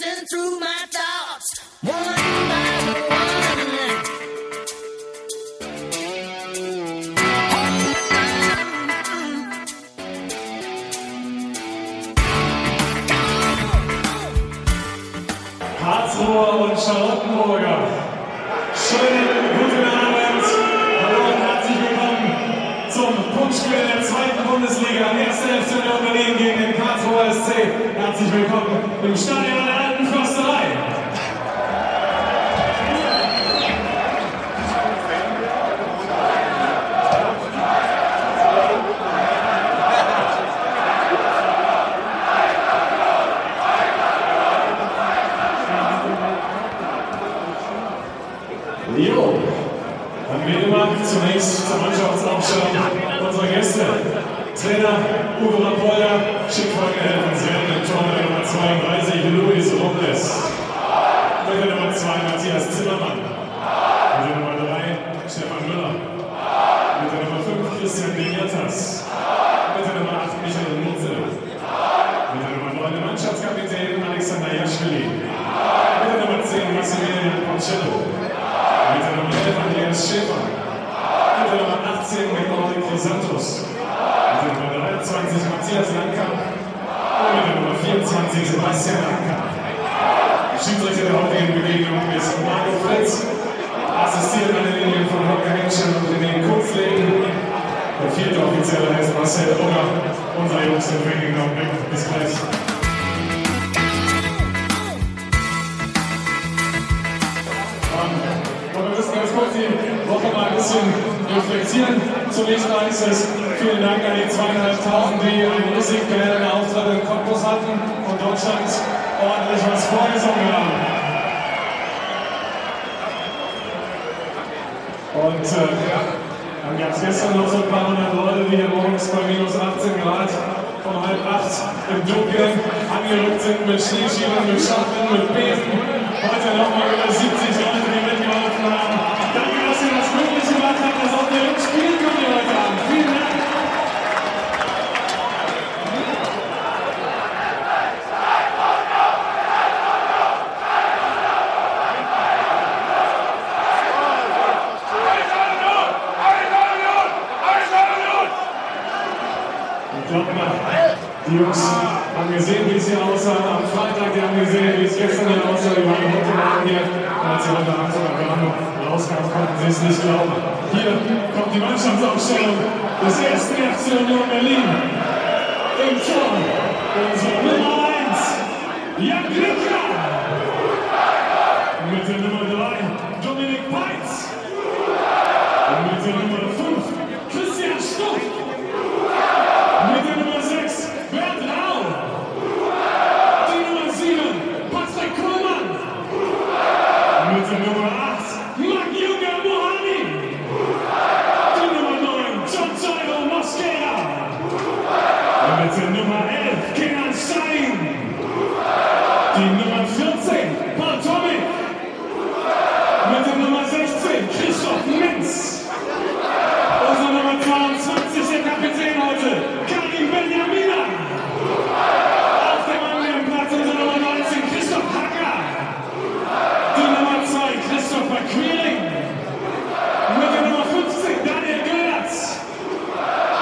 Listen through my thoughts.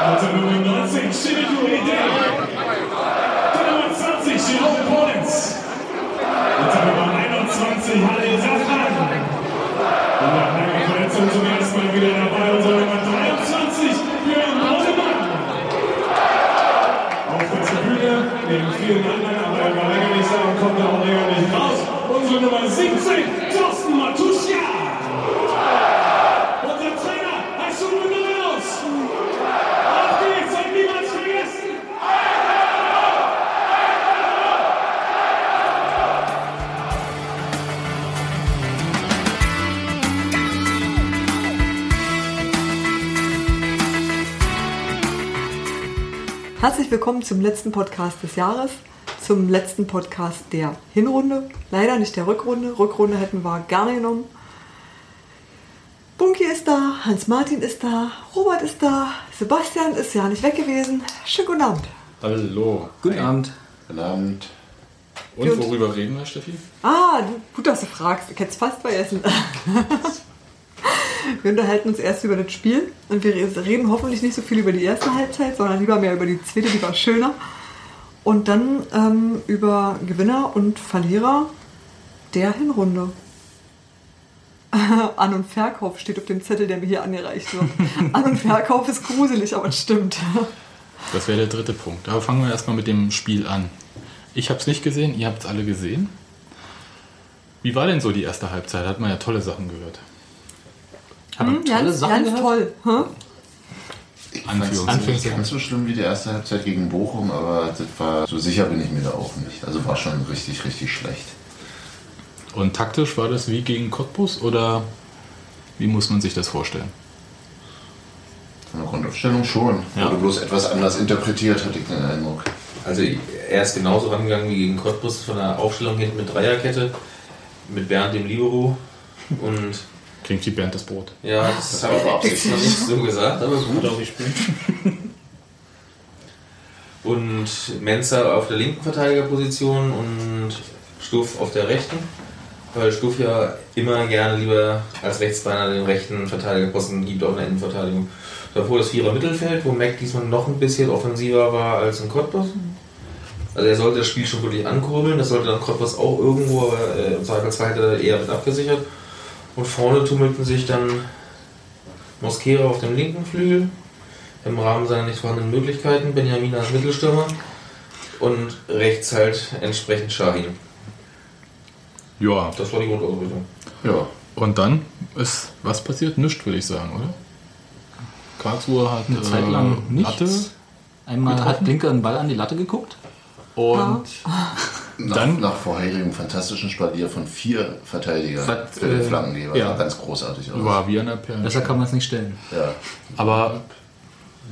Karte Nummer 19, Shimizu Ide. Die Nummer 20, Jerome Polenz. Unter Nummer 21, Halil Safran. Und nach langer Verletzung zum ersten Mal wieder dabei, unser Nummer 23, Jürgen Braunemann. Auf der Tribüne, neben vielen anderen, aber er war länger nicht da und kommt auch länger nicht raus. Unsere Nummer 17. herzlich willkommen zum letzten Podcast des Jahres, zum letzten Podcast der Hinrunde. Leider nicht der Rückrunde. Rückrunde hätten wir gerne genommen. Bunky ist da, Hans-Martin ist da, Robert ist da, Sebastian ist ja nicht weg gewesen. Schönen guten Abend. Hallo. Guten Hi. Abend. Guten Abend. Und, Und worüber reden wir, Steffi? Ah, gut, dass du fragst. Ich hätte es fast vergessen. wir unterhalten uns erst über das Spiel und wir reden hoffentlich nicht so viel über die erste Halbzeit, sondern lieber mehr über die zweite, die war schöner. Und dann ähm, über Gewinner und Verlierer der Hinrunde. An- und Verkauf steht auf dem Zettel, der mir hier angereicht wird. An- und Verkauf ist gruselig, aber es stimmt. Das wäre der dritte Punkt. Aber fangen wir erstmal mit dem Spiel an. Ich habe es nicht gesehen, ihr habt es alle gesehen. Wie war denn so die erste Halbzeit? Hat man ja tolle Sachen gehört. Haben wir tolle Ganz, Sachen ganz gehört? toll. Hm? Ich Anführungszeichen. nicht ganz so schlimm wie die erste Halbzeit gegen Bochum, aber das war, so sicher bin ich mir da auch nicht. Also war schon richtig, richtig schlecht. Und taktisch war das wie gegen Cottbus oder wie muss man sich das vorstellen? Von der Grundaufstellung schon. Ja. Wurde bloß etwas anders interpretiert, hatte ich den Eindruck. Also er ist genauso rangegangen wie gegen Cottbus von der Aufstellung hinten mit Dreierkette, mit Bernd dem Libero und Klingt wie Bernd das Brot. ja, das habe ich noch nicht so gesagt, aber gut. Ich? Und Menzer auf der linken Verteidigerposition und Stuff auf der rechten, weil Stuff ja immer gerne lieber als Rechtsbeiner den rechten Verteidigerposten gibt, auch in der Innenverteidigung. Davor das Vierer Mittelfeld, wo Mac diesmal noch ein bisschen offensiver war als in Cottbus. Also er sollte das Spiel schon wirklich ankurbeln, das sollte dann Cottbus auch irgendwo, aber äh, im Zweifelsfall hätte er eher mit abgesichert. Und vorne tummelten sich dann Mosquera auf dem linken Flügel, im Rahmen seiner nicht vorhandenen Möglichkeiten, Benjamin als Mittelstürmer und rechts halt entsprechend Shahin. Ja. Das war die Grundausrichtung. Ja. Und dann ist was passiert? Nichts, würde ich sagen, oder? Karlsruhe hat Eine Zeit lang äh, nichts. Latte Einmal hat getroffen. Blinker einen Ball an die Latte geguckt. und Nach, Dann- nach vorherigem fantastischen Spalier von vier Verteidigern Was, für den äh, Flankengeber. ja. Sah ganz großartig aus. war wie an der Perle. Besser kann man es nicht stellen. Ja. Aber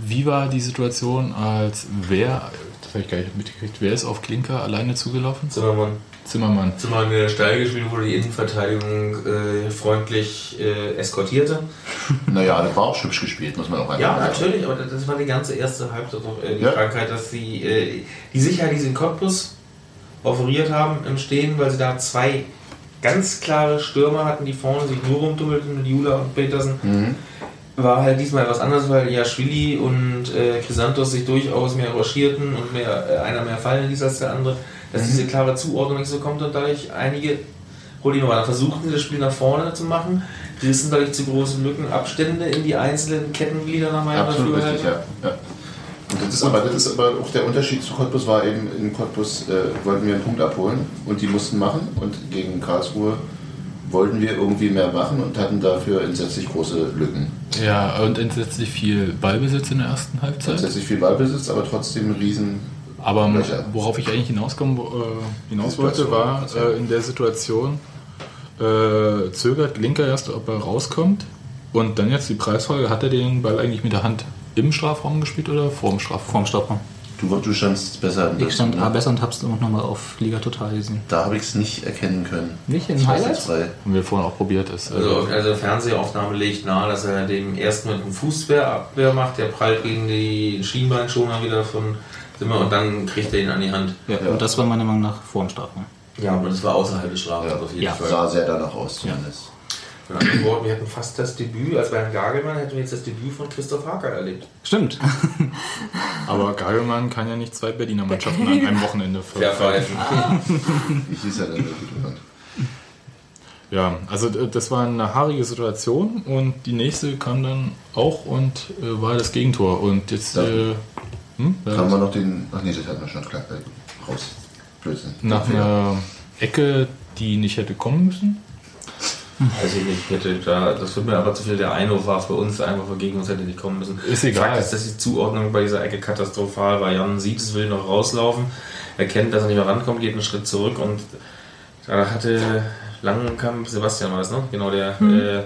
wie war die Situation, als wer, das habe ich gar nicht mitgekriegt, wer ist auf Klinker alleine zugelaufen? Zimmermann. Zimmermann. Zimmermann in der Steil gespielt, wurde die Innenverteidigung äh, freundlich äh, eskortierte. Naja, das war auch hübsch gespielt, muss man auch einfach Ja, sagen. natürlich, aber das war die ganze erste Halbzeit doch, äh, die Ja. Krankheit, dass sie äh, die Sicherheit, die sie in Cottbus offeriert haben im Stehen, weil sie da zwei ganz klare Stürmer hatten, die vorne sich nur rumtummelten mit Jula und Petersen. Mhm. War halt diesmal etwas anderes, weil Jaschwili und äh, Chrysantos sich durchaus mehr rochierten und mehr, äh, einer mehr fallen ließ als der andere, dass diese klare Zuordnung nicht so kommt und dadurch einige Probleme waren. Versuchten sie das Spiel nach vorne zu machen, rissen dadurch zu große Lücken, Abstände in die einzelnen Kettenglieder nach meinem Absolut richtig, ja. ja. Das ist, aber, das ist aber auch der Unterschied zu Cottbus war eben, in Cottbus äh, wollten wir einen Punkt abholen und die mussten machen und gegen Karlsruhe wollten wir irgendwie mehr machen und hatten dafür entsetzlich große Lücken. Ja, und entsetzlich viel Ballbesitz in der ersten Halbzeit. Entsetzlich viel Ballbesitz, aber trotzdem ein riesen... Aber worauf ich eigentlich hinauskommen, äh, hinaus wollte, war äh, in der Situation, äh, zögert Linker erst, ob er rauskommt. Und dann jetzt die Preisfrage, hat er den Ball eigentlich mit der Hand im Strafraum gespielt oder vorm Strafraum? Vorm Stopper. Du, du standst besser. Ich stand ne? A besser und hab's auch nochmal auf Liga Total gesehen. Da habe ich es nicht erkennen können. Nicht in Highlights? Haben wir vorhin auch probiert. Ist, äh, Also, also Fernsehaufnahme legt nahe, dass er dem ersten mit einem Fußwehrabwehr macht, der prallt gegen die Schienbeinschoner wieder von Zimmer und dann kriegt er ihn an die Hand. Ja, Ja. Und das war meiner Meinung nach vorm Strafraum. Ja, aber das war außerhalb des Strafraums Ja. auf jeden Ja. Fall. Sah sehr danach aus zumindest. Mit anderen Worten, wir hatten fast das Debüt, als Bernd Gagelmann hätten wir jetzt das Debüt von Christoph Hacker erlebt. Stimmt. aber Gagelmann kann ja nicht zwei Berliner Mannschaften an einem Wochenende ver Verpfeifen. Wie hieß er denn wirklich bekannt? Ja, also d- das war eine haarige Situation und die nächste kam dann auch und äh, war das Gegentor. Und jetzt Ja. äh, hm? Haben wir noch den... Ach nee, das hatten wir schon klar. Äh, raus. Blödsinn. nach einer Ecke, die nicht hätte kommen müssen. Also ich nicht, hätte da, das wird mir aber zu viel. Der Einwurf war für uns einfach gegen uns hätte nicht kommen müssen. Ist egal. Fakt ist, dass die Zuordnung bei dieser Ecke katastrophal war. Jan sieht es, will noch rauslaufen, erkennt, dass er nicht mehr rankommt, geht einen Schritt zurück und da hatte Langenkamp, Sebastian war das, ne? Genau, der äh,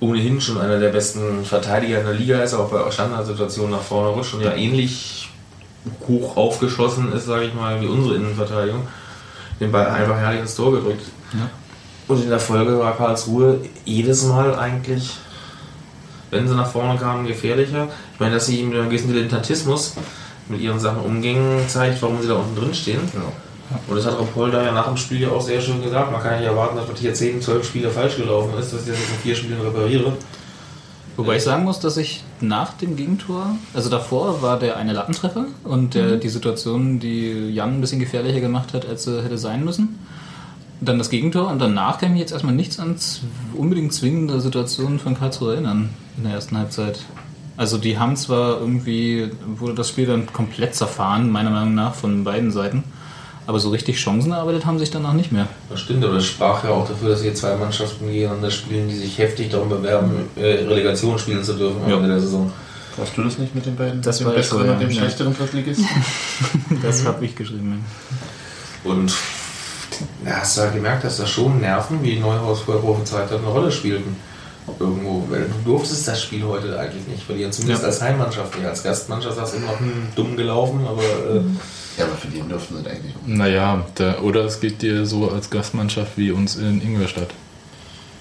ohnehin schon einer der besten Verteidiger in der Liga ist, auch bei Standardsituationen nach vorne rutscht und ja ähnlich hoch aufgeschossen ist, sage ich mal, wie unsere Innenverteidigung, den Ball einfach herrlich ins Tor gedrückt. Ja. Und in der Folge war Karlsruhe jedes Mal eigentlich, wenn sie nach vorne kamen, gefährlicher. Ich meine, dass sie mit einem gewissen Dilettantismus mit ihren Sachen umgingen, zeigt, warum sie da unten drin stehen. Ja. Und das hat Rapolda ja nach dem Spiel ja auch sehr schön gesagt. Man kann ja nicht erwarten, dass hier 10, 12 Spiele falsch gelaufen ist, dass ich das jetzt in vier Spielen repariere. Wobei ich sagen muss, dass ich nach dem Gegentor, also davor war der eine Lattentreffer und der, die Situation, die Jan ein bisschen gefährlicher gemacht hat, als sie hätte sein müssen. Dann das Gegentor und danach kann ich mich jetzt erstmal nichts an unbedingt zwingende Situationen von Karlsruhe erinnern in der ersten Halbzeit. Also die haben zwar irgendwie, wurde das Spiel dann komplett zerfahren, meiner Meinung nach, von beiden Seiten. Aber so richtig Chancen erarbeitet haben sich danach nicht mehr. Das stimmt, aber das sprach ja auch dafür, dass hier zwei Mannschaften gegeneinander spielen, die sich heftig darum bewerben, äh, Relegation spielen zu dürfen am Ja. Ende der Saison. Warst du das nicht mit den beiden? Das dem war besseren so, ja. und dem schlechteren Drittligisten? Das habe ich geschrieben. Und ja, hast du halt gemerkt, dass da schon Nerven, wie Neuhaus vorher prophezeit hat, eine Rolle spielten. Irgendwo. Weil Du durftest das Spiel heute eigentlich nicht verlieren, zumindest Ja. als Heimmannschaft nicht. Als Gastmannschaft hast du immer noch hm, dumm gelaufen, aber äh, Ja, aber verlieren durften sie eigentlich auch. Naja, da, oder es geht dir so als Gastmannschaft wie uns in Ingolstadt.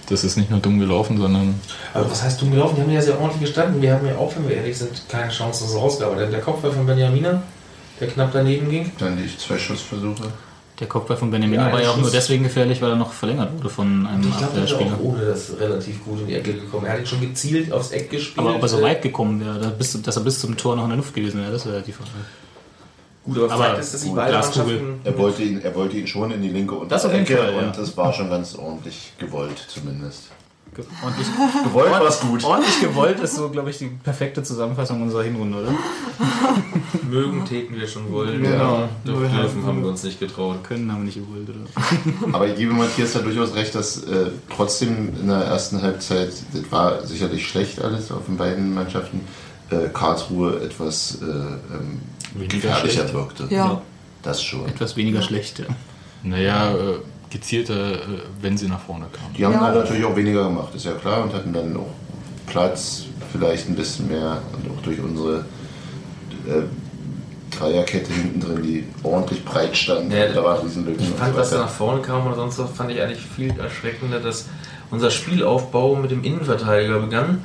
Das ist nicht nur dumm gelaufen, sondern Aber was heißt dumm gelaufen? Die haben ja sehr ordentlich gestanden. Wir haben ja auch, wenn wir ehrlich sind, keine Chance, dass es rausgearbeitet. Der Kopfball von Benjamina, der knapp daneben ging. Dann die zwei Schussversuche. Der Kopfball von Benjamin Ja, war ja auch nur deswegen gefährlich, weil er noch verlängert wurde von einem Ich ist Abwehrspieler. auch ohne das relativ gut in die Ecke gekommen. Er hat ihn schon gezielt aufs Eck gespielt. Aber ob er so weit gekommen wäre, dass er bis zum Tor noch in der Luft gewesen wäre, das wäre die Frage. Gut, aber, Aber ist, dass die beiden. Mannschaften Er wollte ihn, er wollte ihn schon in die linke Das auf jeden Ecke Fall, ja. und das war schon ganz ordentlich gewollt, zumindest. Ordentlich, Gewollt war es gut. ordentlich gewollt ist so, glaube ich, die perfekte Zusammenfassung unserer Hinrunde, oder? mögen, täten wir schon wollen. Genau. Dürfen halt- haben wir uns nicht getraut. Können haben wir nicht gewollt, oder? Aber ich gebe Matthias da durchaus recht, dass äh, trotzdem in der ersten Halbzeit, das war sicherlich schlecht alles auf den beiden Mannschaften, äh, Karlsruhe etwas äh, ähm, Weniger gefährlicher schlecht. wirkte. Ja. Das schon. Etwas weniger schlecht, ja. naja, äh, gezielter, äh, wenn sie nach vorne kamen. Die haben Ja. natürlich auch weniger gemacht, ist ja klar, und hatten dann auch Platz, vielleicht ein bisschen mehr und auch durch unsere äh, Dreierkette hinten drin, die ordentlich breit stand. Ja, da waren Riesenlücken. Ich fand, so was nach vorne kam oder sonst was, fand ich eigentlich viel erschreckender, dass unser Spielaufbau mit dem Innenverteidiger begann,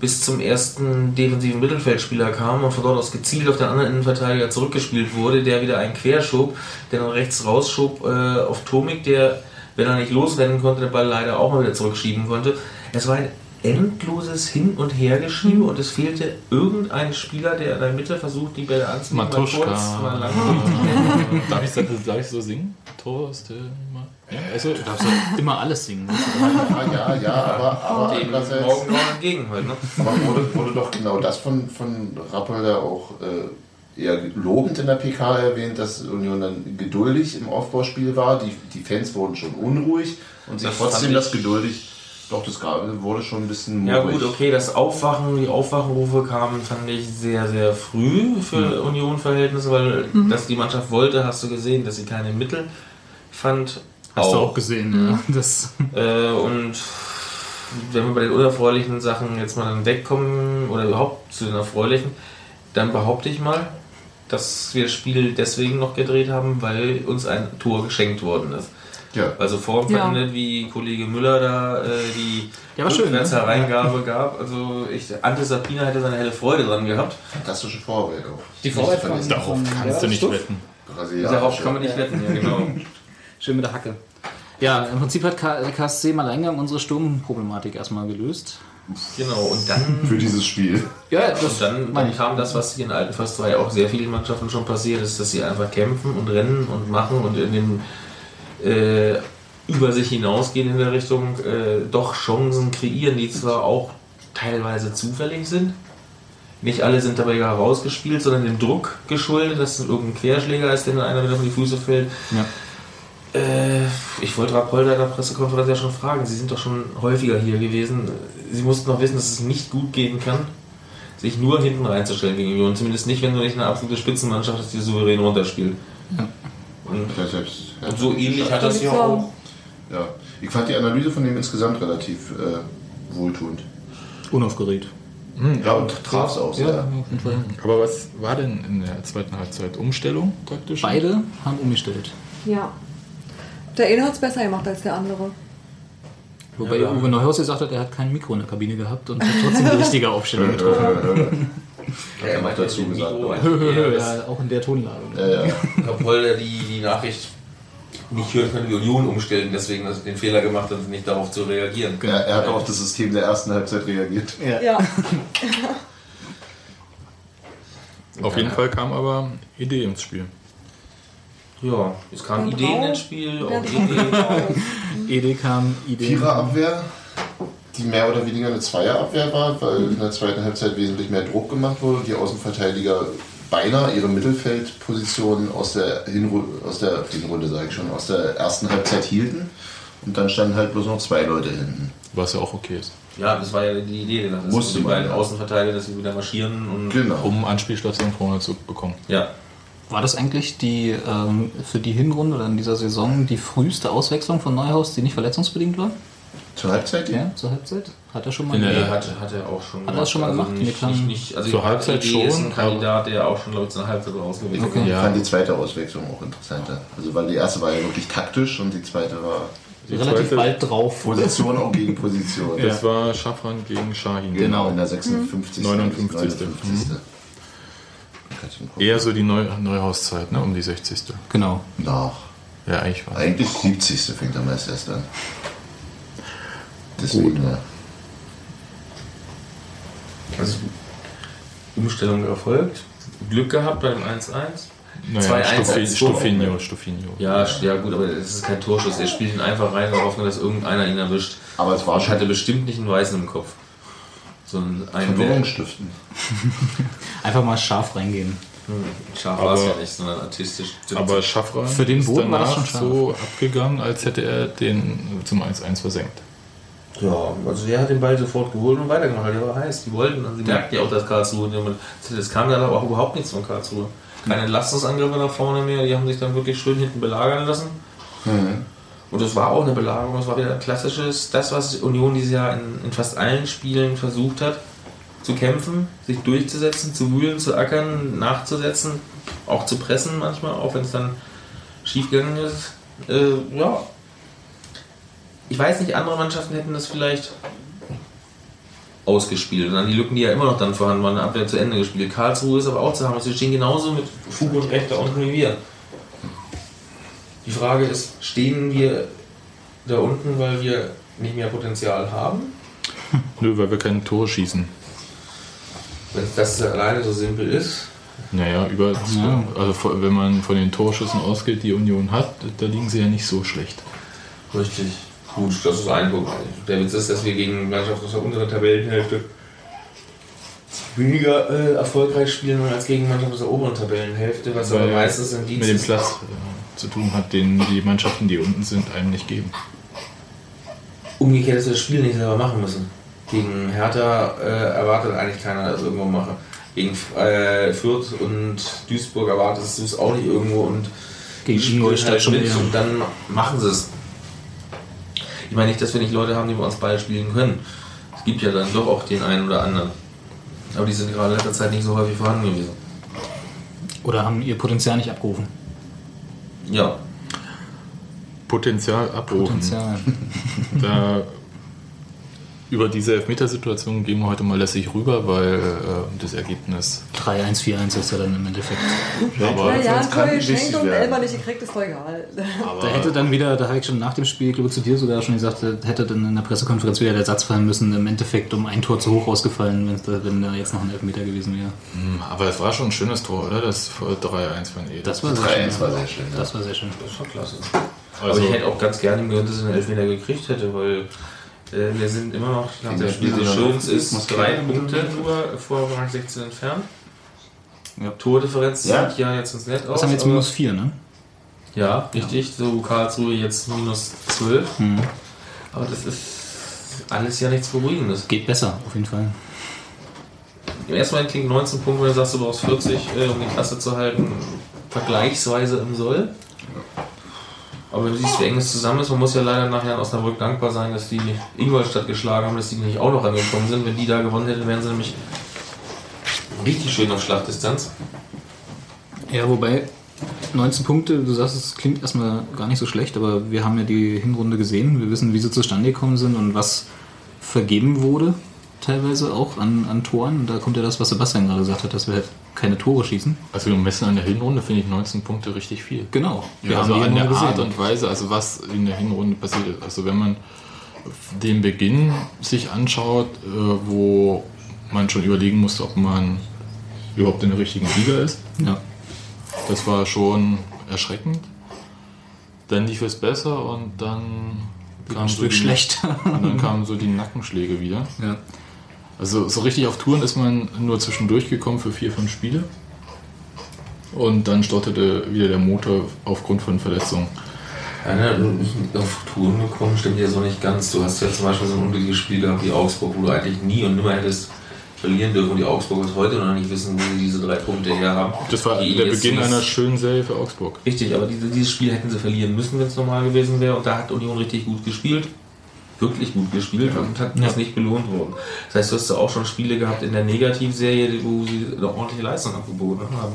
bis zum ersten defensiven Mittelfeldspieler kam und von dort aus gezielt auf den anderen Innenverteidiger zurückgespielt wurde, der wieder einen querschob, der dann rechts rausschob äh, auf Tomik, der, wenn er nicht losrennen konnte, den Ball leider auch mal wieder zurückschieben konnte. Es war ein endloses Hin- und Hergeschiebe und es fehlte irgendein Spieler, der in der Mitte versucht, die Bälle anzunehmen. mal Matuschka. kurz, mal lang. Darf ich, darf ich so singen? Torste, mal. Ja, also, Du darfst ja immer alles singen. Ja, ja, ja, aber, aber Dem andererseits morgen noch entgegen halt, ne? aber wurde, wurde doch genau das von, von Rappelder auch äh, eher lobend in der PK erwähnt, dass Union dann geduldig im Aufbauspiel war. Die, die Fans wurden schon unruhig und sie Das trotzdem das geduldig. Doch, das gab, wurde schon ein bisschen Ja murig. gut, okay, das Aufwachen, die Aufwachenrufe kamen, fand ich sehr, sehr früh für Union-Verhältnisse, weil dass die Mannschaft wollte, hast du gesehen, dass sie keine Mittel fand. Hast du auch gesehen, ja. Das, Äh, und wenn wir bei den unerfreulichen Sachen jetzt mal dann wegkommen oder überhaupt zu den erfreulichen, dann behaupte ich mal, dass wir das Spiel deswegen noch gedreht haben, weil uns ein Tor geschenkt worden ist. Ja. Also Form Ja. verändert, wie Kollege Müller da äh, die Ja, schön, ne? Rückwärtshereingabe gab. Also ich, Ante Sapina hätte seine helle Freude dran gehabt. Fantastische Vorarbeit auch. Die Vorarbeit von- darauf kannst du nicht wetten. Brasilianische. Darauf kann man nicht wetten, ja genau. schön mit der Hacke. Ja, im Prinzip hat KSC im Alleingang unsere Sturmproblematik erstmal gelöst. genau, und dann, Für dieses Spiel. Ja, und dann, dann kam das, was hier in Altenfast 2 auch sehr vielen Mannschaften schon passiert ist, dass sie einfach kämpfen und rennen und machen und in den äh, über sich hinausgehen in der Richtung äh, doch Chancen kreieren, die zwar auch teilweise zufällig sind. Nicht alle sind dabei herausgespielt, sondern dem Druck geschuldet, dass es irgendein Querschläger ist, der dann einer wieder auf die Füße fällt. Ja. Äh, ich wollte Rapolda in der Pressekonferenz ja schon fragen. Sie sind doch schon häufiger hier gewesen. Sie mussten doch wissen, dass es nicht gut gehen kann, sich nur hinten reinzustellen gegen Union. Zumindest nicht, wenn du nicht eine absolute Spitzenmannschaft hast, die souverän runterspielt. Und, Ja, selbst, ja, und so ähnlich hat das ja auch. Ja. Ich fand die Analyse von dem insgesamt relativ äh, wohltuend. Unaufgeregt. Ja, und traf es auch sehr. Aber was war denn in der zweiten Halbzeit? Umstellung praktisch? Beide haben umgestellt. Ja. Der eine hat es besser gemacht als der andere. Wobei Uwe Neuhaus gesagt hat, er hat kein Mikro in der Kabine gehabt und hat trotzdem die richtige Aufstellung getroffen. Hat er noch dazu gesagt. Ja, ja, auch in der Tonlage. Ja, ja. Rapolda die, die Nachricht nicht hören können, wie Union umstellen, deswegen dass den Fehler gemacht hat, nicht darauf zu reagieren. Er, er hat auf das System der ersten Halbzeit reagiert. Ja. Auf jeden Fall kam aber Idee ins Spiel. Ja, es kamen Und Ideen ins Spiel, Ja, auch die- Ideen. Ede kam, Idee. Viererabwehr, die mehr oder weniger eine Zweierabwehr war, weil in der zweiten Halbzeit wesentlich mehr Druck gemacht wurde. Die Außenverteidiger beinahe ihre Mittelfeldposition aus der Hinrunde, aus der Hinrunde sage ich schon, aus der ersten Halbzeit hielten. Und dann standen halt bloß noch zwei Leute hinten. Was ja auch okay ist. Ja, das war ja die Idee, dass Musste die beiden ja. Außenverteidiger, dass sie wieder marschieren und Genau. Um Anspielstation vorne zu bekommen. ja. War das eigentlich die ähm, für die Hinrunde oder in dieser Saison die früheste Auswechslung von Neuhaus, die nicht verletzungsbedingt war? Zur Halbzeit? Ja, zur Halbzeit? Hat er schon mal der- Nee, gemacht? hat, hat er auch schon Hat er das schon mal gemacht? Also nicht, nicht, nicht, also Zur die Halbzeit Idee ist schon, ein Kandidat, der auch schon, glaube ich, zur Halbzeit rausgewählt Okay. Ich Ja. fand die zweite Auswechslung auch interessanter. Also weil die erste war ja wirklich taktisch und die zweite war Relativ zweite- bald drauf. Position auch gegen Position. Das war Schaffran gegen Shahin. Genau, in der 56. 59.. 59. Kannst du mal gucken. Eher so die Neu Neuhauszeit, ne? Um die 60. Genau. Nach. Ja, eigentlich war Eigentlich 70. fängt er meist erst an. Deswegen, ja. Also Umstellung erfolgt. Glück gehabt bei dem 1-1. Naja, 2-1 Stuffi- als Tor. Stuffinho, Stuffinho. Ja, ja gut, aber es ist kein Torschuss. Er spielt ihn einfach rein, darauf nur, dass irgendeiner ihn erwischt. Aber es war Ich schon hatte bestimmt nicht einen Weißen im Kopf. Sondern einen, Verwirrung stiften. Einfach mal scharf reingehen. scharf war es ja nicht, sondern artistisch. Aber Schaffran Für den ist Boden war danach schon scharf. so abgegangen, als hätte er den zum 1-1 versenkt. Ja, also der hat den Ball sofort geholt und weitergemacht. Der war heiß. Die wollten, also sie merkten ja auch, dass Karlsruhe, es kam dann aber auch überhaupt nichts von Karlsruhe. Keine Entlastungsangriffe nach vorne mehr, die haben sich dann wirklich schön hinten belagern lassen. Und das war auch eine Belagerung, das war wieder ein klassisches, das, was Union dieses Jahr in, in fast allen Spielen versucht hat, zu kämpfen, sich durchzusetzen, zu wühlen, zu ackern, nachzusetzen, auch zu pressen manchmal, auch wenn es dann schiefgegangen ist. Äh, ja, ich weiß nicht, andere Mannschaften hätten das vielleicht ausgespielt und dann die Lücken, die ja immer noch dann vorhanden waren, Abwehr zu Ende gespielt. Karlsruhe ist aber auch zu haben. Sie stehen genauso mit Fug und Recht da unten wie wir. Die Frage ist, stehen wir da unten, weil wir nicht mehr Potenzial haben? Nö, weil wir keine Tore schießen. Wenn das alleine so simpel ist, Naja, über, also vor- wenn man von den Torschüssen ausgeht, die Union hat, da liegen sie ja nicht so schlecht. richtig. Gut, das ist ein Punkt. Der Witz ist, dass wir gegen Mannschaften aus der unteren Tabellenhälfte weniger äh, erfolgreich spielen als gegen Mannschaften aus der oberen Tabellenhälfte, was aber Weil meistens ein Dienst mit dem ist. Platz äh, zu tun hat, den die Mannschaften, die unten sind, einem nicht geben. Umgekehrt, dass wir das Spiel nicht selber machen müssen. Gegen Hertha äh, erwartet eigentlich keiner, dass ich irgendwo mache. Gegen äh, Fürth und Duisburg erwartest du es auch nicht irgendwo und Gegen Ingolstadt halt schon mit und dann machen sie es. Ich meine nicht, dass wir nicht Leute haben, die bei uns Ball spielen können. Es gibt ja dann doch auch den einen oder anderen. Aber die sind gerade in letzter Zeit nicht so häufig vorhanden gewesen. Oder haben ihr Potenzial nicht abgerufen? Ja, Potenzial abrufen. Potenzial. Da über diese Elfmetersituation gehen wir heute mal lässig rüber, weil äh, das Ergebnis 3-1, 4-1 ist ja dann im Endeffekt. aber Na ja, ein Tor geschenkt und. Elber nicht gekriegt, ist doch egal. Da hätte dann wieder, da habe ich schon nach dem Spiel, glaube ich, zu dir sogar schon gesagt, hätte dann in der Pressekonferenz wieder der Satz fallen müssen, im Endeffekt um ein Tor zu hoch ausgefallen, wenn da jetzt noch ein Elfmeter gewesen wäre. Hm, aber es war schon ein schönes Tor, oder? Das 3-1 von Ede. Das war sehr 3-1 schön. war sehr schön. Ja. Das schön. das ganz äh, wir sind immer noch, nach dem das Spiel des dann noch Schöns ist drei Punkte nur vor Rang 16 entfernt. Ja. Tordifferenz Ja. sieht ja jetzt ins Nett aus. Was haben wir jetzt minus 4, ne? Ja, richtig. So Karlsruhe jetzt minus 12. Mhm. Aber das ist alles ja nichts Beruhigendes. Geht besser, auf jeden Fall. Im ersten Moment klingt 19 Punkte, wenn du sagst, du brauchst 40, äh, um die Klasse zu halten, vergleichsweise im Soll. Aber du siehst, wie eng es zusammen ist, man muss ja leider nachher in Osnabrück dankbar sein, dass die Ingolstadt geschlagen haben, dass die nicht auch noch angekommen sind. Wenn die da gewonnen hätten, wären sie nämlich richtig schön auf Schlachtdistanz. Ja, wobei 19 Punkte, du sagst, es klingt erstmal gar nicht so schlecht, aber wir haben ja die Hinrunde gesehen. Wir wissen, wie sie zustande gekommen sind und was vergeben wurde. Teilweise auch an, an Toren. Und da kommt ja das, was Sebastian gerade gesagt hat, dass wir halt keine Tore schießen. Also gemessen an der Hinrunde finde ich 19 Punkte richtig viel. Genau. Ja, also an der Hinrunde Art und Weise, also was in der Hinrunde passiert ist. Also wenn man den Beginn sich anschaut, äh, wo man schon überlegen musste, ob man überhaupt in der richtigen Liga ist, Ja. das war schon erschreckend. Dann lief es besser und dann kam Ein so Stück die- schlechter. Und dann kamen so die Nackenschläge wieder. Ja. Also so richtig auf Touren ist man nur zwischendurch gekommen für vier, fünf Spiele. Und dann stotterte wieder der Motor aufgrund von Verletzungen. Ja, ne, auf Touren gekommen stimmt ja so nicht ganz. Du hast ja zum Beispiel so ein unglückliches Spiel gehabt wie Augsburg, wo du eigentlich nie und nimmer hättest verlieren dürfen. Und die Augsburgers heute noch nicht wissen, wo sie diese drei Punkte her haben. Das war Die der Beginn nicht- einer schönen Serie für Augsburg. Richtig, aber diese, dieses Spiel hätten sie verlieren müssen, wenn es normal gewesen wäre. Und da hat Union richtig gut gespielt. Wirklich gut gespielt und hat das nicht belohnt worden. Das heißt, du hast ja auch schon Spiele gehabt in der Negativserie, wo sie eine ordentliche Leistung abgeboten haben.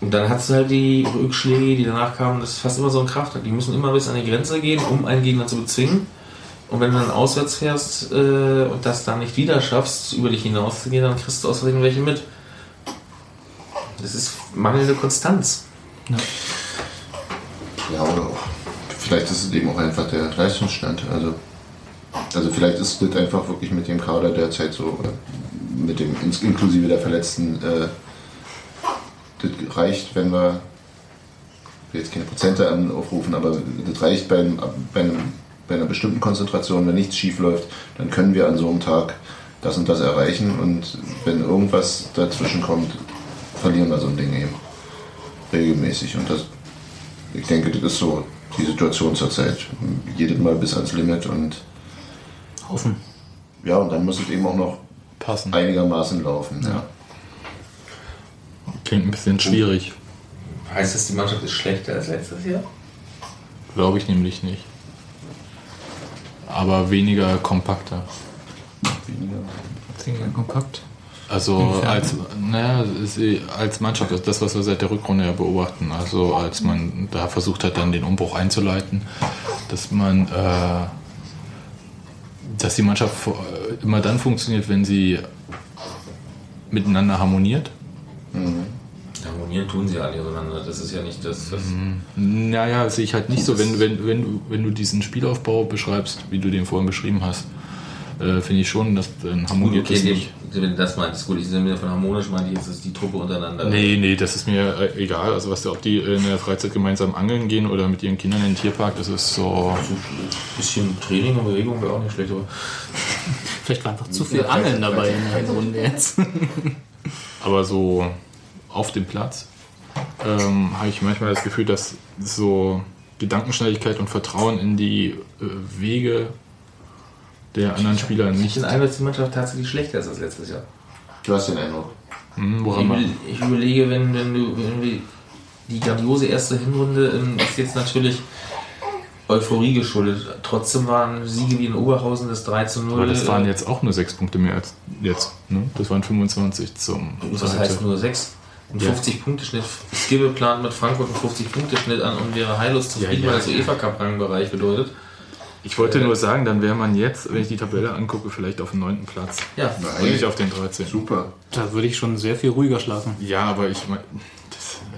Und dann hast du halt die Rückschläge, die danach kamen, das ist fast immer so ein Kraftakt. Die müssen immer bis an die Grenze gehen, um einen Gegner zu bezwingen. Und wenn du dann auswärts fährst äh, und das dann nicht wieder schaffst, über dich hinauszugehen, dann kriegst du aus Versehen welche mit. Das ist mangelnde Konstanz. Ja, oder auch. Vielleicht ist es eben auch einfach der Leistungsstand. Also, also vielleicht ist das einfach wirklich mit dem Kader derzeit so, mit dem inklusive der Verletzten, äh, das reicht, wenn wir jetzt keine Prozente aufrufen, aber das reicht bei, bei, bei einer bestimmten Konzentration, wenn nichts schief läuft, dann können wir an so einem Tag das und das erreichen und wenn irgendwas dazwischen kommt, verlieren wir so ein Ding eben regelmäßig und das ich denke, das ist so die Situation zurzeit. Jedes Mal bis ans Limit und Hoffen. ja, und dann muss es eben auch noch Passen. einigermaßen laufen. Ja. Klingt ein bisschen schwierig. Heißt das, die Mannschaft ist schlechter als letztes Jahr? Glaube ich nämlich nicht. Aber weniger kompakter. Weniger kompakt. Also als, naja, es ist als Mannschaft, das ist das, was wir seit der Rückrunde ja beobachten. Also als man da versucht hat, dann den Umbruch einzuleiten, dass man, äh, dass die Mannschaft immer dann funktioniert, wenn sie miteinander harmoniert. Harmonieren tun sie alle miteinander. Das ist ja nicht das. das Naja, sehe ich halt nicht so, wenn, wenn, wenn, wenn du diesen Spielaufbau beschreibst, wie du den vorhin beschrieben hast, äh, finde ich schon, dass dann harmoniert okay, es dem- nicht. wenn du das meintest, gut, ich sehe mir von harmonisch meinte ich, jetzt ist die Truppe untereinander. Nee, nee, das ist mir äh, egal. Also was ob die in der Freizeit gemeinsam angeln gehen oder mit ihren Kindern in den Tierpark, das ist so. Ein bisschen Training und Bewegung wäre auch nicht schlecht, aber Vielleicht war einfach zu viel Angeln dabei in der Runde jetzt. Aber so auf dem Platz ähm, habe ich manchmal das Gefühl, dass so Gedankenschnelligkeit und Vertrauen in die äh, Wege der anderen Spieler ich nicht. den Eindruck, dass die Mannschaft tatsächlich schlechter ist als letztes Jahr. Du hast den Eindruck. Hm, Ich, woran ich überlege, wenn, wenn du wir die grandiose erste Hinrunde ähm, ist jetzt natürlich Euphorie geschuldet. Trotzdem waren Siege wie in Oberhausen das 3 zu 0. aber das waren jetzt auch nur sechs Punkte mehr als jetzt. Ne? Das waren 25 zum. Was heißt nur 6? Ein Ja. 50-Punkte-Schnitt. Skibbe plant mit Frankfurt einen 50-Punkte-Schnitt an und wäre heillos zufrieden, Ja, ja. weil das UEFA Cup-Rangbereich bedeutet. Ich wollte nur sagen, dann wäre man jetzt, wenn ich die Tabelle angucke, vielleicht auf dem neunten Platz. Ja, Und nicht auf den 13. Super. Da würde ich schon sehr viel ruhiger schlafen. Ja, aber ich meine.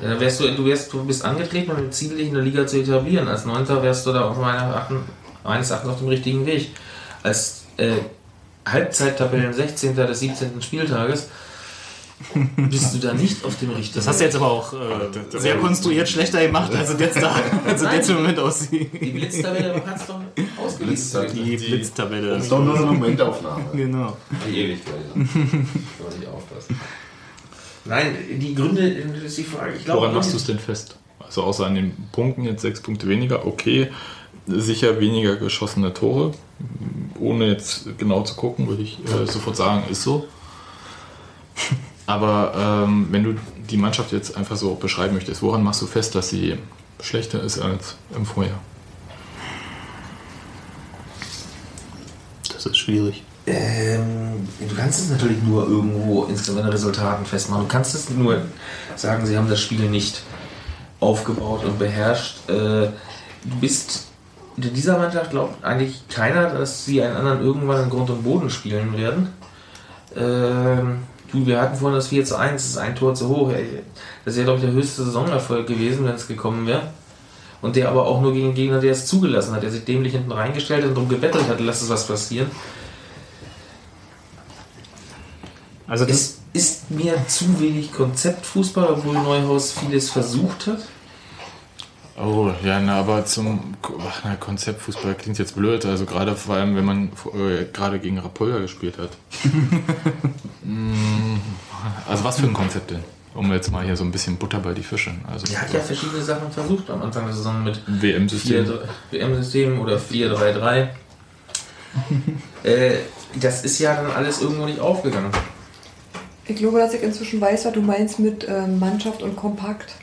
Ja, dann wärst du, du, wärst, du bist angetreten, um Ziel dich in der Liga zu etablieren. Als Neunter wärst du da auf meiner Achten, meines Erachtens auf dem richtigen Weg. Als äh, Halbzeittabellen 16. des 17. Spieltages bist du da nicht auf dem richtigen Das hast du jetzt aber auch äh, sehr konstruiert schlechter gemacht, als es jetzt da, als es jetzt im Moment aussieht. Die Blitztabelle hat es doch ausgelistet. Die Blitztabelle. Das ist doch nur eine Momentaufnahme. Genau. Die Ewigkeit. Soll ich aufpassen. Nein, die Gründe, das ist die Frage. Ich glaube, Woran machst du es denn fest? Also außer an den Punkten jetzt sechs Punkte weniger, okay. Sicher weniger geschossene Tore. Ohne jetzt genau zu gucken, würde ich äh, sofort sagen, ist so. Aber ähm, wenn du die Mannschaft jetzt einfach so beschreiben möchtest, woran machst du fest, dass sie schlechter ist als im Vorjahr? Das ist schwierig. Ähm, du kannst es natürlich nur irgendwo insgesamt Resultaten festmachen. Du kannst es nur sagen, sie haben das Spiel nicht aufgebaut und beherrscht. Äh, du bist in dieser Mannschaft glaubt eigentlich keiner, dass sie einen anderen irgendwann in Grund und Boden spielen werden. Ähm, du, wir hatten vorhin das 4 zu 1, das ist ein Tor zu hoch. Ey, Das wäre, glaube ich, der höchste Saisonerfolg gewesen, wenn es gekommen wäre. Und der aber auch nur gegen einen Gegner, der es zugelassen hat, der sich dämlich hinten reingestellt hat und darum gebettelt hat, lass es was passieren. Also das, Es ist mir zu wenig Konzeptfußball, obwohl Neuhaus vieles versucht hat. Oh, ja, na, aber zum ach, na, Konzeptfußball klingt jetzt blöd. Also gerade vor allem, wenn man äh, gerade gegen Rapolga gespielt hat. Mm, also was für ein Konzept denn? Um jetzt mal hier so ein bisschen Butter bei die Fische. Also Er hat ja verschiedene Sachen versucht am Anfang der Saison mit WM-System. 4-3 WM-System oder 4-3-3. äh, das ist ja dann alles irgendwo nicht aufgegangen. Ich glaube, dass ich inzwischen weiß, was du meinst mit ähm, Mannschaft und Kompakt.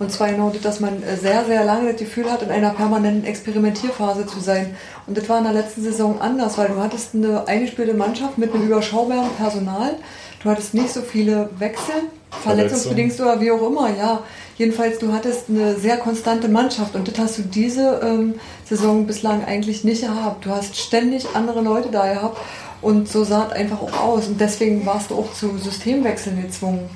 Und zwar genau das, dass man äh, sehr, sehr lange das Gefühl hat, in einer permanenten Experimentierphase zu sein. Und das war in der letzten Saison anders, weil du hattest eine eingespielte Mannschaft mit einem überschaubaren Personal. Du hattest nicht so viele Wechsel, verletzungsbedingt oder wie auch immer, ja. Jedenfalls, du hattest eine sehr konstante Mannschaft und das hast du diese ähm, Saison bislang eigentlich nicht gehabt. Du hast ständig andere Leute da gehabt und so sah es einfach auch aus. Und deswegen warst du auch zu Systemwechseln gezwungen.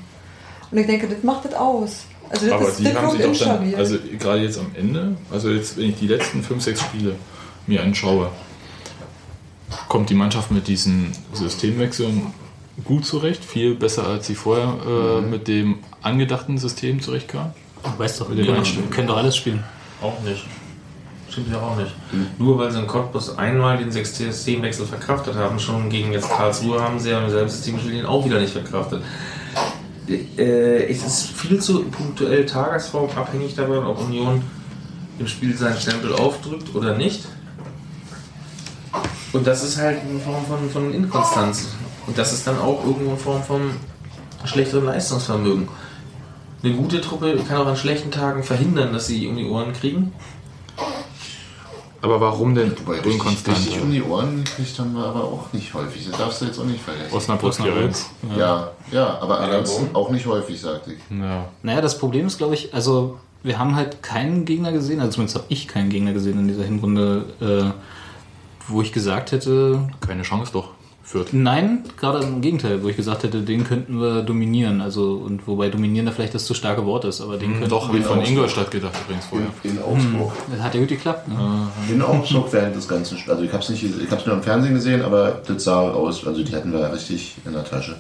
Und ich denke, das macht das aus. Also das Aber ist die haben sich doch dann, also gerade jetzt am Ende, also jetzt, wenn ich die letzten 5, 6 Spiele mir anschaue, kommt die Mannschaft mit diesen Systemwechseln gut zurecht, viel besser als sie vorher äh, Mhm. mit dem angedachten System zurechtkam. du weißt doch, wir können, können doch alles spielen. Auch nicht. Stimmt ja auch nicht. Nur weil sie in Cottbus einmal den Systemwechsel verkraftet haben, schon gegen jetzt Karlsruhe haben sie ja im selben System auch wieder nicht verkraftet. Äh, es ist viel zu punktuell tagesformabhängig davon, ob Union im Spiel seinen Stempel aufdrückt oder nicht. Und das ist halt eine Form von, von Inkonstanz. Und das ist dann auch irgendwo eine Form von schlechterem Leistungsvermögen. Eine gute Truppe kann auch an schlechten Tagen verhindern, dass sie um die Ohren kriegen. Aber warum denn Wobei richtig, unkonstant? richtig um die Ohren gekriegt haben wir aber auch nicht häufig. Das darfst du jetzt auch nicht vergessen. Osnabrück Osnabrück. Kielitz. Ja, ja, aber ansonsten auch nicht häufig, sagte ich. Ja. Naja, das Problem ist, glaube ich, also wir haben halt keinen Gegner gesehen, also zumindest habe ich keinen Gegner gesehen in dieser Hinrunde, äh, wo ich gesagt hätte, Keine Chance doch. Fürth. nein, gerade im Gegenteil, wo ich gesagt hätte, den könnten wir dominieren. Also, und wobei dominieren da vielleicht das zu starke Wort ist, aber den könnten Hm, Doch, wir von Augsburg. Ingolstadt gedacht übrigens vorher. In, in Augsburg. Das hat ja gut geklappt. Ne? In Augsburg während des ganzen Spiels. Also ich habe es nicht, ich habe es nur im Fernsehen gesehen, aber das sah aus. Also die hatten wir richtig in der Tasche.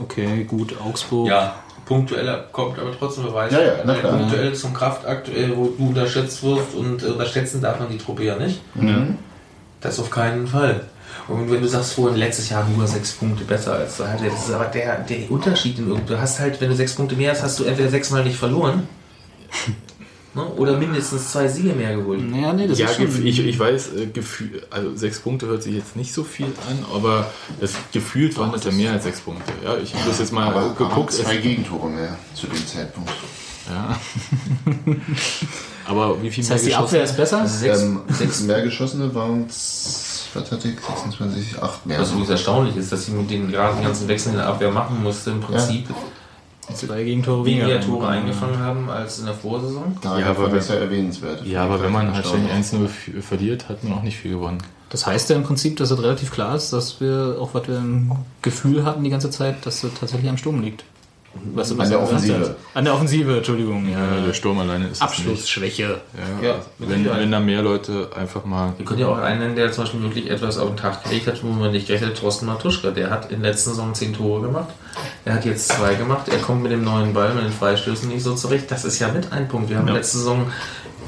Okay, gut, Augsburg. Ja, punktuell kommt aber trotzdem Beweis. Ja, ja, na klar. Punktuell zum Kraftakt, äh, wo du unterschätzt wirst und äh, unterschätzen darf man die Truppe ja nicht. Das auf keinen Fall. Und wenn du sagst, vorhin letztes Jahr nur sechs Punkte besser als du hattest, das ist aber der, der Unterschied. In, du hast halt, wenn du sechs Punkte mehr hast, hast du entweder sechsmal nicht verloren ne, oder mindestens zwei Siege mehr geholt. Ja, nee, das Ja, ist schon... ich, ich weiß, äh, Gefühl, also sechs Punkte hört sich jetzt nicht so viel an, aber es gefühlt waren es ja mehr als sechs Punkte. Ja, ich habe das jetzt mal Aber geguckt. geguckt, zwei Gegentore mehr zu dem Zeitpunkt. ja. aber wie viel das heißt, die Abwehr ist besser? Also sechs, Ähm, sechs mehr geschossene waren es, was hatte ich, 26, 8 mehr. was übrigens erstaunlich ist, dass sie mit den gerade den ganzen Wechseln in der Abwehr machen musste, im Prinzip Zwei Gegentore weniger. weniger Tore eingefangen haben als in der Vorsaison. Da Ja, aber ja erwähnenswert. Ja, aber wenn man halt Erstaunlich. 1-0 f- verliert, hat man auch nicht viel gewonnen. Das heißt ja im Prinzip, dass es relativ klar ist, dass wir auch was wir im Gefühl hatten die ganze Zeit, dass es tatsächlich am Sturm liegt. Was An der Offensive. hast. An der Offensive, Entschuldigung. Ja, Ja, der Sturm alleine ist Abschlussschwäche. Ja, Ja, wenn, wenn da mehr Leute einfach mal. Wir können ja auch einen nennen, der zum Beispiel wirklich etwas auf den Tag gelegt hat, wo man nicht gerechnet hat, Thorsten Matuschka. Der hat in der letzten Saison zehn Tore gemacht. Er hat jetzt zwei gemacht. Er kommt mit dem neuen Ball, mit den Freistößen nicht so zurecht. Das ist ja mit ein Punkt. Wir haben Ja. letzte Saison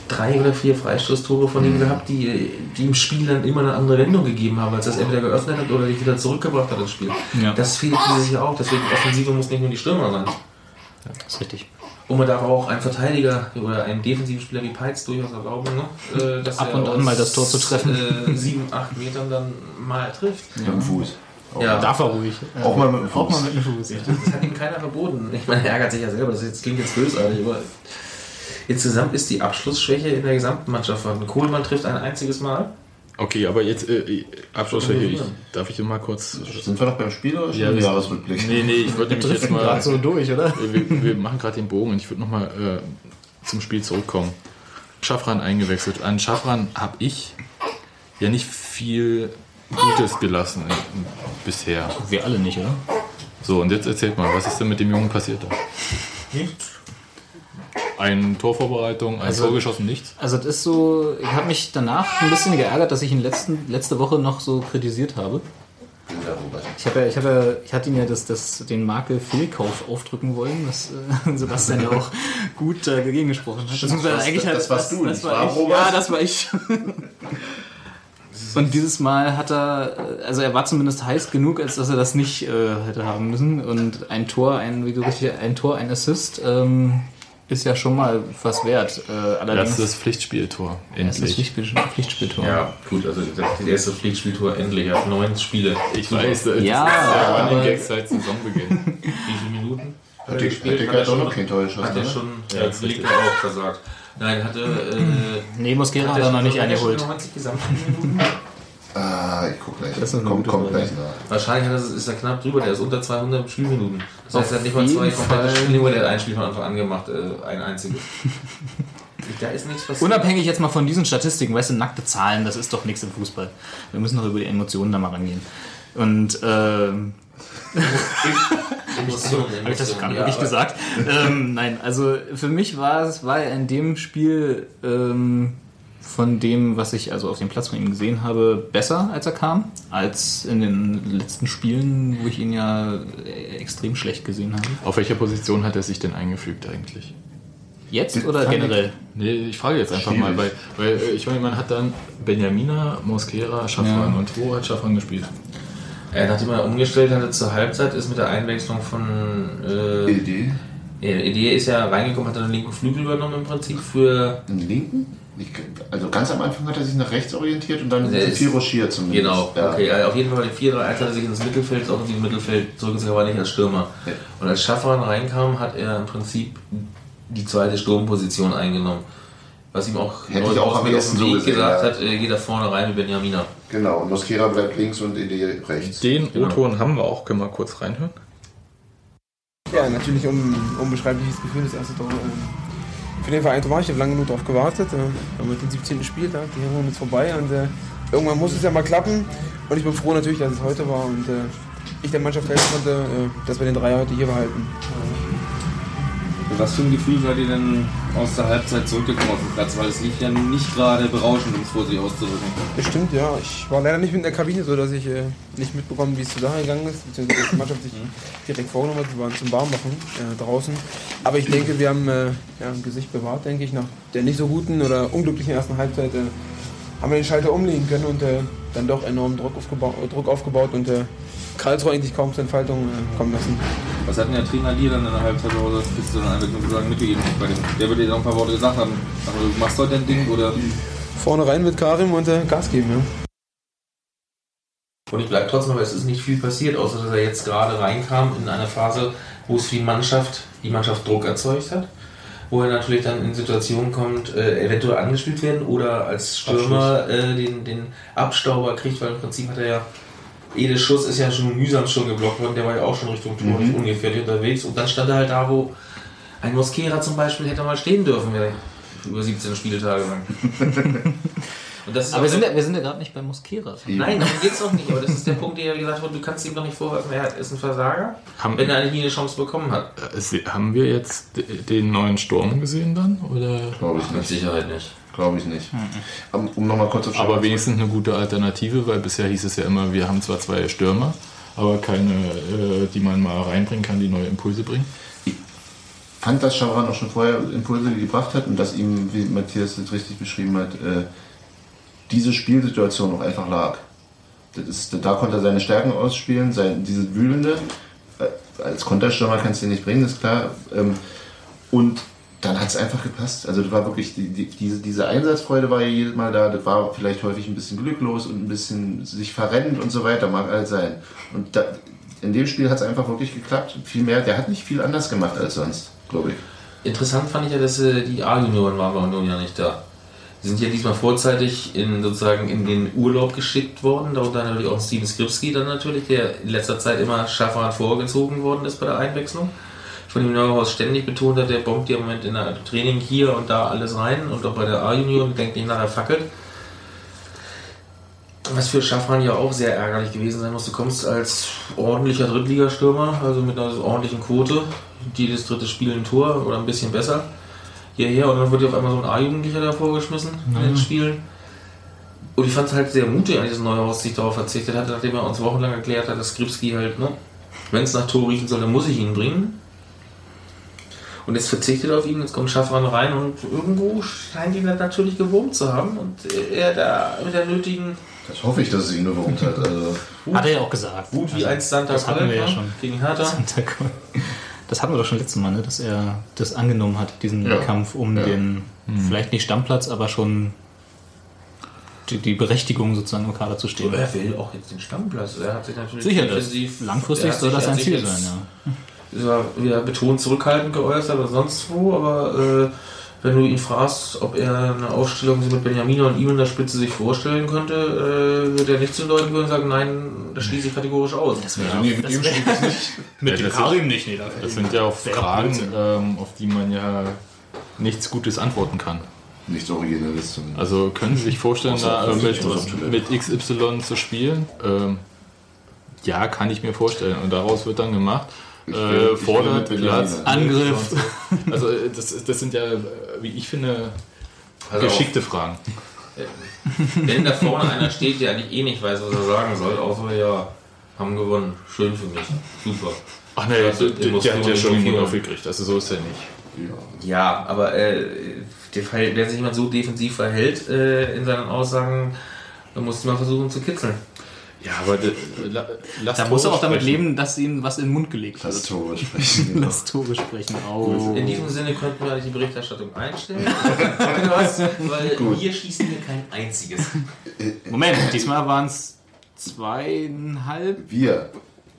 drei oder vier Freistoßtore von ihm gehabt, die, die im Spiel dann immer eine andere Wendung gegeben haben, als er es entweder geöffnet hat oder dich wieder zurückgebracht hat ins Spiel. Ja. Das fehlt dieses Jahr auch. Deswegen Offensive muss nicht nur die Stürmer sein. Das ist richtig. Und man darf aber auch einen Verteidiger oder einen defensiven Spieler wie Peitz durchaus erlauben, ne? äh, dass Ab er und an mal das Tor zu treffen. Äh, sieben, acht Metern dann mal trifft. Mit dem Fuß. Ja, Darf er ruhig. Auch mal mit dem Auch mal Fuß. mit dem Fuß. Ja. das hat ihm keiner verboten. Ich meine, er ärgert sich ja selber, das jetzt- klingt jetzt bösartig, aber insgesamt ist die Abschlussschwäche in der gesamten Mannschaft vorhanden. Kohlmann trifft ein einziges Mal. Okay, aber jetzt äh, Abschlussfläche. Ich, Ja. darf ich mal kurz. Sind wir noch beim Spiel oder Ja, Jahresrückblick? Nee, nee, ich würde nämlich jetzt mal. gerade so durch, oder? wir, wir machen gerade den Bogen und ich würde nochmal äh, zum Spiel zurückkommen. Schafran eingewechselt. An Schafran habe ich ja nicht viel Gutes gelassen äh, bisher. Wir alle nicht, oder? So, und jetzt erzählt mal, was ist denn mit dem Jungen passiert da? Nichts. Eine Torvorbereitung, ein Also- Tor geschossen, nichts? Also das ist so, ich habe mich danach ein bisschen geärgert, dass ich ihn letzten, letzte Woche noch so kritisiert habe. Ich habe ja, ich habe ja, ich hatte ihn ja das, das, den Makel Fehlkauf aufdrücken wollen, was äh, Sebastian ja auch gut äh, dagegen gesprochen hat. Beziehungsweise das- eigentlich das hat- warst du, das war wahr, ich. Robert? Ja, das war ich. Und dieses Mal hat er, also er war zumindest heiß genug, als dass er das nicht äh, hätte haben müssen. Und ein Tor, ein, wie du richtig, ein Tor, ein Assist, ähm, ist ja schon mal was wert. Äh, allerdings Das ist das Pflichtspieltor, das ist das endlich. Pflichtspiel, Pflichtspieltor. Ja, gut, also das erste Pflichtspieltor endlich. Er hat neun Spiele. Ich weiß, das Ja, ist der Running aber- Gag seit Saisonbeginn. Wie viele Minuten? Hat der- hat der gerade auch noch kein Tor geschossen, Hat er oder? schon, Ja, ja, das liegt er auch versagt. Nein, hatte, äh, Nee, Mosquera hat er noch nicht eingeholt. 90 Gesamtminuten? Ah, ich guck gleich. Das ist eine komm, gute komm Frage. gleich nach. Wahrscheinlich hat er, ist er knapp drüber, der ist unter 200 Spielminuten. Das heißt, er hat nicht mal zwei komplette Fall. Spiele, er hat ein Spiel von Anfang an gemacht, äh, ein einziges. da ist nichts passiert. Unabhängig jetzt mal von diesen Statistiken, weißt du, nackte Zahlen, das ist doch nichts im Fußball. Wir müssen doch über die Emotionen da mal rangehen. Und ähm, Emotionen, habe ich das gerade ja, wirklich aber- gesagt? ähm, nein, also für mich war es war er in dem Spiel ähm, von dem, was ich also auf dem Platz von ihm gesehen habe, besser, als er kam, als in den letzten Spielen, wo ich ihn ja äh, extrem schlecht gesehen habe. Auf welcher Position hat er sich denn eingefügt eigentlich? Jetzt oder fand ich- generell? Nee, ich frage jetzt einfach Schwierig. mal, weil, weil äh, ich meine, man hat dann Benjamina, Mosquera, Schaffran Ja. und wo hat Schaffran gespielt? Äh, nachdem er umgestellt hatte zur Halbzeit, ist mit der Einwechslung von äh, Idee? ja, Idee ist ja reingekommen, hat dann den linken Flügel übernommen im Prinzip für Den linken? Ich, also ganz am Anfang hat er sich nach rechts orientiert und dann ist- viel rochiert zumindest. Genau, Ja. okay. Also auf jeden Fall bei den 4 3 hat er sich ins Mittelfeld, ins offensive Mittelfeld zurückgezogen, aber nicht als Stürmer. Ja. Und als Schaffran reinkam, hat er im Prinzip die zweite Sturmposition eingenommen. Was ihm auch Hätte ich auch am den so gesehen, gesagt ja. hat, äh, geh da vorne rein mit Benjamina. Genau, und Mosquera bleibt links und Idee rechts. Den Genau. O-Ton haben wir auch, können wir kurz reinhören? Ja, natürlich un, unbeschreibliches Gefühl, das erste Tor. ähm, Für den Verein war ich, habe lange genug darauf gewartet. äh, Haben wir den 17. Spieltag, die Hinrunde ist vorbei und äh, irgendwann muss es ja mal klappen. Und ich bin froh natürlich, dass es heute war und äh, ich der Mannschaft helfen konnte, äh, dass wir den Dreier heute hier behalten. Was für ein Gefühl seid ihr denn aus der Halbzeit zurückgekommen auf den Platz? Weil es lief ja nicht gerade berauschend, um es vorsichtig auszudrücken. Bestimmt, ja. Ich war leider nicht mit in der Kabine, sodass ich äh, nicht mitbekommen, wie es zur Sache gegangen ist, beziehungsweise dass die Mannschaft sich direkt vorgenommen hat. Wir waren zum Warmmachen äh, draußen. Aber ich denke, wir haben äh, ja, ein Gesicht bewahrt, denke ich. Nach der nicht so guten oder unglücklichen ersten Halbzeit äh, haben wir den Schalter umlegen können und äh, dann doch enormen Druck, aufgeba Druck aufgebaut und äh, Karlsruhe eigentlich kaum zur Entfaltung äh, kommen lassen. Was hat denn der Trainer dir dann in der Halbzeitpause, bis du dann einfach nur sagen, mitgegeben? Bei dem, der wird dir noch ein paar Worte gesagt haben. Aber du machst heute dein Ding oder Vorne rein mit Karim und äh, Gas geben, ja. Und ich bleibe trotzdem, aber es ist nicht viel passiert, außer dass er jetzt gerade reinkam in eine Phase, wo es für die Mannschaft, die Mannschaft Druck erzeugt hat. Wo er natürlich dann in Situationen kommt, äh, eventuell angespielt werden oder als Stürmer äh, den, den Abstauber kriegt, weil im Prinzip hat er ja, jedes Schuss ist ja schon mühsam schon geblockt worden, der war ja auch schon Richtung Tor, nicht ungefährlich unterwegs. Und dann stand er halt da, wo ein Mosquera zum Beispiel hätte mal stehen dürfen, über 17 Spieltage lang. Und das ist Aber wir sind, ja, wir sind ja gerade nicht bei Mosquera. Nein, darum geht's doch nicht. Aber das ist der Punkt, der ja gesagt wurde, du kannst ihm doch nicht vorwerfen, er ist ein Versager, Haben, wenn er eigentlich nie eine Chance bekommen hat. äh, se- haben wir jetzt den neuen Sturm gesehen dann? Oder? Glaube ich nicht. Sicherheit nicht. Glaube ich nicht. Um, um nochmal kurz auf Aber wenigstens eine gute Alternative, weil bisher hieß es ja immer, wir haben zwar zwei Stürmer, aber keine, äh, die man mal reinbringen kann, die neue Impulse bringen. fand, dass Scharan auch schon vorher Impulse gebracht hat und dass ihm, wie Matthias das richtig beschrieben hat, äh, diese Spielsituation auch einfach lag. Das ist, da konnte er seine Stärken ausspielen, sein, diese wühlende. Äh, als Konterstürmer kannst du ihn nicht bringen, ist klar. Ähm, und dann hat es einfach gepasst. Also das war wirklich, die, die, diese, diese Einsatzfreude war ja jedes Mal da. Das war vielleicht häufig ein bisschen glücklos und ein bisschen sich verrennend und so weiter, mag alles sein. Und da, in dem Spiel hat es einfach wirklich geklappt. Viel mehr, der hat nicht viel anders gemacht als sonst, glaube ich. Interessant fand ich ja, dass äh, die A-Junioren waren bei Union ja nicht da. Die sind ja diesmal vorzeitig in, sozusagen in den Urlaub geschickt worden, darunter natürlich auch Steven Skripski dann natürlich, der in letzter Zeit immer Schaffran vorgezogen worden ist bei der Einwechslung. Von dem Neuhaus ständig betont hat, der bombt ja im Moment in der Training hier und da alles rein und auch bei der A-Union denkt nicht nachher fackelt. Was für Schaffran ja auch sehr ärgerlich gewesen sein muss. Du kommst als ordentlicher Drittligastürmer, also mit einer ordentlichen Quote, jedes dritte Spiel ein Tor oder ein bisschen besser, hierher und dann wird dir auf einmal so ein A-Jugendlicher davor geschmissen in den Spielen. Und ich fand es halt sehr mutig, an diesen Neuhaus sich darauf verzichtet hat, nachdem er uns wochenlang erklärt hat, dass Skripski halt, ne, wenn es nach Tor riechen soll, dann muss ich ihn bringen. Und jetzt verzichtet er auf ihn, jetzt kommt Schaffran rein und irgendwo scheint ihn das natürlich gewurmt zu haben und er da mit der nötigen Das hoffe ich, dass es ihn bewirkt hat. Also, Hat er ja auch gesagt. Wie Also, ein Santa Das hatten wir ja schon. gegen Hertha. Santa Das hatten wir doch schon letztes Mal, ne? dass er das angenommen hat, diesen Ja. Kampf um Ja. den, vielleicht nicht Stammplatz, aber schon die, die Berechtigung sozusagen im Kader zu stehen. Er will auch jetzt den Stammplatz. Er hat sich natürlich Sicher, defensiv- langfristig soll das ein hat sich Ziel sein, ja. Er wieder betont zurückhaltend geäußert oder sonst wo, aber äh, wenn du ihn fragst, ob er eine Aufstellung mit Benjamin und ihm in der Spitze sich vorstellen könnte, äh, wird er nicht zu deuten können und sagen, nein, das schließe ich kategorisch aus. nee, mit ihm stimmt es nicht. Mit Ja, dem das Karim nicht, nee, dafür. Das sind ja auch Wäre Fragen, ähm, auf die man ja nichts Gutes antworten kann. Nichts Originelles zum. Also können Sie sich vorstellen, da äh, mit, mit XY zu spielen? Ähm, ja, kann ich mir vorstellen. Und daraus wird dann gemacht, äh, fordert mit Platz. Angriff. Also äh, das, das sind ja, äh, wie ich finde, Also geschickte Fragen. Wenn da vorne einer steht, der eigentlich eh nicht weiß, was er sagen soll, außer ja, haben gewonnen. Schön für mich. Super. Ach nee, Also, der, der, muss der hat ja schon Führung. aufgekriegt. Also so ist er nicht. Ja, aber äh, wenn sich jemand so defensiv verhält äh, in seinen Aussagen, dann musst du mal versuchen zu kitzeln. Ja, aber la, lass Da muss er auch damit sprechen. leben, dass ihm was in den Mund gelegt Das ist. Tore sprechen. Genau. Lass Tore sprechen. Oh. In diesem Sinne könnten wir eigentlich die Berichterstattung einstellen. Weil Gut. wir schießen hier kein einziges. Moment, diesmal waren es zweieinhalb. Wir.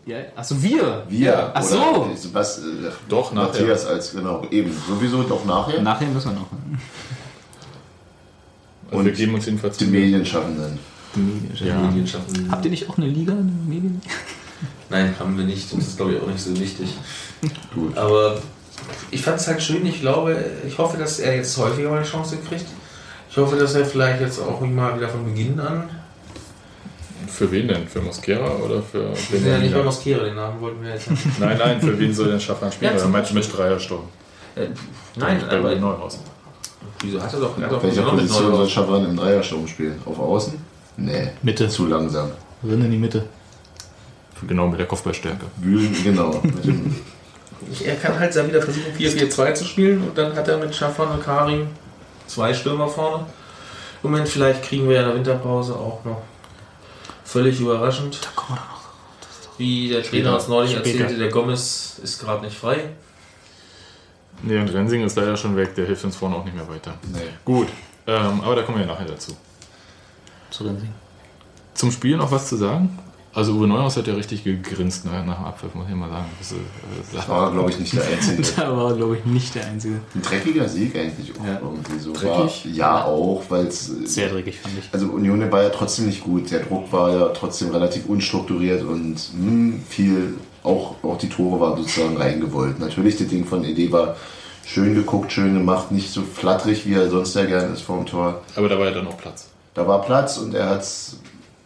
Ja, achso, wir. Wir. Ach so. Oder, was, äh, Doch, nachher. Matthias als, genau, eben. Sowieso doch nachher. Nachher müssen wir noch. Also wir geben uns jedenfalls Die Medienschaffenden. Ja. Medienschaffen. Habt ihr nicht auch eine Liga? Eine Medien? Nein, haben wir nicht. Das ist, glaube ich, auch nicht so wichtig. Gut. Aber ich fand es halt schön. Ich glaube, ich hoffe, dass er jetzt häufiger mal eine Chance kriegt. Ich hoffe, dass er vielleicht jetzt auch mal wieder von Beginn an. Für wen denn? Für Mosquera oder für Wir sind ja nicht bei Mosquera, den Namen wollten wir jetzt nicht. Nein, nein, für wen soll denn Schaffner spielen? Ja, meinst du mit Dreiersturm? Äh, Nein, bei aber Neuhaus. wieso hat er doch, hat doch Welcher Position soll. Schaffran im Dreiersturm spielen? Auf Außen? Nee. Mitte. Zu langsam. Drin in die Mitte. Genau, mit der Kopfballstärke. Wühlen, genau. Er kann halt dann wieder versuchen, 4-4-2 zu spielen und dann hat er mit Schaffern und Karim zwei Stürmer vorne. Im Moment, vielleicht kriegen wir ja in der Winterpause auch noch völlig überraschend. Da kommen wir doch noch. Wie der Trainer uns neulich Später. erzählte, der Gomez ist gerade nicht frei. Nee, und Rensing ist leider schon weg, der hilft uns vorne auch nicht mehr weiter. nee. Gut, ähm, aber da kommen wir ja nachher dazu. Zu Rensing. Zum Spiel noch was zu sagen? Also Uwe Neuhaus hat ja richtig gegrinst ne, nach dem Abpfiff, muss ich mal sagen. Das, äh, War, glaube ich, nicht der Einzige. Da war, glaube ich, nicht der einzige. Ein dreckiger Sieg eigentlich auch Ja. irgendwie so. Dreckig? War, ja, auch, weil es. Sehr dreckig, fand ich. Also Union war ja trotzdem nicht gut. Der Druck war ja trotzdem relativ unstrukturiert und hm, viel, auch, auch die Tore waren sozusagen reingewollt. Natürlich, das Ding von Ede war schön geguckt, schön gemacht, nicht so flatterig, wie er sonst ja gern ist vorm Tor. aber da war ja dann noch Platz. Da war Platz und er hat es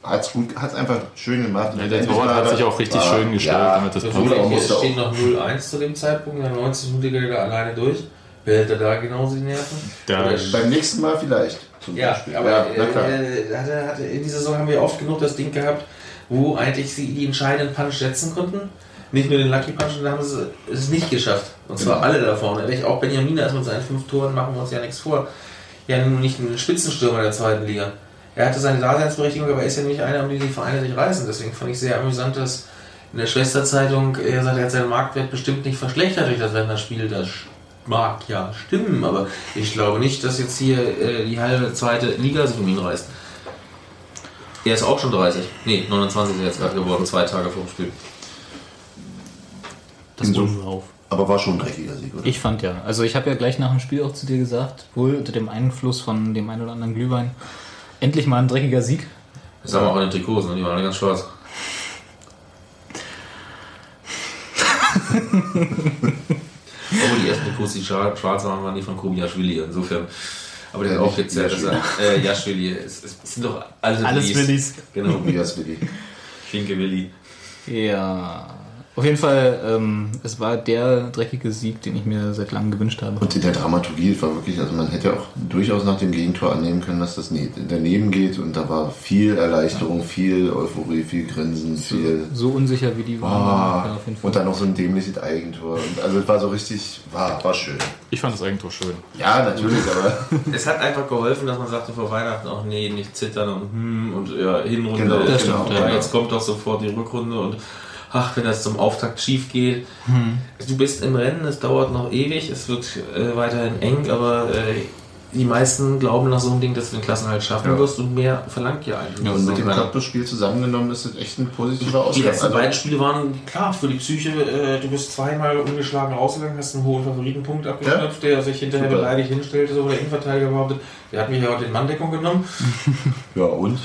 hat's gut, hat's einfach schön gemacht. Ja, der Torwart hat sich auch richtig schön gestellt, damit das das passt. auch steht noch 0-1 zu dem Zeitpunkt, der 90 Minuten geht er alleine durch. Wer hält er da genauso die Nerven? Da- beim nächsten Mal vielleicht. Zum Ja, Beispiel. aber ja, klar. äh, hatte, hatte, in dieser Saison haben wir oft genug das Ding gehabt, wo eigentlich sie die entscheidenden Punch setzen konnten. Nicht nur den Lucky Punch, und da haben sie es nicht geschafft. Und zwar Genau. alle da vorne. Auch Benjamin ist mit seinen fünf Toren, machen wir uns ja nichts vor. Ja, nun nicht ein Spitzenstürmer der zweiten Liga. Er hatte seine Daseinsberechtigung, aber er ist ja nicht einer, um die die Vereine sich reißen. Deswegen fand ich sehr amüsant, dass in der Schwesterzeitung er sagt, er hat seinen Marktwert bestimmt nicht verschlechtert durch das Länderspiel. Das mag ja stimmen, aber ich glaube nicht, dass jetzt hier äh, die halbe zweite Liga sich um ihn reißt. Er ist auch schon 30. Nee, 29 ist er jetzt gerade geworden, zwei Tage vor dem Spiel. Das holen wir auf. Aber war schon ein dreckiger Sieg, oder? Ich fand ja. Also ich habe ja gleich nach dem Spiel auch zu dir gesagt, wohl unter dem Einfluss von dem einen oder anderen Glühwein, endlich mal ein dreckiger Sieg. Das haben wir auch in den Trikots, ne? die waren alle ganz schwarz. ersten Trikots, die schwar- schwarz waren, waren die von Kobiaschwili. Insofern. Aber der Ja, hat auch jetzt, er, äh, Jaschwili. Es, es sind doch alle Alles Willis. Genau, Tobias Willi. Finke Willi. Ja. Auf jeden Fall, ähm, es war der dreckige Sieg, den ich mir seit langem gewünscht habe. Und in der Dramaturgie es war wirklich, also man hätte auch durchaus nach dem Gegentor annehmen können, dass das nie daneben geht und da war viel Erleichterung, viel Euphorie, viel Grinsen, viel. So unsicher wie die waren. Ah, ja, auf jeden Fall. und dann noch so ein dämliches Eigentor. Und also es war so richtig, war, war schön. Ich fand das Eigentor schön. Ja, natürlich, aber Es hat einfach geholfen, dass man sagte vor Weihnachten auch, nee, nicht zittern und hm und ja, Hinrunde. Genau, das genau, stimmt, ja. Jetzt kommt doch sofort die Rückrunde und ach, wenn das zum Auftakt schief geht. Hm. Du bist im Rennen, es dauert noch ewig, es wird äh, weiterhin eng, aber äh, die meisten glauben nach so einem Ding, dass du den Klassenhalt schaffen Ja. wirst und mehr verlangt ja eigentlich. und mit dem Cottbus-Spiel zusammengenommen ist das echt ein positiver Die Ausgang. letzten Also, beiden Spiele waren klar für die Psyche. Äh, du bist zweimal ungeschlagen rausgegangen, hast einen hohen Favoritenpunkt abgeknöpft, der sich hinterher Super. beleidigt hinstellte, so der Innenverteidiger behauptet, der hat mich ja heute in Manndeckung genommen. ja, und?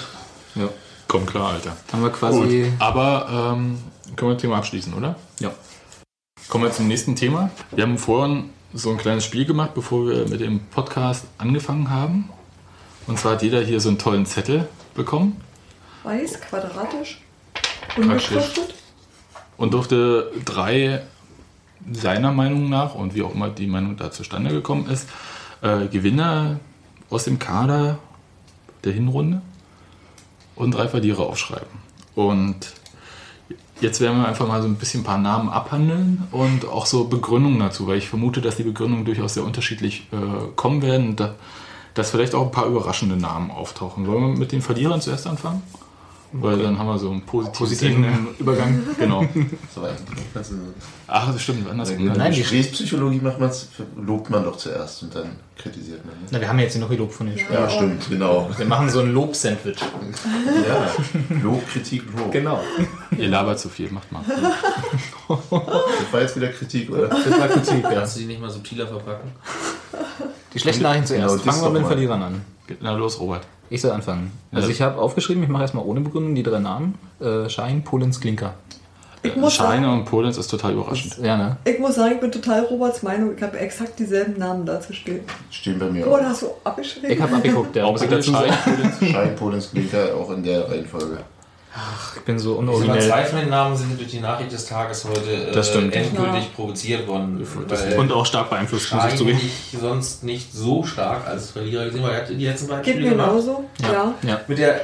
Komm klar, Alter. Haben wir quasi. Aber ähm, können wir das Thema abschließen, oder? Ja. Kommen wir zum nächsten Thema. Wir haben vorhin so ein kleines Spiel gemacht, bevor wir mit dem Podcast angefangen haben. Und zwar hat jeder hier so einen tollen Zettel bekommen Weiß, quadratisch, unbeschriftet. und durfte drei seiner Meinung nach und wie auch immer die Meinung da zustande gekommen ist, äh, Gewinner aus dem Kader der Hinrunde und drei Verlierer aufschreiben. Und jetzt werden wir einfach mal so ein bisschen ein paar Namen abhandeln und auch so Begründungen dazu, weil ich vermute, dass die Begründungen durchaus sehr unterschiedlich äh, kommen werden und da, dass vielleicht auch ein paar überraschende Namen auftauchen. Wollen wir mit den Verlierern zuerst anfangen? Weil dann haben wir so einen positiven, Übergang. Genau. So weit. Ist- Ach, das stimmt, andersrum. In ne? der Gesprächspsychologie macht man's, lobt man doch zuerst und dann kritisiert man. Ne? Na, wir haben jetzt hier noch Lob von den Spielern. Ja, stimmt, genau. Wir machen so ein Lob-Sandwich. Ja, Lob, Kritik, Lob. Genau. Ihr labert zu viel, macht mal. Das war jetzt wieder Kritik, oder? Das war Kritik, ja. Kannst du die nicht mal subtiler verpacken? Die schlechten Nachrichten zuerst. Genau, Fangen wir mit den. Verlierern an. Na los, Robert. Ich soll anfangen. Also Ja. ich habe aufgeschrieben, ich mache erstmal ohne Begründung die drei Namen. Äh, Schein, Polens, Klinker. Ich muss, Scheine sagen, und Polenz ist total überraschend. Ja, ne? ich muss sagen, ich bin total Roberts Meinung. Ich habe exakt dieselben Namen dazu stehen. Stehen bei mir Oh, da auch. hast du abgeschrieben. Ich habe abgeguckt, dazu sagen. Schein, Polens, Klinker auch in der Reihenfolge. Ich bin so Diese unoriginell. zwei von den Namen sind durch die Nachricht des Tages heute äh, endgültig Ja. provoziert worden. Und auch stark beeinflusst, muss ich zugeben. ich sonst nicht so stark als Verlierer gesehen, weil er hat die letzten beiden Geht Spiele mir gemacht. genauso. Ja. Ja. Mit der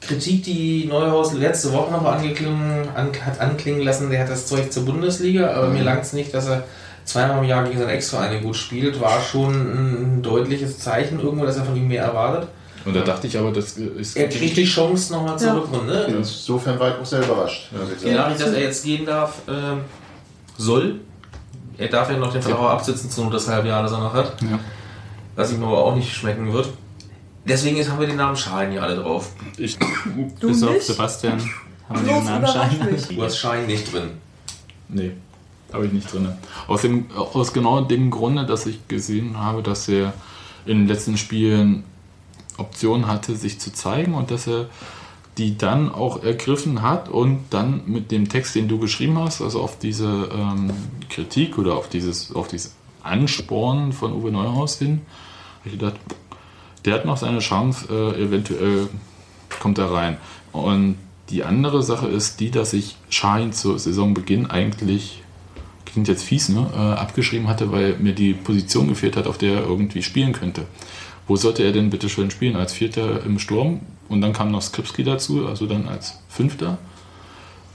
Kritik, die Neuhaus letzte Woche noch angeklungen, an, hat anklingen lassen, der hat das Zeug zur Bundesliga, aber mir langt es nicht, dass er zweimal im Jahr gegen seine Ex-Vereine gut spielt. War schon ein deutliches Zeichen irgendwo, dass er von ihm mehr erwartet. Und da dachte ich aber, das ist. Er kriegt die Chance nochmal zur Ja. Rückrunde. Insofern war ich auch sehr überrascht. Die. Nachricht, dass er jetzt gehen darf, ähm, soll. Er darf ja noch den Vertrag absitzen, zu nur das halbe Jahr, das er noch hat. Ja. Was ihm aber auch nicht schmecken wird. Deswegen ist, haben wir den Namen Schein hier alle drauf. Ich, Du Bis auf nicht? Sebastian haben wir den Namen Schein. Du hast Schein nicht drin. nee, habe ich nicht drin. Aus, dem, aus genau dem Grunde, dass ich gesehen habe, dass er in den letzten Spielen Optionen hatte, sich zu zeigen und dass er die dann auch ergriffen hat und dann mit dem Text, den du geschrieben hast, also auf diese ähm, Kritik oder auf dieses, auf dieses Anspornen von Uwe Neuhaus hin, habe ich gedacht, der hat noch seine Chance, äh, eventuell kommt er rein. Und die andere Sache ist die, dass ich Schein zu Saisonbeginn eigentlich, klingt jetzt fies, ne, äh, abgeschrieben hatte, weil mir die Position gefehlt hat, auf der er irgendwie spielen könnte. Wo sollte er denn bitte schön spielen? Als Vierter im Sturm und dann kam noch Skripski dazu, also dann als Fünfter.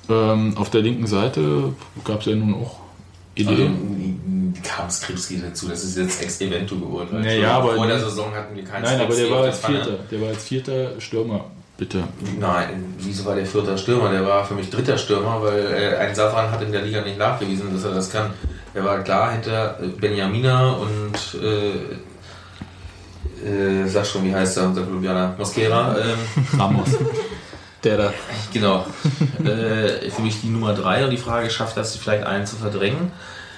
Ähm, auf der linken Seite gab es ja nun auch Ideen. Also, kam Skripski dazu, das ist jetzt Ex-Evento geurteilt. Naja, aber- Vor der Saison hatten wir keinen Nein, aber der Skripski war als. Vierter. Der war als Vierter Stürmer, bitte. Nein, wieso war der vierter Stürmer? Der war für mich dritter Stürmer, weil äh, ein Safran hat in der Liga nicht nachgewiesen, dass er das kann. Er war klar hinter Benjamina und äh, äh, sag schon, wie heißt er, unser Kolumbianer? Mosquera. Ähm, Ramos. Der da. genau. äh, für mich die Nummer drei und die Frage, schafft das vielleicht einen zu verdrängen?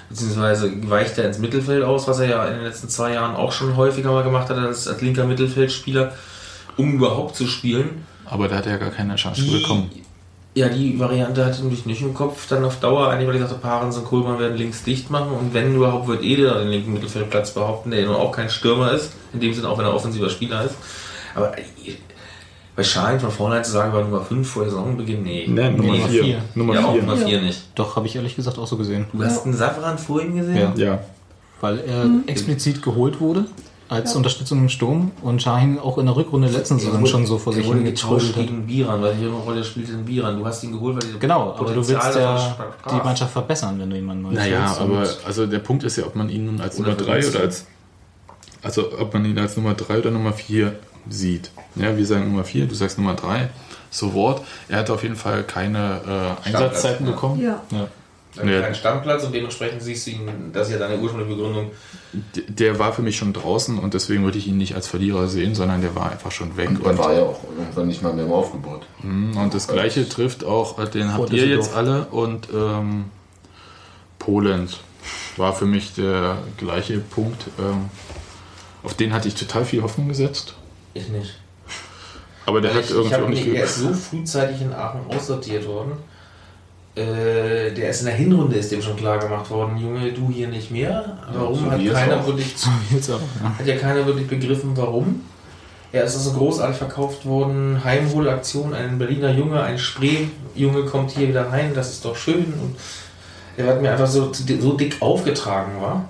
Beziehungsweise weicht er ins Mittelfeld aus, was er ja in den letzten zwei Jahren auch schon häufiger mal gemacht hat als, als linker Mittelfeldspieler, um überhaupt zu spielen. Aber da hat er ja gar keine Chance Die- bekommen. Ja, die Variante hatte ich nicht im Kopf. Dann auf Dauer eigentlich, weil ich dachte, Paarens und Kohlmann werden links dicht machen und wenn überhaupt wird Ede den linken Mittelfeldplatz behaupten, der nun auch kein Stürmer ist, in dem Sinne auch wenn er offensiver Spieler ist. Aber äh, bei Schein von vornherein zu sagen, war Nummer 5 vor Saisonbeginn, nee. Ne, Nummer nee. 4. vier. Nummer ja, auch 4. Nummer 4 nicht. Doch, habe ich ehrlich gesagt auch so gesehen. Du hast einen Safran vor ihm gesehen? Ja. Ja. Weil er explizit geholt wurde als Unterstützung im Sturm und Shahin auch in der Rückrunde letzten Saison schon so vor sich hingetrödelt getauscht hat. gegen Biran, weil welche Rolle spielt denn Biran? Du hast ihn geholt, weil Genau, aber du willst ja die. Mannschaft verbessern, wenn du jemanden Neues Naja, aber also der Punkt ist ja, ob man ihn nun als Oder Nummer 3 verletzt. oder als also ob man ihn als Nummer 3 oder Nummer 4 sieht. Ja, wir sagen Nummer 4, du sagst Nummer 3. So Wort. Er hat auf jeden Fall keine äh, Einsatzzeiten ja. bekommen. Ja. Ja. Hat Ja. keinen Stammplatz und dementsprechend siehst du ihn, das ist ja deine ursprüngliche Begründung. Der war für mich schon draußen und deswegen würde ich ihn nicht als Verlierer sehen, sondern der war einfach schon weg. Und er war ja auch irgendwann nicht mal mehr im Aufgebot. Mhm, Und das gleiche trifft auch, äh, den habt ihr jetzt alle und ähm, Polens war für mich der gleiche Punkt. Ähm, auf den hatte ich total viel Hoffnung gesetzt. Ich nicht. Aber der Weil hat ich, ich irgendwie hab auch nicht er viel. ist so frühzeitig in Aachen aussortiert worden. Äh, der ist in der Hinrunde ist dem schon klar gemacht worden, Junge, du hier nicht mehr. Warum so hat keiner auch. wirklich auch, ja. hat ja keiner wirklich begriffen, warum. Er ist also großartig verkauft worden. Heimholaktion, ein Berliner Junge, ein Spree-Junge kommt hier wieder rein, das ist doch schön. Und er hat mir einfach so, so dick aufgetragen war,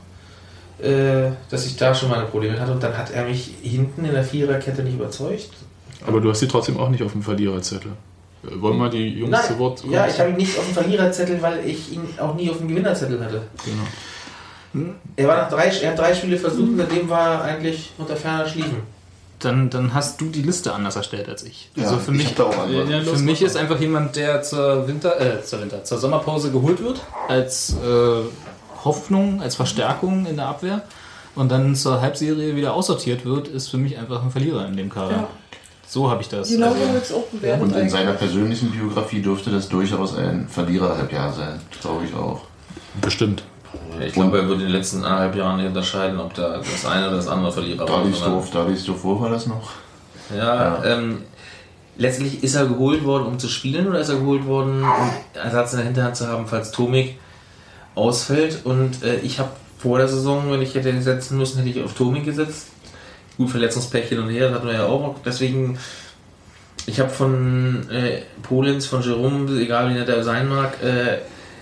äh, dass ich da schon meine Probleme hatte. Und dann hat er mich hinten in der Viererkette nicht überzeugt. Aber du hast sie trotzdem auch nicht auf dem Verliererzettel. Äh, Wollen wir die Jungs zu Wort kommen? ja, ich habe ihn nicht auf dem Verliererzettel, weil ich ihn auch nie auf dem Gewinnerzettel hatte. Genau. Er, war nach drei, er hat drei Spiele versucht und seitdem war er eigentlich unter ferner Schliefen. Dann, dann hast du die Liste anders erstellt als ich. Ja, also für ich mich. Ja, für mich ist einfach jemand, der zur Winter, äh, zur Winter, zur Sommerpause geholt wird, als äh, Hoffnung, als Verstärkung in der Abwehr und dann zur Halbserie wieder aussortiert wird, ist für mich einfach ein Verlierer in dem Kader. Ja. So habe ich das. Genau also, so wird es auch bewertet. Und in eigentlich. seiner persönlichen Biografie dürfte das durchaus ein Verliererhalbjahr sein. Glaube ich auch. Bestimmt. Ich glaube, er wird in den letzten eineinhalb Jahren nicht unterscheiden, ob der das eine oder das andere Verlierer war. Davidsdorf, Davidsdorf, wo war das noch? Ja, Ähm, letztlich ist er geholt worden, um zu spielen, oder ist er geholt worden, um Ersatz in der Hinterhand zu haben, falls Tomik ausfällt. Und äh, ich habe vor der Saison, wenn ich hätte setzen müssen, hätte ich auf Tomik gesetzt. Gut, Verletzungspech hin und her, das hatten wir ja auch. Deswegen, ich habe von äh, Polens, von Jerome, egal wie nett er sein mag, äh,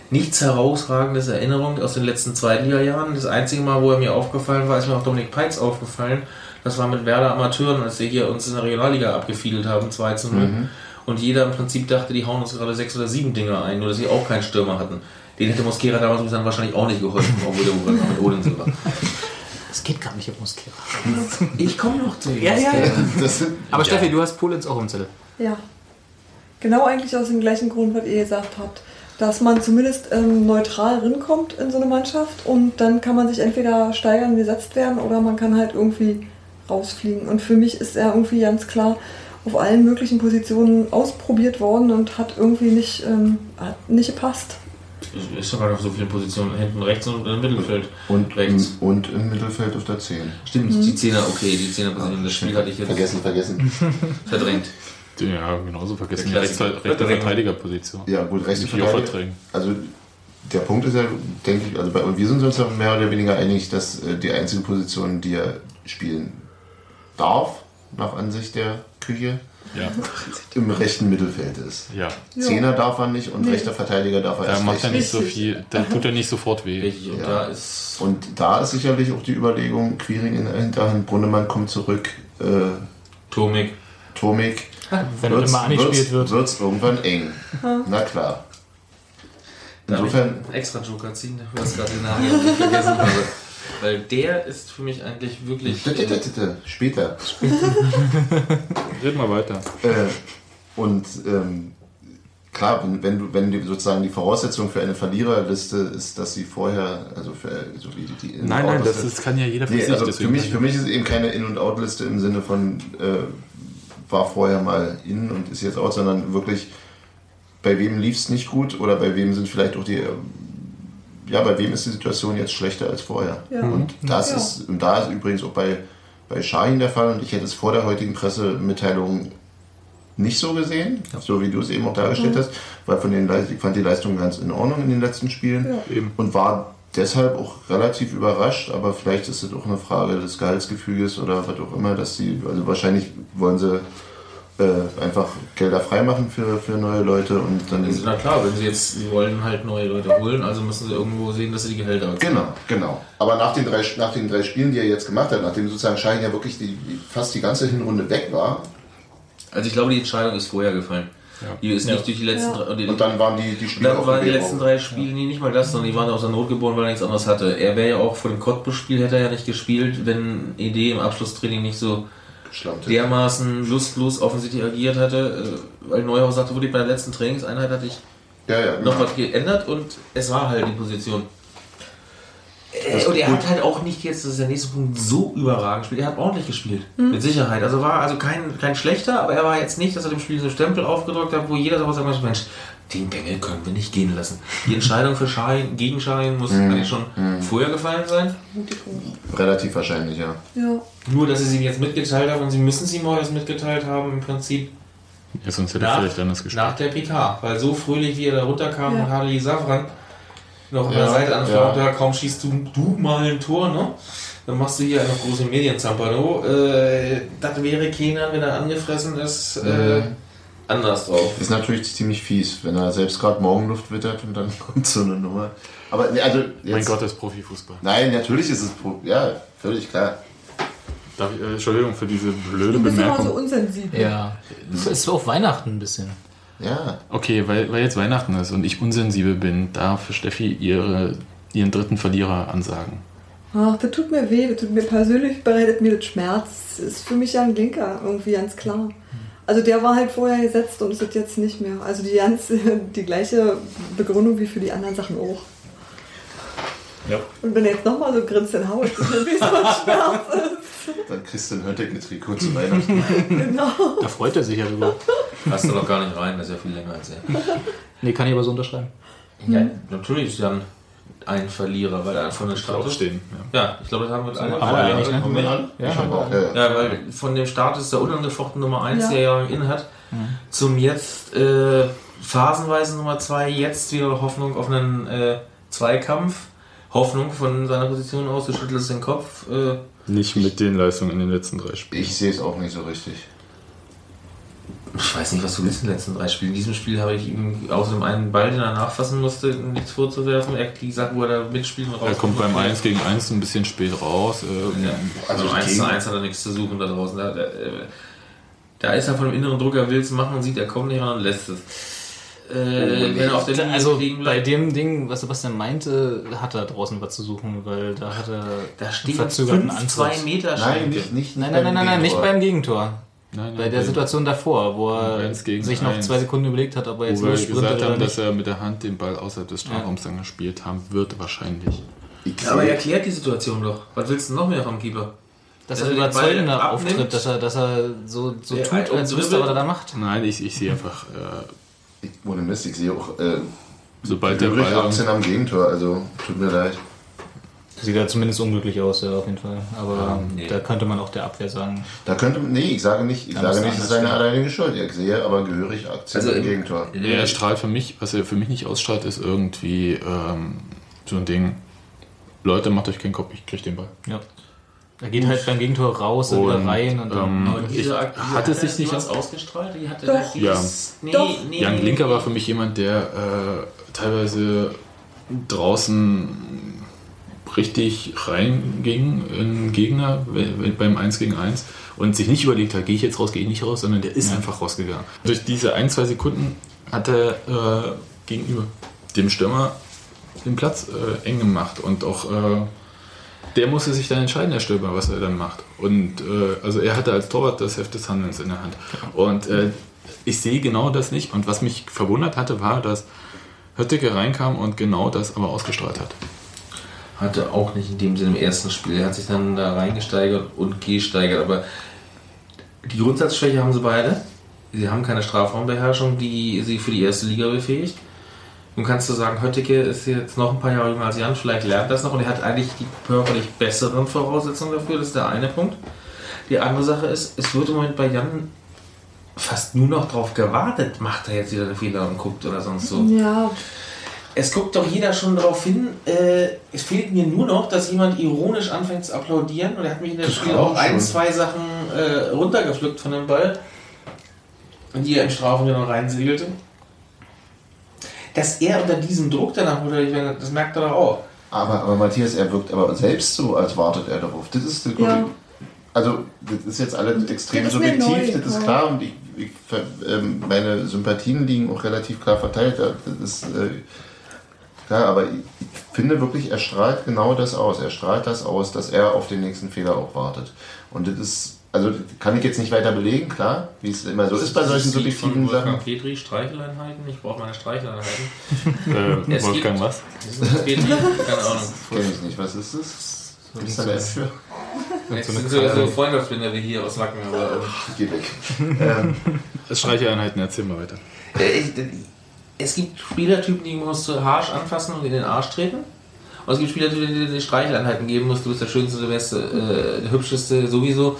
nichts herausragendes Erinnerung aus den letzten Zweitliga-Jahren. Das einzige Mal, wo er mir aufgefallen war, ist mir auch Dominik Peitz aufgefallen. Das war mit Werder Amateuren, als wir hier uns in der Regionalliga abgefiedelt haben, 2 zu 0. Und jeder im Prinzip dachte, die hauen uns gerade sechs oder sieben Dinger ein, nur dass sie auch keinen Stürmer hatten. Den hätte Mosquera damals dann wahrscheinlich auch nicht geholfen, obwohl der Uwe mit Odense war. Es geht gar nicht um Mosquera. Ich komme noch zu Ja, ja, ja. Das Aber Steffi, du hast Polenz auch im Zettel. Ja. Genau eigentlich aus dem gleichen Grund, was ihr gesagt habt. Dass man zumindest ähm, neutral rinkommt in so eine Mannschaft und dann kann man sich entweder steigern, gesetzt werden oder man kann halt irgendwie rausfliegen. Und für mich ist er irgendwie ganz klar auf allen möglichen Positionen ausprobiert worden und hat irgendwie nicht, ähm, hat nicht gepasst. Ist sogar noch so viele Positionen hinten rechts und im Mittelfeld. und, rechts. im, und im Mittelfeld auf der 10. Stimmt, die Zehner, okay, die Zehner Position. Das Spiel hatte ich jetzt Vergessen, vergessen. verdrängt. Ja, genauso vergessen. Die Der rechte, rechte. Verteidigerposition. Ja, gut, rechte Verteidiger. Also der Punkt ist ja, denke ich, also bei, und wir sind uns ja mehr oder weniger einig, dass äh, die einzige Position, die er spielen darf, nach Ansicht der Küche, Ja, im rechten Mittelfeld ist. ja. Zehner darf er nicht und Nee. rechter Verteidiger darf er Da erst macht er nicht so viel, da tut er nicht sofort weh. Und Ja. da ist. Und da ist sicherlich auch die Überlegung, Quiring in der Hinterhand, Brunnemann kommt zurück, äh, Tomik. Tomik, Wenn er immer angespielt wird. wird es irgendwann eng. Na klar. Darf Insofern, ich einen extra Joker ziehen, du hast gerade den Namen den ich vergessen habe. Weil der ist für mich eigentlich wirklich. Titte, titte, titte, später. Reden wir weiter. Äh, und ähm, klar, wenn, wenn, du, wenn die, sozusagen die Voraussetzung für eine Verliererliste ist, dass sie vorher, also für so wie die, die In- Nein, nein, das ist, kann ja jeder für Nee, sich. also für mich, für mich ist eben keine In- und Out-Liste im Sinne von äh, war vorher mal in und ist jetzt out, sondern wirklich bei wem lief es nicht gut oder bei wem sind vielleicht auch die ja, bei wem ist die Situation jetzt schlechter als vorher? Ja. Und das Ja. ist und da ist übrigens auch bei, bei Shahin der Fall und ich hätte es vor der heutigen Pressemitteilung nicht so gesehen, so wie du es eben auch dargestellt hast, weil von den ich fand die Leistung ganz in Ordnung in den letzten Spielen Eben. und war deshalb auch relativ überrascht, aber vielleicht ist es auch eine Frage des Gehaltsgefüges oder was auch immer, dass sie, also wahrscheinlich wollen sie äh, einfach Gelder freimachen für, für neue Leute und dann. Also, na klar, wenn sie jetzt, sie wollen halt neue Leute holen, also müssen sie irgendwo sehen, dass sie die Gehälter bezahlen. Genau, genau. Aber nach den, drei, nach den drei Spielen, die er jetzt gemacht hat, nachdem sozusagen Schein ja wirklich die, fast die ganze Hinrunde weg war, Also ich glaube, die Entscheidung ist vorher gefallen. Die ist nicht durch die letzten Ja. drei. Die, und dann waren die, die Spiele dann waren die Weg letzten auch. drei Spiele, nee, nicht mal das, sondern die waren aus der Not geboren, weil er nichts anderes hatte. Er wäre ja auch vor dem Cottbus-Spiel, hätte er ja nicht gespielt, wenn Idee im Abschlusstraining nicht so Geschlampt. dermaßen lustlos offensichtlich agiert hatte, äh, weil Neuhaus sagte, wirklich bei der letzten Trainingseinheit hatte ich Ja, ja, noch genau. was geändert und es war halt die Position. Äh, Und er hat halt auch nicht jetzt, das ist der nächste Punkt, so überragend gespielt. Er hat ordentlich gespielt. Mit Sicherheit. Also war also kein, kein schlechter, aber er war jetzt nicht, dass er dem Spiel so einen Stempel aufgedrückt hat, wo jeder sagt, Mensch, den Bengel können wir nicht gehen lassen. Die Entscheidung für Schein, gegen Schein muss eigentlich schon vorher gefallen sein. Relativ wahrscheinlich, ja. Ja. Nur, dass sie sie ihm jetzt mitgeteilt haben und sie müssen sie mal jetzt mitgeteilt haben, im Prinzip Ja, sonst hätte er nach, vielleicht anders gespielt. nach der PK. Weil so fröhlich, wie er da runterkam Ja. und Harley Safran noch an Ja, der Seite anfragt, ja. kaum schießt du, du mal ein Tor, ne? Dann machst du hier eine große Medienzampano. Äh, das wäre Kenan, wenn er angefressen ist, äh, anders drauf. Ist natürlich ziemlich fies, wenn er selbst gerade Morgenluft wittert und dann kommt so eine Nummer. Aber nee, also jetzt, Mein Gott, das ist Profifußball. Nein, natürlich ist es Pro- ja völlig klar. Darf ich, äh, Entschuldigung für diese blöde Du bist immer so Bemerkung. unsensibel. Ja. Es ist auf Weihnachten ein bisschen. Ja, Okay, weil, weil jetzt Weihnachten ist und ich unsensibel bin, darf Steffi ihre, ihren dritten Verlierer ansagen. Ach, das tut mir weh, das tut mir persönlich bereitet mir das Schmerz. Das ist für mich ja ein Linker, irgendwie ganz klar. Also der war halt vorher gesetzt und ist jetzt nicht mehr. Also die ganz, die gleiche Begründung wie für die anderen Sachen auch. Ja. Und wenn er jetzt nochmal so grinst, dann hau ich dann Schmerz ist. dann kriegst du ein Hötteke-Trikot zu Weihnachten. Genau. Da freut er sich ja drüber. Passt da noch gar nicht rein, das ist ja viel länger als er. Nee, kann ich aber so unterschreiben. Ja, natürlich ist Jan ein Verlierer, weil er von der Status. Aufstehen. Ja, ich glaube, das haben wir uns alle. Haben wir einig, ne? Haben wir alle? Ja, auch, ja, ja. Ja, weil von dem Status der unangefochten Nummer 1, Ja. der ja inne hat, zum jetzt äh, phasenweise Nummer 2, jetzt wieder Hoffnung auf einen äh, Zweikampf. Hoffnung von seiner Position aus, du schüttelst den Kopf. Äh, Nicht mit den Leistungen in den letzten drei Spielen. Ich sehe es auch nicht so richtig. ich weiß nicht, was du willst in den letzten drei Spielen. In diesem Spiel habe ich ihm außer dem einen Ball, den er nachfassen musste, nichts vorzuwerfen. Er die Sachen, wo er da mitspielen raus. Er kommt beim 1 gegen 1 ein bisschen spät raus. Äh, Ja, also Also 1 gegen- zu 1 hat er nichts zu suchen da draußen. Da, da, äh, da ist er von dem inneren Druck, er will es machen und sieht, er kommt nicht ran und lässt es. Äh, wenn er auf Linie Also bei dem Ding, was Sebastian meinte, hat er draußen was zu suchen, weil da hat er da einen steht verzögerten 5, Antritt. 2 Meter Nein, nicht, nicht Nein, nein, nein, nein, nein, nicht beim Gegentor. nein, Bei der Situation davor, wo er sich noch eins. zwei Sekunden überlegt hat, ob er jetzt Wo wir gesagt oder haben, dass er mit der Hand den Ball außerhalb des Strafraums dann gespielt haben wird, wahrscheinlich. Ich Ja, aber er erklärt die Situation doch. Was willst du noch mehr vom Keeper? Dass dass er er den überzeugender auftritt, dass er, dass er so, so tut, ein- als und wüsste was er da macht. Nein, ich, ich sehe einfach, äh, ich, ohne Mist, ich sehe auch äh, sobald der Ball. 18 am Gegentor, also tut mir leid. Sieht ja zumindest unglücklich aus, ja, auf jeden Fall. Aber nee. da könnte man auch der Abwehr sagen. Da könnte, nee, ich sage nicht, ich sage nicht, es ist seine alleinige Schuld. Ich sehe aber gehörig Aktien Also im Gegentor. Er strahlt für mich, was er für mich nicht ausstrahlt, ist irgendwie ähm, so ein Ding. Leute, macht euch keinen Kopf, ich krieg den Ball. Ja. Er geht halt beim Gegentor raus und, wieder Und, rein und dann. ähm, Aber diese Akt- diese hat es sich nicht was aus- ausgestrahlt? Die hatte Doch. dieses, nee, Doch. nee, Jan nee. war für mich jemand, der äh, teilweise draußen richtig reinging in Gegner beim 1 gegen 1 und sich nicht überlegt hat, gehe ich jetzt raus, gehe ich nicht raus, sondern der ist einfach rausgegangen. Durch diese ein, zwei Sekunden hat er äh, gegenüber dem Stürmer den Platz äh, eng gemacht und auch äh, der musste sich dann entscheiden, der Stürmer, was er dann macht. Und äh, also er hatte als Torwart das Heft des Handelns in der Hand. Und äh, ich sehe genau das nicht. Und was mich verwundert hatte, war, dass Hötteke reinkam und genau das aber ausgestrahlt hat. Hatte auch nicht in dem Sinne im ersten Spiel. Er hat sich dann da reingesteigert und gesteigert. Aber die Grundsatzschwäche haben sie beide. Sie haben keine Strafraumbeherrschung, die sie für die erste Liga befähigt. Nun kannst du sagen, Höttike ist jetzt noch ein paar Jahre jünger als Jan, vielleicht lernt das noch und er hat eigentlich die körperlich besseren Voraussetzungen dafür. Das ist der eine Punkt. Die andere Sache ist, es wird im Moment bei Jan fast nur noch drauf gewartet, macht er jetzt wieder einen Fehler und guckt oder sonst so. Ja, Es guckt doch jeder schon darauf hin. Äh, es fehlt mir nur noch, dass jemand ironisch anfängt zu applaudieren. Und er hat mich in dem Spiel auch ein, zwei Sachen äh, runtergepflückt von dem Ball, die er im Strafraum dann reinsegelte. Dass er unter diesem Druck danach, meine, das merkt er doch auch. Aber, aber Matthias, er wirkt aber selbst so, als wartet er darauf. Das ist Ja. also das ist jetzt alles extrem Das subjektiv, neu, das ist ja. klar und ich, ich, ähm, meine Sympathien liegen auch relativ klar verteilt. Ja, Das ist äh, klar, aber ich, ich finde wirklich, er strahlt genau das aus. Er strahlt das aus, dass er auf den nächsten Fehler auch wartet. Und das ist also kann ich jetzt nicht weiter belegen, klar, wie es immer so ist bei solchen subjektiven Sachen. Wolfgang Petri, Streicheleinheiten. Ich brauche meine Streicheleinheiten. Äh, Es Wolfgang gibt- was? Petri, keine Ahnung. Kenn ich nicht, was ist das? Gibt es da eine App für? Jetzt sind so, so Freundschaftsbilder wie hier aus Wacken, aber Geh weg. ähm, Das Streicheinheiten, erzähl mal weiter. Äh, Es gibt Spielertypen, die musst du harsch anfassen und in den Arsch treten. Und es gibt Spielertypen, die dir die Streicheleinheiten geben musst. Du bist der Schönste, der Beste, äh, der Hübscheste sowieso.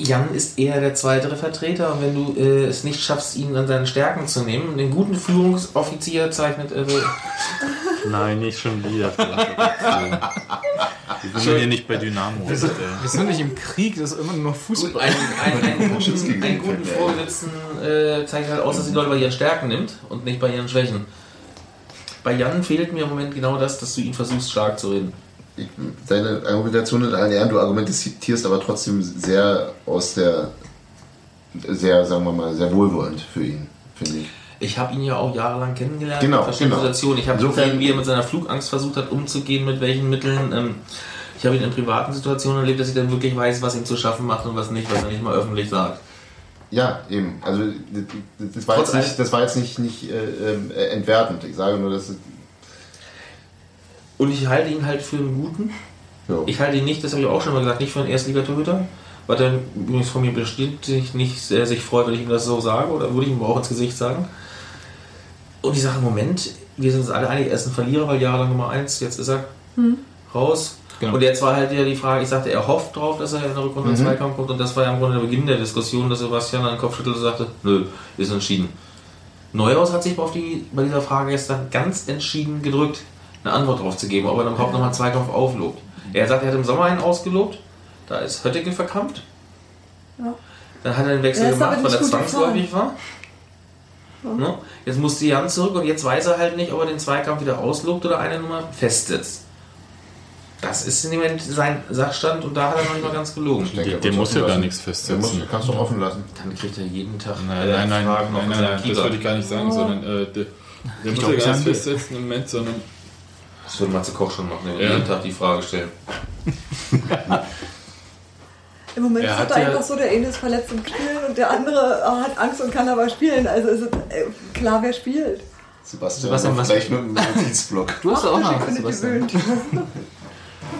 Jan ist eher der zweitere Vertreter und wenn du äh, es nicht schaffst, ihn an seinen Stärken zu nehmen, den guten Führungsoffizier zeichnet äh, Nein, nicht schon wieder. Wir sind hier nicht bei Dynamo. Wir sind nicht im Krieg, das ist immer nur Fußball. einen, einen, einen, Schutz gegen guten, einen guten Vorgesetzten äh, zeigt halt aus, dass die Leute bei ihren Stärken nimmt und nicht bei ihren Schwächen. Bei Jan fehlt mir im Moment genau das, dass du ihn versuchst stark zu reden. Deine Argumentation in allen Ehren, du argumentierst aber trotzdem sehr aus der, sehr, sagen wir mal, sehr wohlwollend für ihn, finde ich. Ich habe ihn ja auch jahrelang kennengelernt Genau, in verschiedenen genau. Situationen. Ich habe gesehen, wie er mit seiner Flugangst versucht hat, umzugehen, mit welchen Mitteln. Ähm, ich habe ihn in privaten Situationen erlebt, dass ich dann wirklich weiß, was ihm zu schaffen macht und was nicht, was er nicht mal öffentlich sagt. Ja, eben. Also das, war, Trotz jetzt nicht, das war jetzt nicht, nicht äh, ähm, äh, entwertend. Ich sage nur, dass es, Und ich halte ihn halt für einen guten. ja. Ich halte ihn nicht, das habe ich auch schon mal gesagt, nicht für einen Erstligatorhüter. Was er übrigens von mir bestätigt nicht sehr sich freut, wenn ich ihm das so sage, oder würde ich ihm auch ins Gesicht sagen. Und ich sage im Moment, wir sind uns alle einig, er ist ein Verlierer, weil jahrelang Nummer 1, jetzt ist er raus. Genau. Und jetzt war halt ja die Frage, ich sagte, er hofft drauf, dass er in der Rückrunde Mhm. mhm. Zweikampf kommt. Und das war ja im Grunde der Beginn der Diskussion, dass Sebastian an den Kopf schüttelte und sagte, nö, ist entschieden. Neuhaus hat sich auf die, bei dieser Frage gestern ganz entschieden gedrückt, eine Antwort drauf zu geben, ob er dann überhaupt nochmal einen Zweikampf auflobt. Er sagt, er hat im Sommer einen ausgelobt, da ist Hötteke verkrampft. Ja. Dann hat er den Wechsel gemacht, weil er zwangsläufig war. Ne? Jetzt musste Jan zurück und jetzt weiß er halt nicht, ob er den Zweikampf wieder auslobt oder eine Nummer festsetzt. Das ist im Moment sein Sachstand und da hat er noch nicht mal ganz gelogen. Ich denke, Der- er muss ja gar nichts festsetzen. muss, kannst du offen lassen. Dann kriegt er jeden Tag Nein, äh, nein, nein, Fragen nein, nein, seinem nein, das würde ich gar nicht sagen, sondern äh, der, der muss ja gar nicht festsetzen im Moment, sondern Das würde Matze Koch schon machen, Ja. jeden Tag die Frage stellen. Im Moment Er ist ja- einfach so, der eine ist verletzt im Spielen und der andere hat Angst und kann aber spielen. Also ist es äh, klar, wer spielt. Sebastian, Sebastian, was- vielleicht mit einem Notizblock. Du hast ja auch noch Sebastian. gewöhnt.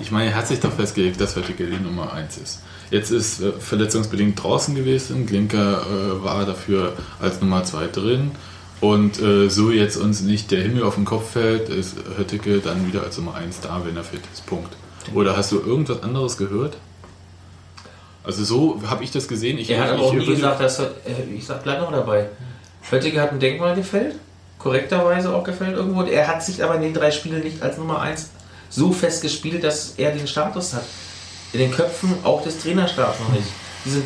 ich meine, er hat sich doch festgelegt, dass Höttike die Nummer 1 ist. Jetzt ist äh, verletzungsbedingt draußen gewesen, Glinker äh, war dafür als Nummer 2 drin. Und äh, so jetzt uns nicht der Himmel auf den Kopf fällt, ist Höttike dann wieder als Nummer 1 da, wenn er fit ist. Punkt. Oder hast du irgendwas anderes gehört? Also so habe ich das gesehen. Ich, Er hat aber auch nie gesagt, dass er, äh, ich sag, bleib noch dabei. Höttike hat ein Denkmal gefällt, korrekterweise auch gefällt irgendwo. Er hat sich aber in den drei Spielen nicht als Nummer 1 so fest gespielt, dass er den Status hat. In den Köpfen auch des Trainerstabs noch nicht. Diese,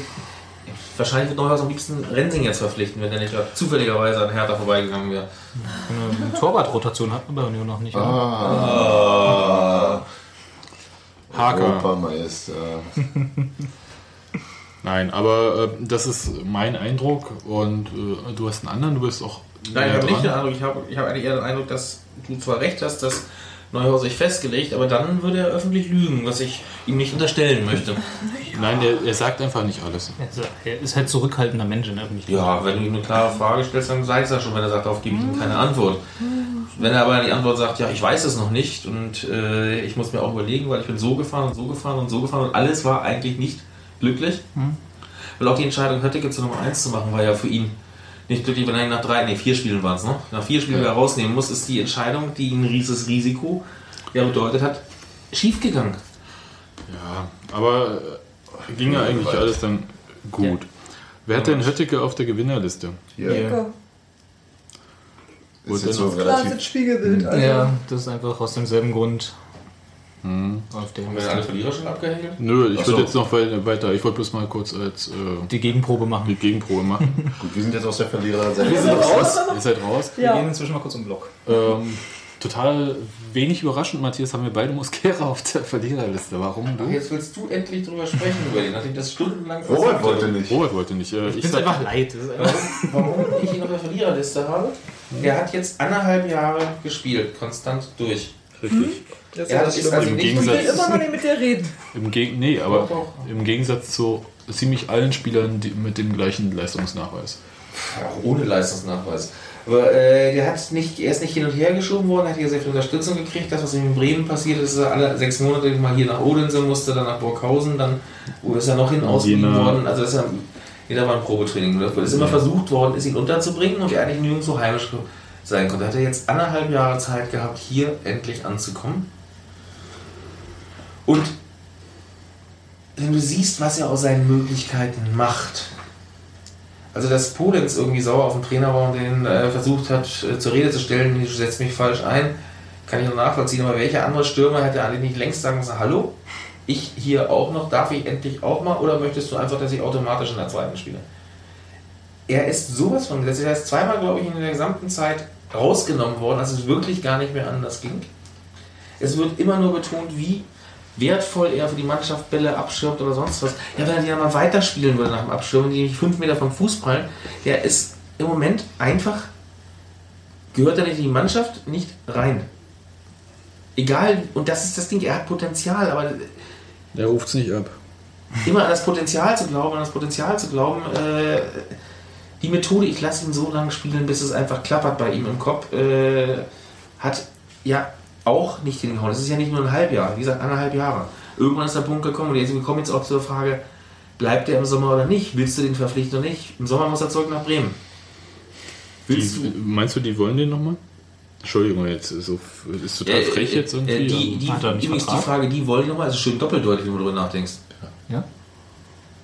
wahrscheinlich wird Neuhaus am liebsten Rensing jetzt verpflichten, wenn er nicht zufälligerweise an Hertha vorbeigegangen wäre. Eine Torwartrotation hat man bei Union noch nicht. oder? Ah, Haker. Europameister. Nein, aber äh, das ist mein Eindruck und äh, du hast einen anderen, du bist auch. Nein, ich habe nicht den. Eindruck, ich habe ich hab eigentlich eher den Eindruck, dass du zwar recht hast, dass Neuhaus sich festgelegt, aber dann würde er öffentlich lügen, was ich ihm nicht unterstellen möchte. Nein, er, er sagt einfach nicht alles. Er ist halt zurückhaltender Mensch in der Öffentlichkeit. Ja, wenn du ihm eine klare Frage stellst, dann sei es ja schon, wenn er sagt, darauf gebe ich ihm keine Antwort. Wenn er aber die Antwort sagt, ja, ich weiß es noch nicht und äh, ich muss mir auch überlegen, weil ich bin so gefahren und so gefahren und so gefahren und alles war eigentlich nicht glücklich. Weil auch die Entscheidung, Höttike zur Nummer 1 zu machen, war ja für ihn nicht glücklich, wenn er ihn nach drei, nee, vier Spielen waren es, ne? Nach vier Spielen Ja. wieder rausnehmen muss, ist die Entscheidung, die ein rieses Risiko ja bedeutet hat, schiefgegangen. Ja, aber äh, ging ja eigentlich alles dann gut. Wer hat denn Höttike auf der Gewinnerliste? Hier Ja. ist jetzt so Klassisches relativ. Spiegelbild. Also. Ja, das ist einfach aus demselben Grund. Auf dem Haben wir alle Verlierer schon abgehängt? Nö, ich so. würde jetzt noch wei- weiter. Ich wollte bloß mal kurz als äh, die Gegenprobe die machen. Gegenprobe machen. Gut, wir sind jetzt aus der Verliererseite. Wir sind raus. Ihr seid raus. Wir Ja. gehen inzwischen mal kurz um den Block. Ähm, total wenig überraschend, Matthias, haben wir beide Muskera auf der Verliererliste. Warum du? jetzt willst du endlich drüber sprechen über den, nachdem ich das stundenlang Robert wollte nicht. Robert wollte nicht. Äh, Ich bin einfach leid. Einfach Warum ich ihn auf der Verliererliste habe? Er hat jetzt anderthalb Jahre gespielt, konstant durch. richtig. Das Er hat ist also Im nicht ich will Gegensatz, immer noch nicht mit dir reden. im Geg nee, aber im Gegensatz zu ziemlich allen Spielern die, mit dem gleichen Leistungsnachweis. auch ohne Leistungsnachweis. Aber äh, der hat nicht, er ist nicht hin und her geschoben worden, hat hier sehr viel Unterstützung gekriegt. Das, was ihm in Bremen passiert ist, dass er alle sechs Monate mal hier nach Odense musste, dann nach Burghausen, dann wo ist er noch hin ausgeliehen worden. Also ist er, jeder war ein Probetraining. Es ist immer versucht worden, ist ihn unterzubringen und er eigentlich nirgendwo heimisch sein konnte. Hat er jetzt anderthalb Jahre Zeit gehabt, hier endlich anzukommen. Und wenn du siehst, was er aus seinen Möglichkeiten macht, also dass Polenz irgendwie sauer auf den Trainer war und den äh, versucht hat äh, zur Rede zu stellen, ich setze mich falsch ein, kann ich noch nachvollziehen, aber welcher andere Stürmer hätte eigentlich nicht längst sagen müssen, hallo, ich hier auch noch, darf ich endlich auch mal oder möchtest du einfach, dass ich automatisch in der zweiten spiele? Er ist sowas von er ist zweimal, glaube ich, in der gesamten Zeit rausgenommen worden, als es wirklich gar nicht mehr anders ging. Es wird immer nur betont, wie wertvoll er für die Mannschaft Bälle abschirmt oder sonst was. Ja, wenn er die dann mal weiterspielen würde nach dem Abschirmen, die nicht fünf Meter vom Fuß prallen, der ist im Moment einfach, gehört er nicht in die Mannschaft, nicht rein. Egal, und das ist das Ding, er hat Potenzial, aber Der ruft es nicht ab. immer an das Potenzial zu glauben, an das Potenzial zu glauben, äh, die Methode, ich lasse ihn so lange spielen, bis es einfach klappert bei ihm im Kopf, äh, hat ja auch nicht hingehauen. Das ist ja nicht nur ein Halbjahr, wie gesagt, anderthalb Jahre. Irgendwann ist der Punkt gekommen und jetzt, wir kommen jetzt auch zur Frage, bleibt er im Sommer oder nicht? Willst du den verpflichten oder nicht? Im Sommer muss er zurück nach Bremen. Willst Die, du? meinst du, die wollen den nochmal? Entschuldigung, jetzt so, ist total Äh, frech jetzt äh, irgendwie. die, die, er nicht übrigens die? Frage, die wollen die nochmal, also schön doppeldeutig, wenn du darüber nachdenkst. Ja?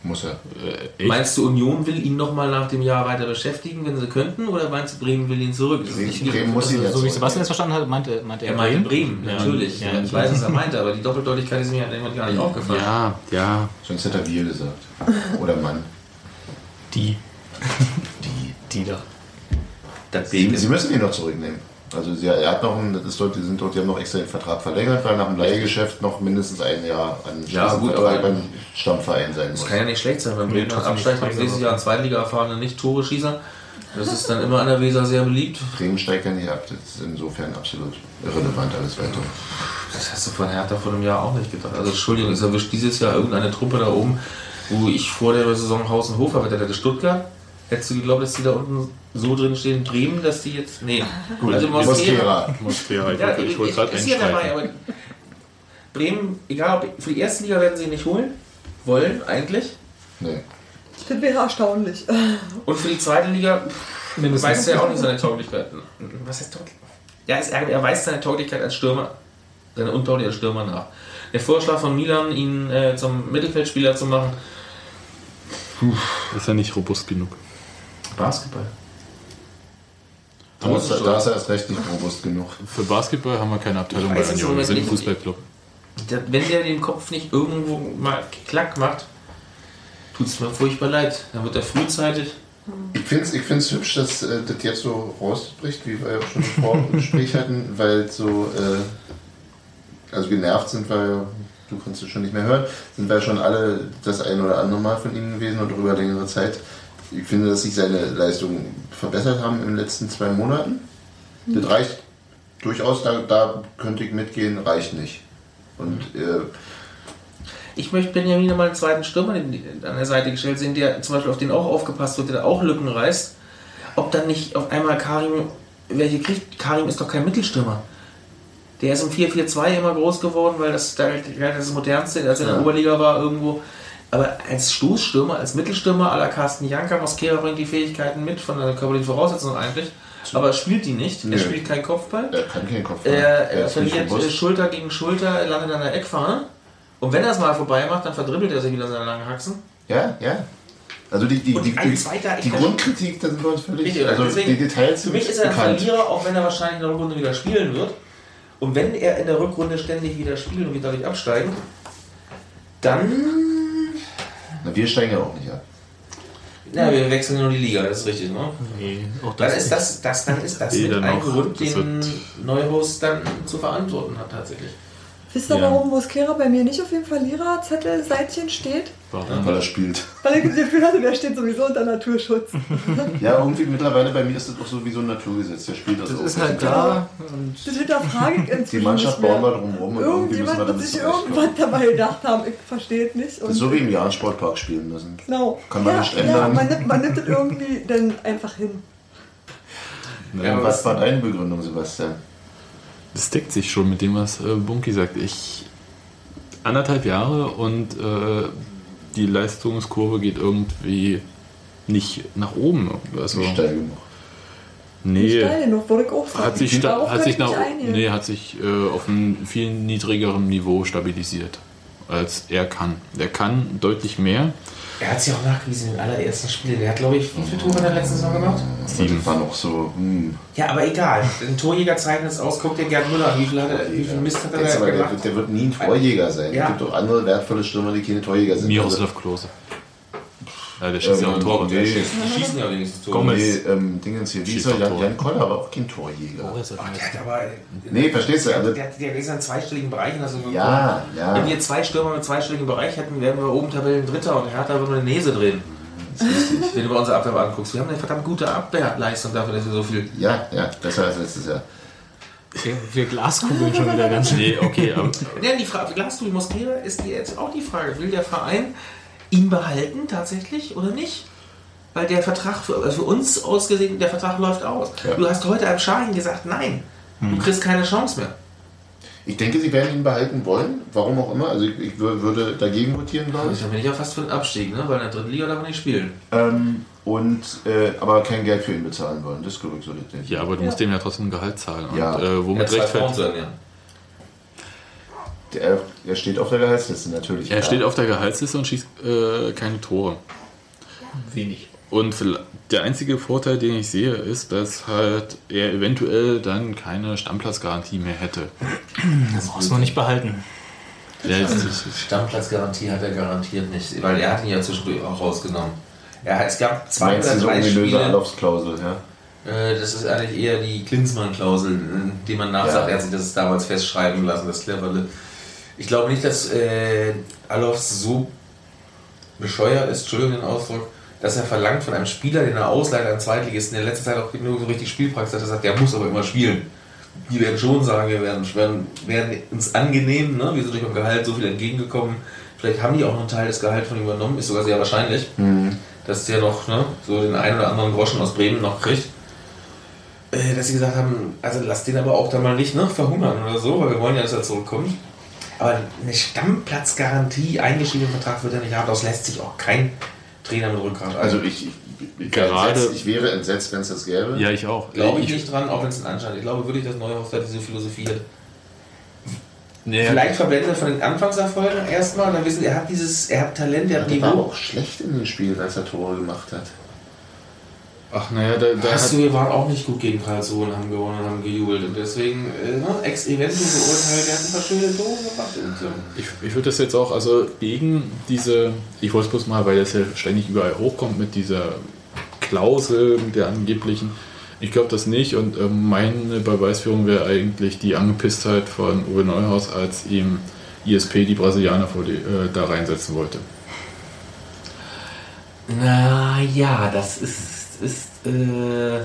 Muss er. äh? Meinst du, Union will ihn nochmal nach dem Jahr weiter beschäftigen, wenn sie könnten? Oder meinst du, Bremen will ihn zurück? Das nicht- Bremen muss ihn Also, so wie. Sebastian jetzt verstanden hat, meinte, meinte er Er meinte Bremen. Bremen, natürlich. ja, ich weiß, was er meinte, aber die Doppeldeutigkeit ist mir irgendwann gar nicht aufgefallen. ja, ja. Sonst hätte er wir gesagt. Oder Mann. Die. Die. Die da. Das Sie, Sie müssen ihn noch zurücknehmen. Also sie, er hat noch einen, das ist dort, die sind dort, die haben noch extra den Vertrag verlängert, weil nach dem Leihgeschäft noch mindestens ein Jahr an Ja, gut, aber- beim Stammverein sein Das muss. kann ja nicht schlecht sein, wenn Bremen dann trotzdem absteigt, haben dieses Bremen, Jahr einen Zweitliga erfahrenen Nicht-Tore-Schießer. Das ist dann immer an der Weser sehr beliebt. Bremen steigt ja nicht ab. Das ist insofern absolut irrelevant alles weiter. Das hast du von Hertha vor einem Jahr auch nicht gedacht. Also Entschuldigung, es erwischt dieses Jahr irgendeine Truppe da oben, wo ich vor der Saison Haus und Hof der hatte Stuttgart. Hättest du geglaubt, dass die da unten so drin stehen, Bremen, dass die jetzt. Nee. also Mosquera. Mosquera. Ich, Ja, wollte- ich wollte gerade ist ja dabei, einsteigen. aber Bremen, egal ob für die erste Liga werden sie ihn nicht holen wollen, eigentlich. Nee. Das wäre erstaunlich. Und für die zweite Liga Mindestens. weiß er ja auch nicht seine Tauglichkeit. Was heißt Tauglichkeit? Ja, es ärgert, er weiß seine Tauglichkeit als Stürmer, seine Untauglichkeit als Stürmer nach. Der Vorschlag von Milan, ihn äh, zum Mittelfeldspieler zu machen, Ist ja nicht robust genug. Basketball. Da ist, er- da ist er erst recht nicht robust genug. Für Basketball haben wir keine Abteilung bei Union. Wir sind ein. Fußballclub. Wenn der den Kopf nicht irgendwo mal klack macht, tut es mir furchtbar leid. Dann wird er frühzeitig. Ich finde es ich find's hübsch, dass äh, das jetzt so rausbricht, wie wir ja schon im Vorgespräch hatten, weil so, äh, also genervt sind wir, du kannst es schon nicht mehr hören, sind wir schon alle das ein oder andere Mal von ihm gewesen und über längere Zeit. Ich finde, dass sich seine Leistungen verbessert haben in den letzten zwei Monaten. Das reicht durchaus, da, da könnte ich mitgehen, reicht nicht. Und äh, Ich möchte Benjamin mal einen zweiten Stürmer an der Seite gestellt sehen, der zum Beispiel auf den auch aufgepasst wird, der da auch Lücken reißt. Ob dann nicht auf einmal Karim welche kriegt. Karim ist doch kein Mittelstürmer. Der ist im 4-4-2 immer groß geworden, weil das da halt das modernste, als er in der Ja. Oberliga war irgendwo. Aber als Stoßstürmer, als Mittelstürmer à la Carsten Janka, Mosquera bringt die Fähigkeiten mit, von der körperlichen Voraussetzung eigentlich. Aber spielt die nicht. Nö. Er spielt keinen Kopfball. er kann keinen Kopf Er, er verliert äh, Schulter gegen Schulter, landet an der Eckfahne. Und wenn er es mal vorbei macht, dann verdribbelt er sich wieder seine langen Haxen. Ja, ja. Also die, die, die, zweiter die Grundkritik, da sind wir uns völlig. Richtig, Also deswegen, die Details für mich ist er ein bekannt. Verlierer, auch wenn er wahrscheinlich in der Rückrunde wieder spielen wird. Und wenn er in der Rückrunde ständig wieder spielt und wir dadurch absteigen, dann. Na, wir steigen ja auch nicht ab. Ja, wir wechseln nur die Liga, das ist richtig, ne? Nee, auch Dann das ist das, das, dann ist das Weder mit ein. Grund, den Neuhaus dann zu verantworten hat tatsächlich. Wisst ihr, Ja. warum Mosquera bei mir nicht auf dem Verliererzettel-Seitchen steht? Warum? Weil er spielt. Weil ich das Gefühl hatte, der steht sowieso unter Naturschutz. Ja, irgendwie mittlerweile bei mir ist das auch so wie so ein Naturgesetz. Der spielt das, Das auch. ist halt da. Und Das hinterfrage ich inzwischen Die Mannschaft nicht mehr. bauen wir drumherum müssen wir Irgendjemand wird sich irgendwas dabei gedacht haben. Ich verstehe es nicht. Das Und ist so wie im Jahn-Sportpark spielen müssen. genau. Kann man ja, nicht Ja, ändern. man nimmt, man nimmt das irgendwie dann einfach hin. Ja, was war deine Begründung, Sebastian? Das deckt sich schon mit dem, was äh, Bunky sagt. Ich anderthalb Jahre und äh, die Leistungskurve geht irgendwie nicht nach oben. Also, Nicht steil genug. nee, Steil genug, würde ich auch sagen. hat sich, sta- hat sich, nach, nee, hat sich äh, auf einem viel niedrigerem Niveau stabilisiert, als er kann. Er kann deutlich mehr. Er hat sich auch nachgewiesen in den allerersten Spielen. Der hat, glaube ich, wie viele Tore in der letzten Saison gemacht? Sieben. War noch so, hm. Ja, aber egal. Den Torjäger zeichnet es aus. Guck dir Gerd Müller an. Wie viel, hat er, wie viel Mist hat er Jetzt da aber, der, gemacht? der wird nie ein Torjäger sein. Ja. Es gibt auch andere wertvolle Stürmer, die keine Torjäger sind. Miroslav Klose. Ja, der schießt ja auch Ähm, Tore. nee. Die schießen ja wenigstens Tore. Gomez. Nee, ähm, Dingens hier, auch Jan. Jan Koller war auch kein Torjäger. Oh, der hat aber. Nee, verstehst du, Der, also- der, der ist in zweistelligen Bereich. Also Ja, ja. Wenn wir zwei Stürmer mit zweistelligen Bereich hätten, wären wir oben Tabellen Dritter und Hertha würde eine Nese drehen. Wenn du bei unserer Abwehr anguckst. Wir haben eine verdammt gute Abwehrleistung dafür, dass wir so viel. Ja, ja, besser als letztes Jahr. wir Glaskugeln schon wieder ganz Nee, okay, aber Ja, die Frage, Glasgow Mosquera ist die jetzt auch die Frage. Will der Verein ihn behalten tatsächlich oder nicht? Weil der Vertrag für, also für uns ausgesehen, der Vertrag läuft aus. Ja. Du hast heute einem Schahin gesagt, nein, du kriegst keine Chance mehr. Ich denke, sie werden ihn behalten wollen, warum auch immer. Also ich, ich wür- würde dagegen votieren, glaube ich. Da bin ich ja fast für den Abstieg, ne? weil in der dritten Liga darf er nicht spielen. Ähm, und äh, aber kein Geld für ihn bezahlen wollen. Das glaube ich so nicht. ja, aber du musst dem ja trotzdem ein Gehalt zahlen. Und Ja. äh, Er hat womit rechtfertigt? ernähren. Der, er steht auf der Gehaltsliste natürlich. Er ja. steht auf der Gehaltsliste und schießt äh, keine Tore. wenig. Und vielleicht- der einzige Vorteil, den ich sehe, ist, dass halt er eventuell dann keine Stammplatzgarantie mehr hätte. Das muss man nicht behalten. Ist- Stammplatzgarantie hat er garantiert nicht, weil er hat ihn ja zwischendurch auch rausgenommen. Ja, es gab zwei oder drei Spiele. Anlaufsklausel, ja? Äh, Das ist eigentlich eher die Klinsmann-Klausel, äh, die man nachsagt. Ja. Er hat sich das damals festschreiben lassen, das Cleverle. Ich glaube nicht, dass äh, Alofs so bescheuert ist, Entschuldigung den Ausdruck, dass er verlangt von einem Spieler, den er ausleiht an Zweitligisten, der in letzter Zeit auch nur so richtig Spielpraxis hat, dass er sagt, der muss aber immer spielen. Die werden schon sagen, wir werden, werden, werden uns angenehm, ne? wir sind durch beim Gehalt so viel entgegengekommen. Vielleicht haben die auch noch einen Teil des Gehalts von ihm übernommen, ist sogar sehr wahrscheinlich, dass der noch ne, so den einen oder anderen Groschen aus Bremen noch kriegt. Äh, dass sie gesagt haben, also lass den aber auch dann mal nicht ne, verhungern oder so, weil wir wollen ja, dass er zurückkommt. Aber eine Stammplatzgarantie eingeschrieben im Vertrag wird er nicht haben. Daraus lässt sich auch kein Trainer mit Rückgrat. Also ich, ich, ich, Gerade- entsetzt, ich wäre entsetzt, wenn es das gäbe. ja, ich auch. glaube ich nicht dran, auch wenn es ein Anschein Ich glaube wirklich, dass Neuhaus da diese Philosophie hat. Nee, Vielleicht verblendet von den Anfangserfolgen erstmal, dann wissen, er hat dieses, er hat Talent, er hat Der war aber Niveau. auch schlecht in den Spielen, als er Tore gemacht hat. Ach, naja, da, da Hast du, wir waren auch nicht gut gegen Karlsruhe und haben gewonnen und haben gejubelt. Und deswegen, äh, ne, ex-eventu beurteilt, er hat ein paar schöne Tore gemacht. Ähm, ich, ich würde das jetzt auch, also gegen diese, ich wollte es bloß mal, weil das ja ständig überall hochkommt mit dieser Klausel, mit der angeblichen. Ich glaube das nicht und ähm, meine Beweisführung wäre eigentlich die Angepisstheit von Uwe Neuhaus, als ihm ISP die Brasilianer vor die, äh, da reinsetzen wollte. Na ja, das ist, ist äh,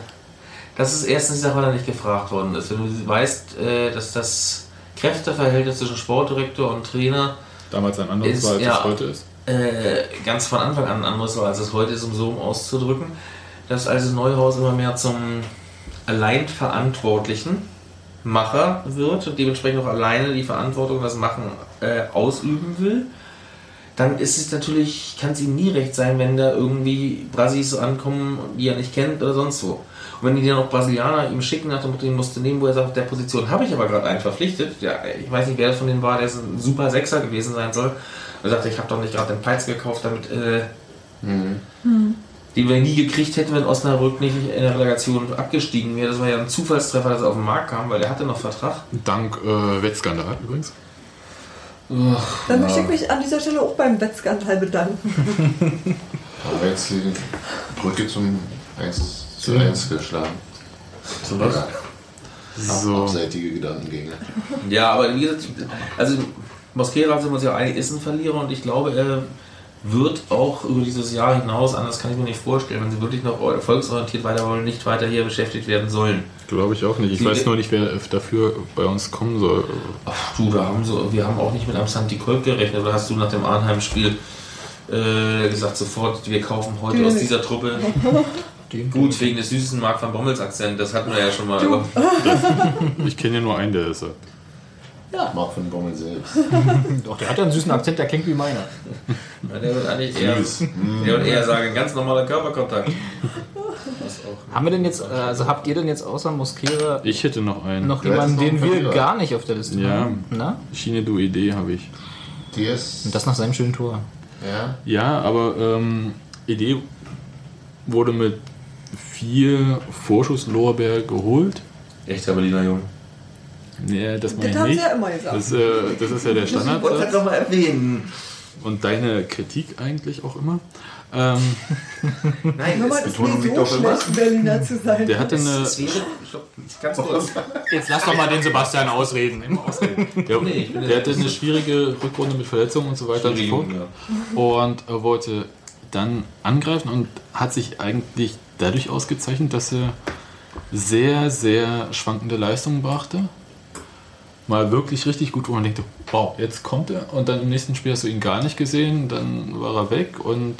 das ist erstens die Sache, weil er nicht gefragt worden ist. Wenn du weißt, äh, dass das Kräfteverhältnis zwischen Sportdirektor und Trainer Damals ein anderes Ist- war, als ja. es heute ist. äh, ganz von Anfang an anders war, als es heute ist, um so auszudrücken, dass also Neuhaus immer mehr zum allein verantwortlichen Macher wird und dementsprechend auch alleine die Verantwortung, das Machen äh, ausüben will, dann ist es natürlich, kann es ihm nie recht sein, wenn da irgendwie Brasis so ankommen, die er nicht kennt oder sonst wo. Und wenn die dann auch Brasilianer ihm schicken, nach dem Motto, den musst du nehmen, wo er sagt, auf der Position habe ich aber gerade einen verpflichtet. Ja, ich weiß nicht, wer das von denen war, der ist ein super Sechser gewesen sein soll. Er sagte, ich habe doch nicht gerade den Peitz gekauft, damit äh, Den wir nie gekriegt hätten, wenn Osnabrück nicht in der Relegation abgestiegen wäre. Das war ja ein Zufallstreffer, dass er auf den Markt kam, weil der hatte noch Vertrag. Dank äh, Wettskandal übrigens. Dann möchte ich mich an dieser Stelle auch beim Wettskandal bedanken. Aber jetzt die Brücke zum 1 zu 1 geschlagen. Zum was? Ja. So. Abseitige Gedankengänge. Ja, aber wie gesagt, also Mosquera sind wir uns ja einig, ist ein Verlierer und ich glaube, er wird auch über dieses Jahr hinaus, anders kann ich mir nicht vorstellen, wenn sie wirklich noch erfolgsorientiert weiter wollen, nicht weiter hier beschäftigt werden sollen. Glaube ich auch nicht. Ich Die- weiß nur nicht, wer dafür bei uns kommen soll. Ach du, da haben so, wir haben auch nicht mit einem Santi Kolb gerechnet, oder hast du nach dem Arnheim-Spiel äh, gesagt, sofort, wir kaufen heute Den aus dieser Truppe. Gut, wegen des süßen Mark van Bommels Akzent, das hatten wir ja schon mal. Ich kenne ja nur einen, der ist. Er. Mark von Bommel selbst. Doch, der hat ja einen süßen Akzent, der klingt wie meiner. Ja, der wird eigentlich eher, Süß. der wird eher sagen, ganz normaler Körperkontakt. Haben wir denn jetzt, äh, also habt ihr denn jetzt außer Moskera Ich hätte noch einen. noch Ja, jemanden, ist den wir gar nicht auf der Liste Ja. haben? Na? Schiene du Idee habe ich. TS. Und das nach seinem schönen Tor. Ja. Ja, aber ähm, Idee wurde mit vier Vorschusslorbeer geholt. Echter Berliner Jung. Nee, das meine Das ich haben sie nicht. ja immer gesagt. Das, äh, das ist ja der Standardsatz. noch mal erwähnen. Und deine Kritik eigentlich auch immer. Ähm, Nein, Nur das Betonung nicht so schlecht, Berliner zu sein. der hatte eine. wäre, ganz kurz. Jetzt lass doch mal den Sebastian ausreden. Ja, Nee, ich der hatte eine schwierige Rückrunde mit Verletzungen und so weiter und so fort. Und er wollte dann angreifen und hat sich eigentlich dadurch ausgezeichnet, dass er sehr, sehr schwankende Leistungen brachte. Mal wirklich richtig gut, wo man denkt, wow, jetzt kommt er. Und dann im nächsten Spiel hast du ihn gar nicht gesehen, dann war er weg und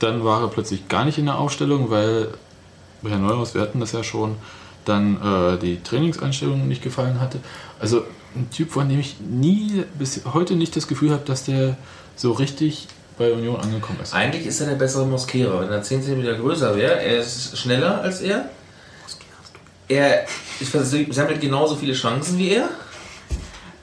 dann war er plötzlich gar nicht in der Aufstellung, weil Herr Neuhaus, wir hatten das ja schon, dann äh, die Trainingseinstellung nicht gefallen hatte. Also ein Typ, von dem ich nie bis heute nicht das Gefühl habe, dass der so richtig bei Union angekommen ist. Eigentlich ist er der bessere Mosquera. Wenn er 10 cm größer wäre, er ist schneller als er. Er ich vers- sammelt genauso viele Chancen wie er.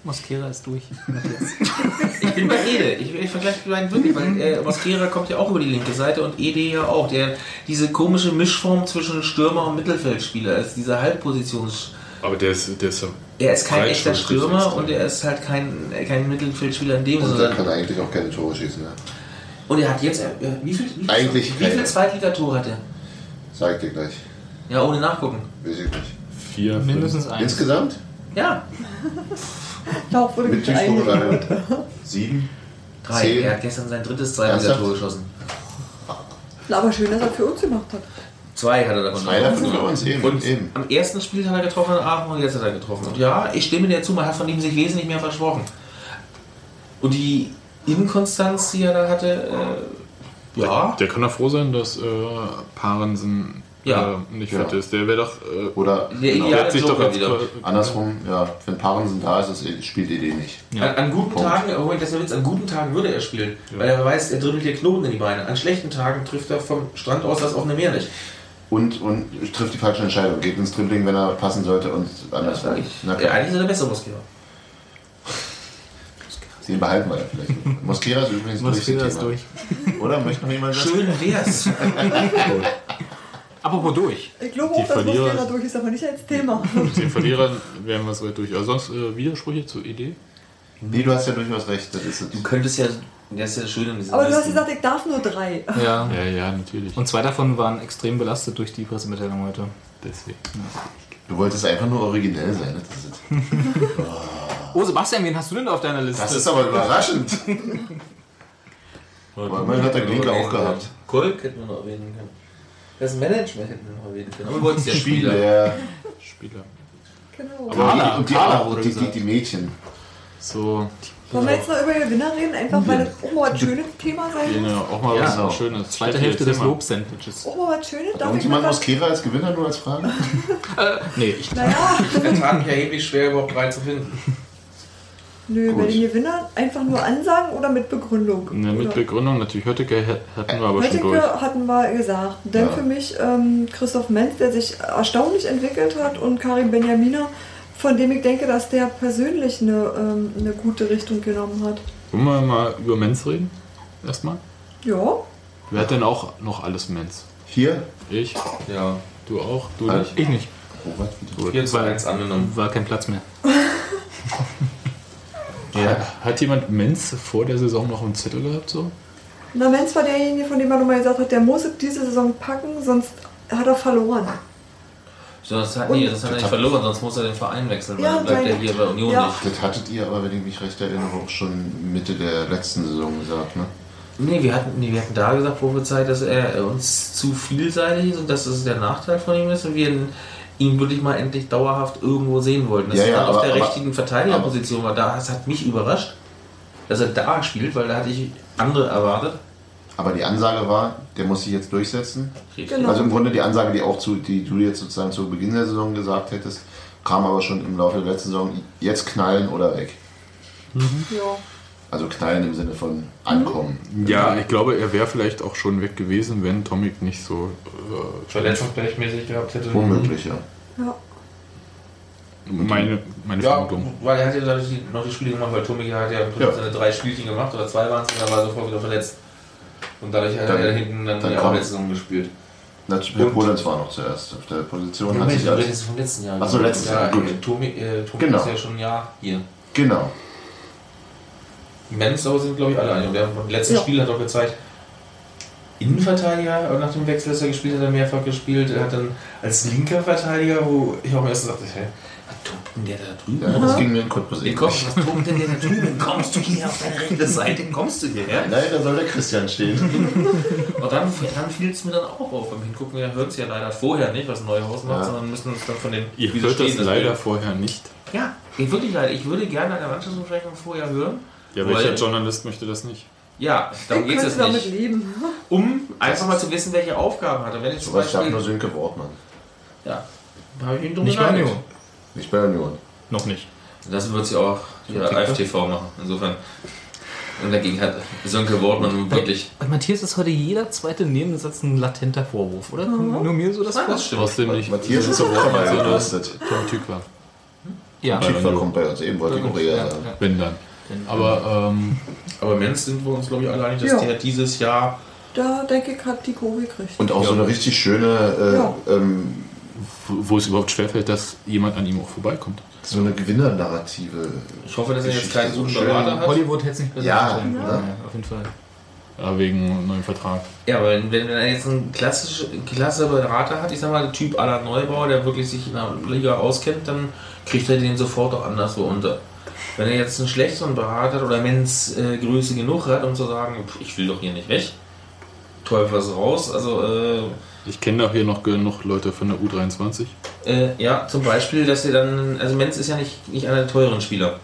Moskera ist durch. Ich bin bei Ede. Ich, ich vergleiche die beiden wirklich, weil äh, Mosquera kommt ja auch über die linke Seite und Ede ja auch. Der, diese komische Mischform zwischen Stürmer und Mittelfeldspieler ist diese Halbpositions. Aber der ist, der ist ja Er ist kein echter Stürmer und er ist halt kein, kein Mittelfeldspieler in dem Und Sinne. der kann eigentlich auch keine Tore schießen. Ne? Und er hat jetzt, äh, wie viel, wie viel, Eigentlich wie viel. Zweitligatore hat er? Sag ich dir gleich. Ja, ohne nachgucken. Weiß ich nicht. vier. Mindestens eins. Insgesamt? Ja, Darauf wurde Mit Duisburg oder Sieben? drei. Zehn. Er hat gestern sein drittes Zweitligator geschossen. Aber schön, dass er für uns gemacht hat. Zwei hat er davon Zwei davon für uns, eben, Und eben. am ersten Spiel hat er getroffen in Aachen und jetzt hat er getroffen. Und ja, ich stimme dir zu, man hat von ihm sich wesentlich mehr versprochen. Und die Inkonstanz, die er da hatte, äh, ja, Der kann doch froh sein, dass äh, Parensen Ja. äh, nicht Ja. fit ist. Der wäre doch. Äh, Oder Der genau, hat sich doch wieder. andersrum, ja, wenn Paaren da ist, das spielt Idee nicht. An, an guten Punkt. Tagen, oh, das ist der Witz, an guten Tagen würde er spielen, weil er weiß, er dribbelt dir Knoten in die Beine. An schlechten Tagen trifft er vom Strand aus das offene Meer nicht. Und, und trifft die falsche Entscheidung. Geht ins Dribbling, wenn er passen sollte und andersrum. sage ich. Na Ja, eigentlich ist er der bessere Moskera. den behalten wir ja vielleicht. Moskera ist übrigens Moskera durch. ist das durch. Thema. Oder? Möchte noch jemand was? Schön wär's. Apropos durch. Ich glaube Die auch, dass Verlierer- durch ist, aber nicht als Thema. den Verlierern wären wir soweit durch. Also sonst äh, Widersprüche zur Idee? Nee, du hast ja durchaus recht. Das ist es. Du könntest ja, das ist ja diesen Aber du hast gesagt, ich darf nur drei. Ja. Ja, ja, natürlich. Und zwei davon waren extrem belastet durch die Pressemitteilung heute. Deswegen. Du wolltest einfach nur originell sein. Das ist, es. Oh, Sebastian, wen hast du denn da auf deiner Liste? das ist aber überraschend. Aber immerhin hat der Glinke auch gehabt. Kolk hätten wir noch erwähnen können. Das Management hätten wir noch erwähnen können. Aber wir wollten es ja Spieler. Spieler. Spieler. Genau. Carla, und die, Carla die, die, die Mädchen. So, Wollen wir jetzt noch über Gewinner reden? Einfach weil das auch mal was schönes Thema sein muss. ja auch mal Ja, was genau. Schönes. Zweite Hälfte des mal. Lob-Sandwiches. Auch mal was Schönes? Darf ich Irgendjemand mal was? Moskera als Gewinner nur als Frage? Nee, ich. Naja, Er tat mich erheblich schwer, überhaupt rein zu finden. Nö, Gut. bei den Gewinnern einfach nur Ansagen oder mit Begründung? Ne, mit Oder? Begründung natürlich. Hötteke hatten wir aber schon durch. Hatten wir gesagt. Denn Ja. für mich ähm, Christoph Menz, der sich erstaunlich entwickelt hat und Karim Benjamina, von dem ich denke, dass der persönlich eine, ähm, eine gute Richtung genommen hat. Wollen wir mal über Menz reden? Erstmal? Ja, Wer hat denn auch noch alles Mens? Hier? Ich? Ja. Du auch? Du Halt. nicht? Ich nicht. Robert, wieder. 4 zu 1 angenommen. War kein Platz mehr. Ja. Hat jemand Menz vor der Saison noch einen Zettel gehabt? So? Na, Menz war derjenige, von dem man nochmal gesagt hat, der muss es diese Saison packen, sonst hat er verloren. Sonst hat, nee, sonst hat er nicht verloren, sonst muss er den Verein wechseln, weil Ja, dann bleibt er hier bei Union ja. nicht. Das hattet ihr aber, wenn ich mich recht erinnere, auch schon Mitte der letzten Saison gesagt, ne? Nee, wir hatten, nee, wir hatten da gesagt, Probezeit, dass er uns zu vielseitig ist und dass es der Nachteil von ihm ist und wir ihn, ihn wirklich mal endlich dauerhaft irgendwo sehen wollten. Dass Ja, er ja, dann auf aber- der aber- richtigen Verteidigerposition war. Da, das hat mich überrascht, dass er da spielt, weil da hatte ich andere erwartet. Aber die Ansage war, der muss sich jetzt durchsetzen. Genau. Also im Grunde die Ansage, die auch zu, die du jetzt sozusagen zu Beginn der Saison gesagt hättest, kam aber schon im Laufe der letzten Saison, jetzt knallen oder weg. Ja. Also knallen im Sinne von ankommen. Ja, ich glaube, er wäre vielleicht auch schon weg gewesen, wenn Tomic nicht so. Äh, Verletzungsgleichmäßig gehabt hätte. Womöglich, ja. ja. meine meine Ja, Vermutung. weil er hat ja dadurch die- noch die Spiele gemacht, weil Tomik hat ja, Ja. seine drei Spielchen gemacht oder zwei waren es und dann war er sofort wieder verletzt. Und dadurch hat Dann- er hinten dann, dann ja auch letzte Saison gespielt. Natürlich, Polenz war noch zuerst auf der Position. Ja, hat sich als, jetzt vom letzten Jahr. Ach so, letztes Jahr, Ja, gut. Tomik, äh, Tomik Genau. ist ja schon ein Jahr hier. genau. Die Mens sind, glaube ich, alle einig. Und der letzte Ja. Spiel hat auch gezeigt, Innenverteidiger, nach dem Wechsel, dass er gespielt hat, hat er mehrfach gespielt. Er hat dann als linker Verteidiger, wo ich auch am ersten dachte, hä, was tobt denn der da drüben? Ja, das ging mir in Cottbus Den Kopf, was tobt denn der da drüben? Kommst du hier auf deine rechte Seite? Kommst du hierher? Nein, da soll der Christian stehen. Und dann, dann fiel es mir dann auch auf. Beim Hingucken, wir hören es ja leider vorher nicht, was Neuhaus macht, Ja. sondern müssen uns dann von den Ihr hört das leider Bild. vorher nicht. Ja, ich wirklich leider. Ich würde gerne eine Mannschaftsbesprechung vorher hören. Ja, weil- welcher Journalist möchte das nicht? Ja, darum geht es damit nicht. leben. Um einfach mal zu wissen, welche Aufgaben hat er. Wenn ich zum Sowas schafft Beispiel. nur Sönke Wortmann. Ja, habe ich ihn dumm Nicht bei. Union. Nicht bei Union. Noch nicht. Das wird sie auch der AfTV machen. Insofern. Und dagegen hat Sönke Wortmann nun wirklich. Und Matthias ist heute jeder zweite Nebensatz ein latenter Vorwurf, oder? Kommt nur mir so das vor? das stimmt. Trotzdem nicht. Matthias ist so mal so überlastet. Tom Tüker. Ja. Tiefer kommt bei uns eben, wollte ich auch eher sagen. Wenn dann. Aber ähm, Aber Mensch sind wir uns, glaube ich, alle einig, dass Ja. der dieses Jahr. Da denke ich, hat die Kurve gekriegt. Und auch so eine richtig schöne, äh, Ja. ähm, wo, wo es überhaupt schwerfällt, dass jemand an ihm auch vorbeikommt. so eine Gewinnernarrative. Ich hoffe, dass er jetzt keinen so. Berater hat. Hollywood hätte es nicht besser Ja, vorstellen können. ja. Ja, auf jeden Fall. Ja, wegen neuen Vertrag. Ja, aber wenn, wenn er jetzt einen klassisch, klasse Berater hat, ich sag mal, Typ aller Neubauer, der wirklich sich in der Liga auskennt, dann kriegt er den sofort auch anderswo unter. Wenn er jetzt einen schlechteren Berater hat oder Mensch äh, Größe genug hat, um zu sagen, pff, ich will doch hier nicht weg, Teufel was raus, also äh, Ich kenne doch hier noch genug Leute von der U23. äh, ja, zum Beispiel, dass er dann, also Menz ist ja nicht, nicht einer der teuren Spieler.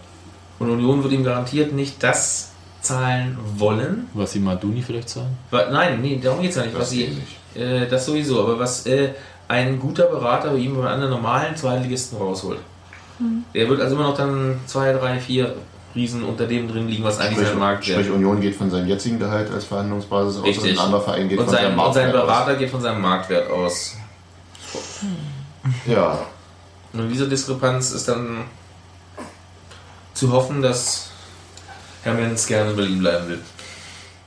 Und Union wird ihm garantiert nicht das zahlen wollen. Was sie Maduni vielleicht zahlen? Wa- Nein, nee, darum geht es ja nicht. Was Das sie, geht nicht. Äh, das sowieso, aber was äh, ein guter Berater bei ihm bei einem normalen Zweitligisten rausholt. Der wird also immer noch dann zwei, drei, vier Riesen unter dem drin liegen, was eigentlich Sprich, sein Markt sprich, Union geht von seinem jetzigen Gehalt als Verhandlungsbasis aus und Richtig. ein anderer Verein geht Und von sein, seinem und sein Marktwert Berater geht von seinem Marktwert aus. aus. Ja, Und in dieser Diskrepanz ist dann zu hoffen, dass Herr Menz gerne in Berlin bleiben will.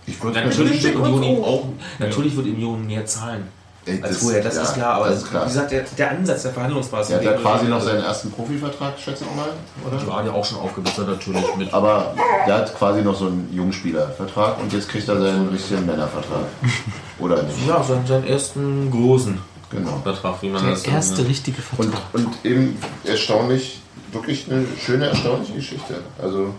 ich würde Natürlich wird Union auch, natürlich wird Union mehr zahlen Ey, als vorher, das ja, ist klar, aber das ist klar. wie gesagt, der, der Ansatz der Verhandlungsbasis. Er hat ja quasi noch seinen ersten Profivertrag, schätze ich mal, oder? Ja, der auch schon aufgebessert natürlich mit. Aber der hat quasi noch so einen Jungspielervertrag und jetzt kriegt er seinen richtigen Männervertrag. Oder nicht? Ja, seinen, seinen ersten großen Genau. Vertrag, wie man Der das erste nennt. richtige Und, Vertrag. und eben erstaunlich, wirklich eine schöne, erstaunliche Geschichte. Also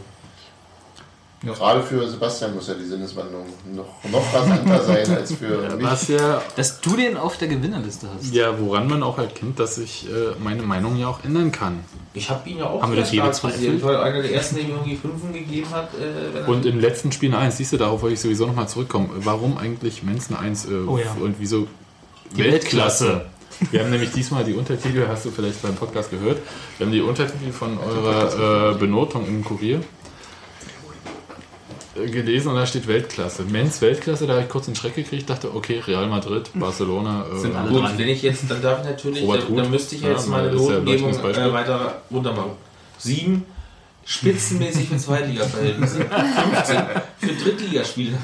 Ja. gerade für Sebastian muss ja die Sinneswandlung noch, noch rasanter sein als für mich. Was ja, Dass du den auf der Gewinnerliste hast. ja, woran man auch erkennt, dass ich äh, meine Meinung ja auch ändern kann. Ich habe ihn ja auch Haben wir das je stark bezweifelt? war einer der ersten, der ihm irgendwie Fünfen gegeben hat. Äh, wenn Und im letzten Spiel eine 1, siehst du, darauf wollte ich sowieso nochmal zurückkommen. Warum eigentlich Menz eine 1 äh, Oh ja. und wieso Die Weltklasse. Wir haben nämlich diesmal die Untertitel, hast du vielleicht beim Podcast gehört, wir haben die Untertitel von eurer äh, Benotung im Kurier gelesen und da steht Weltklasse. Menz Weltklasse, da habe ich kurz einen Schreck gekriegt, dachte, okay, Real Madrid, Barcelona. Äh, Sind alle Gut, dran. wenn ich jetzt, dann darf ich natürlich, Robert dann, dann müsste ich Ja, jetzt meine ja ein Notengebung Beispiel. äh, weiter runter machen. Sieben spitzenmäßig für Zweitliga-Verhältnisse. 15 für Drittligaspiele.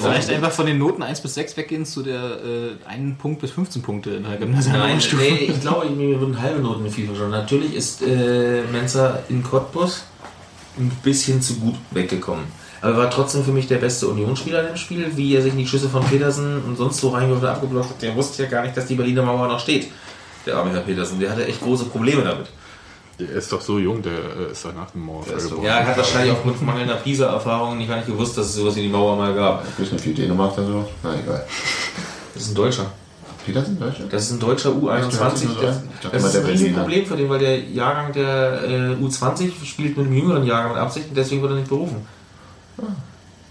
Vielleicht einfach von den Noten 1 bis 6 weggehen zu der äh, 1 Punkt bis 15 Punkte in der gymnasialen Nein, Stufe. nee, ich glaube, mir würden halbe Noten in FIFA schon. Natürlich ist äh, Mensa in Cottbus ein bisschen zu gut weggekommen. Aber er war trotzdem für mich der beste Unionsspieler in dem Spiel, wie er sich in die Schüsse von Petersen und sonst so reingehört und abgeblockt hat. Der wusste ja gar nicht, dass die Berliner Mauer noch steht. Der arme Herr Petersen, der hatte echt große Probleme damit. Der ist doch so jung, der äh, ist doch nach dem so- geboren. Ja, er hat wahrscheinlich auch mit mangelnder Pisa-Erfahrung nicht gar nicht gewusst, dass es sowas wie die Mauer mal gab. Ich weiß nicht, wie Dänemark da so. Na egal. Das ist ein Deutscher. Petersen, Deutscher? Das ist ein deutscher U21. Ich Das, das ist ein. Riesenproblem für den, weil der Jahrgang der äh, U20 spielt mit einem jüngeren Jahrgang mit Absicht und deswegen wird er nicht berufen.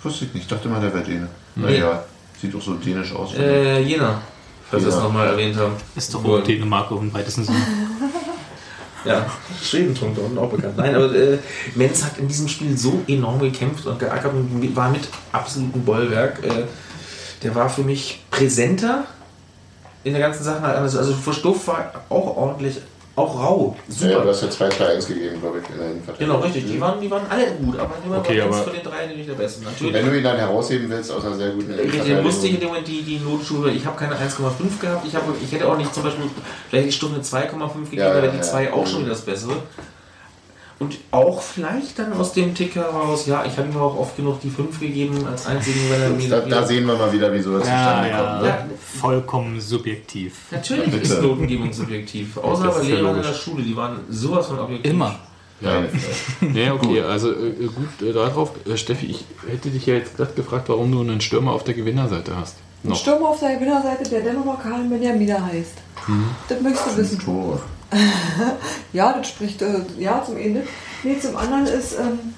Wusste ich nicht. Ich dachte mal, der wäre Däne. Nee. egal. Sieht doch so dänisch aus. Äh, Jena, falls wir es nochmal erwähnt haben. Ist doch Wohl. Dänemark im weitesten Sinne. Ja, Schwedentrunk da unten auch bekannt. Nein, aber äh, Menz hat in diesem Spiel so enorm gekämpft und geackert und war mit absolutem Bollwerk. Äh, der war für mich präsenter in der ganzen Sache. Also, also für Stuff war auch ordentlich, auch rau. Ja, ja, du Super. hast ja zwei 3-1 gegeben, glaube ich, in der Innenverteidigung. Genau, richtig. Die waren, die waren alle gut, aber niemand Okay, war aber- von den drei nicht der Beste. Natürlich. wenn du ihn dann herausheben willst aus einer sehr guten Ich musste ich in dem Moment die, die Notschule, ich habe keine 1,5 gehabt, ich, hab, ich hätte auch nicht zum Beispiel vielleicht die Stunde 2,5 gegeben, Ja, da wäre ja, die ja. 2 auch schon wieder das Bessere. Und auch vielleicht dann aus dem Tick heraus, ja, ich habe ihm auch oft genug die 5 gegeben als einzigen, wenn er mir Da, da sehen wir mal wieder, wieso das Ja, zustande kommt. ja, Ne? vollkommen subjektiv. Natürlich Ja, ist bitte. Notengebung subjektiv. Außer bei ja Lehrern in der Schule, die waren sowas von objektiv. Immer. Ja, nee, okay, also äh, gut äh, darauf. Äh, Steffi, ich hätte dich ja jetzt gerade gefragt, warum du einen Stürmer auf der Gewinnerseite hast. Ein Noch. Stürmer auf der Gewinnerseite, der dennoch noch Karl Benjamina heißt. Das möchtest du wissen. Tore. Ja, das spricht äh, ja zum einen. Nee, zum anderen ist ähm,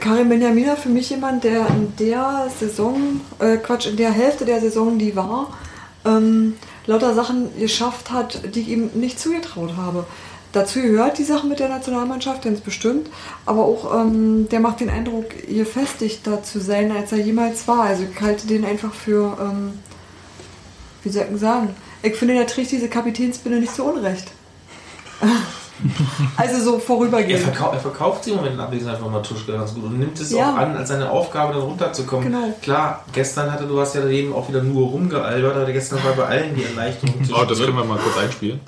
Karim Benjamina für mich jemand, der in der Saison, äh, Quatsch, in der Hälfte der Saison, die war, ähm, lauter Sachen geschafft hat, die ich ihm nicht zugetraut habe. Dazu gehört die Sache mit der Nationalmannschaft, ganz bestimmt, aber auch ähm, der macht den Eindruck, gefestigter zu sein, als er jemals war. Also ich halte den einfach für, ähm, wie soll ich sagen, ich finde, der trägt diese Kapitänsbinde nicht zu Unrecht. Also so Er, vorübergehend. verkau er verkauft sie im Moment in Abwesenheit von Matuschka ganz gut und nimmt es Ja. auch an, als seine Aufgabe, dann runterzukommen. Genau. Klar, gestern hatte du hast ja eben auch wieder nur rumgealbert, aber gestern war bei allen die Erleichterung Oh, das können wir mal kurz einspielen.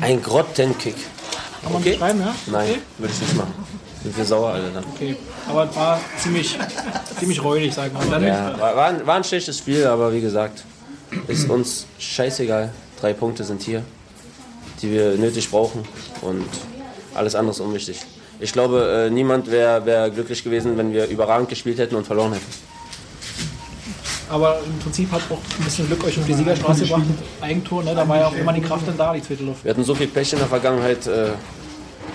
Ein Grottenkick. Kann man beschreiben, ja? Nein, Okay. würde ich nicht machen. Sind wir sauer alle dann. okay. Aber es war ziemlich, ziemlich räudig, sag ich mal. Ja, war, war, ein, war ein schlechtes Spiel, aber wie gesagt, ist uns scheißegal. Drei Punkte sind hier, die wir nötig brauchen und alles andere ist unwichtig. Ich glaube, äh, niemand wäre wär glücklich gewesen, wenn wir überragend gespielt hätten und verloren hätten. Aber im Prinzip hat auch ein bisschen Glück euch um die Siegerstraße gebracht Eigentor. Ne? Da war ja auch immer die Kraft dann da, die zweite Luft. Wir hatten so viel Pech in der Vergangenheit. Äh,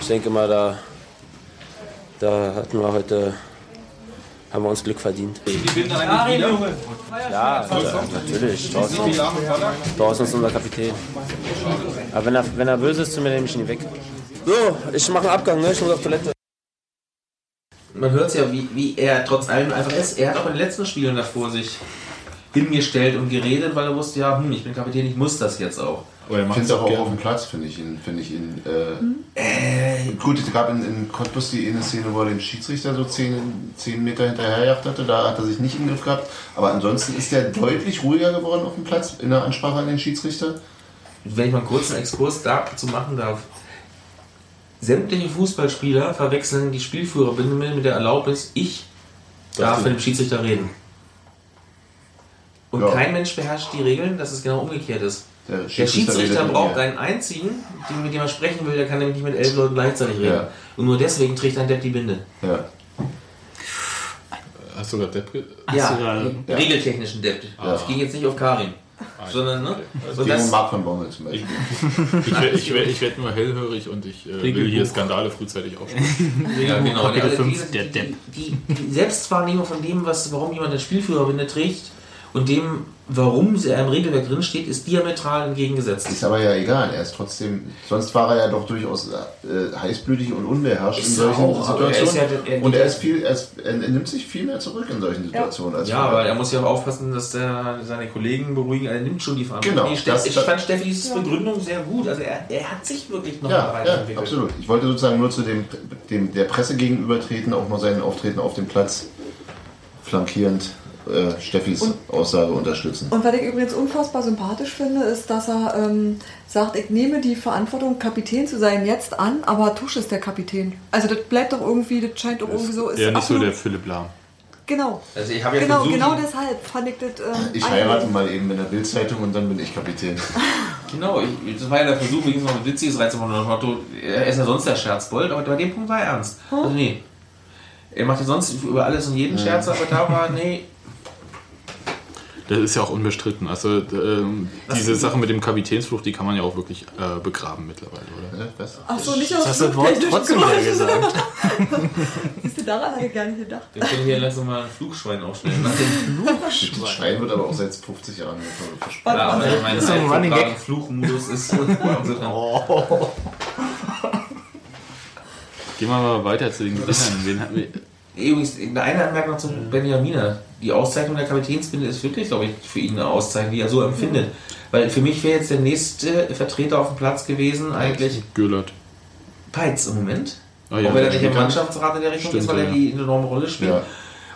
ich denke mal, da, da hatten wir heute, haben wir uns Glück verdient. Die Binde eigentlich wieder. Ja, natürlich. Thorsten, Thorsten ist unser Kapitän. Aber wenn er, wenn er böse ist, zu mir nehme ich ihn weg. So, ich mache einen Abgang, ne? ich muss auf Toilette. Man hört es ja, wie, wie er trotz allem einfach ist. Er hat auch in den letzten Spielen davor sich hingestellt und geredet, weil er wusste, ja, hm, ich bin Kapitän, ich muss das jetzt auch. Aber er Ich macht finde es auch, auch auf dem Platz, finde ich ihn. Finde ich ihn äh, gut, es gab in, in Cottbus die eine Szene, wo er den Schiedsrichter so 10, 10 Meter hinterherjagt hatte. Da hat er sich nicht im Griff gehabt. Aber ansonsten ist er deutlich ruhiger geworden auf dem Platz in der Ansprache an den Schiedsrichter. Wenn ich mal einen kurzen Exkurs dazu machen darf. Sämtliche Fußballspieler verwechseln die Spielführerbinde mit der Erlaubnis, ich darf mit dem Schiedsrichter reden. Und Ja. kein Mensch beherrscht die Regeln, dass es genau umgekehrt ist. Der Der Schiedsrichter Schiedsrichter redet braucht einen einzigen, den, mit dem er sprechen will, der kann nämlich nicht mit elf Leuten gleichzeitig reden. Ja. Und nur deswegen trägt ein Depp die Binde. Ja. Hast du gerade Depp ja, da- den regeltechnischen Depp. Ich gehe jetzt nicht auf Karin. Sondern, ne? So Gegen das, Marc von Bommel zum Beispiel. Ich werde ich ich werd nur hellhörig und ich äh, will hier Skandale frühzeitig aufstellen. ja, genau. Kapitel Also, fünf, wie gesagt, der die, Depp. Die, die Selbstwahrnehmung von dem, was, warum jemand eine Spielführerbinde trägt und dem, warum er im Regelwerk drin steht, ist diametral entgegengesetzt. Ist aber ja egal, er ist trotzdem, sonst war er ja doch durchaus äh, heißblütig und unbeherrscht Ist in solchen auch, aber er Situationen. ja- er- und er ist viel, er, ist, er nimmt sich viel mehr zurück in solchen Situationen. Als Ja, aber er muss ja auch aufpassen, dass er seine Kollegen beruhigen. Er nimmt schon die Verantwortung. Genau, Nee, das- ich das- fand Steffis Begründung sehr gut. Also er, er hat sich wirklich noch Ja, ja, weiterentwickelt. absolut. Ich wollte sozusagen nur zu dem, dem der Presse gegenübertreten, auch mal sein Auftreten auf dem Platz flankierend äh, Steffis Aussage unterstützen. Und was ich übrigens unfassbar sympathisch finde, ist, dass er ähm, sagt, ich nehme die Verantwortung, Kapitän zu sein, jetzt an, aber Tusch ist der Kapitän. Also das bleibt doch irgendwie, das scheint doch irgendwie so. Ist Eher nicht so der Philipp Lahm. Genau. Also ich habe ja Genau, versucht, genau deshalb fand ich das. Ähm, Ich heirate mal eben in der Bildzeitung und dann bin ich Kapitän. Genau, ich, das war ja der Versuch, wenigstens noch ein witziges reinzumachen. Nach Motto, er ist ja sonst der Scherzbold, aber bei dem Punkt war er ernst. Also nee. Er macht ja sonst über alles und jeden Scherz, aber da war, nee, Das ist ja auch unbestritten. Also ähm, diese Sache mit dem Kapitänsfluch, die kann man ja auch wirklich äh, begraben mittlerweile, oder? Äh, Was? Ach so, nicht Das aus hast du das Wort trotzdem wieder gesagt. Siehst du, daran hatte ich gar nicht gedacht. wir können hier langsam mal ein Flugschwein aufstellen. Nach dem Das Schwein wird aber auch seit 50 Jahren versprochen. Ja, warte. weil mein Das ist so ein Running gerade Gag. Fluchmodus ist. Insofern- Gehen wir mal weiter zu den Gewinnern. Wen hatten wir? Übrigens, eine Anmerkung zu Benjamina. Die Auszeichnung der Kapitänsbinde ist wirklich, glaube ich, für ihn eine Auszeichnung, die er so empfindet. Weil für mich wäre jetzt der nächste Vertreter auf dem Platz gewesen, eigentlich Gürlert. Peitz im Moment. Ah, ja, auch wenn er nicht im. Mannschaftsrat in der Richtung Stimmt, ist, weil er ja. die eine enorme Rolle spielt. Ja.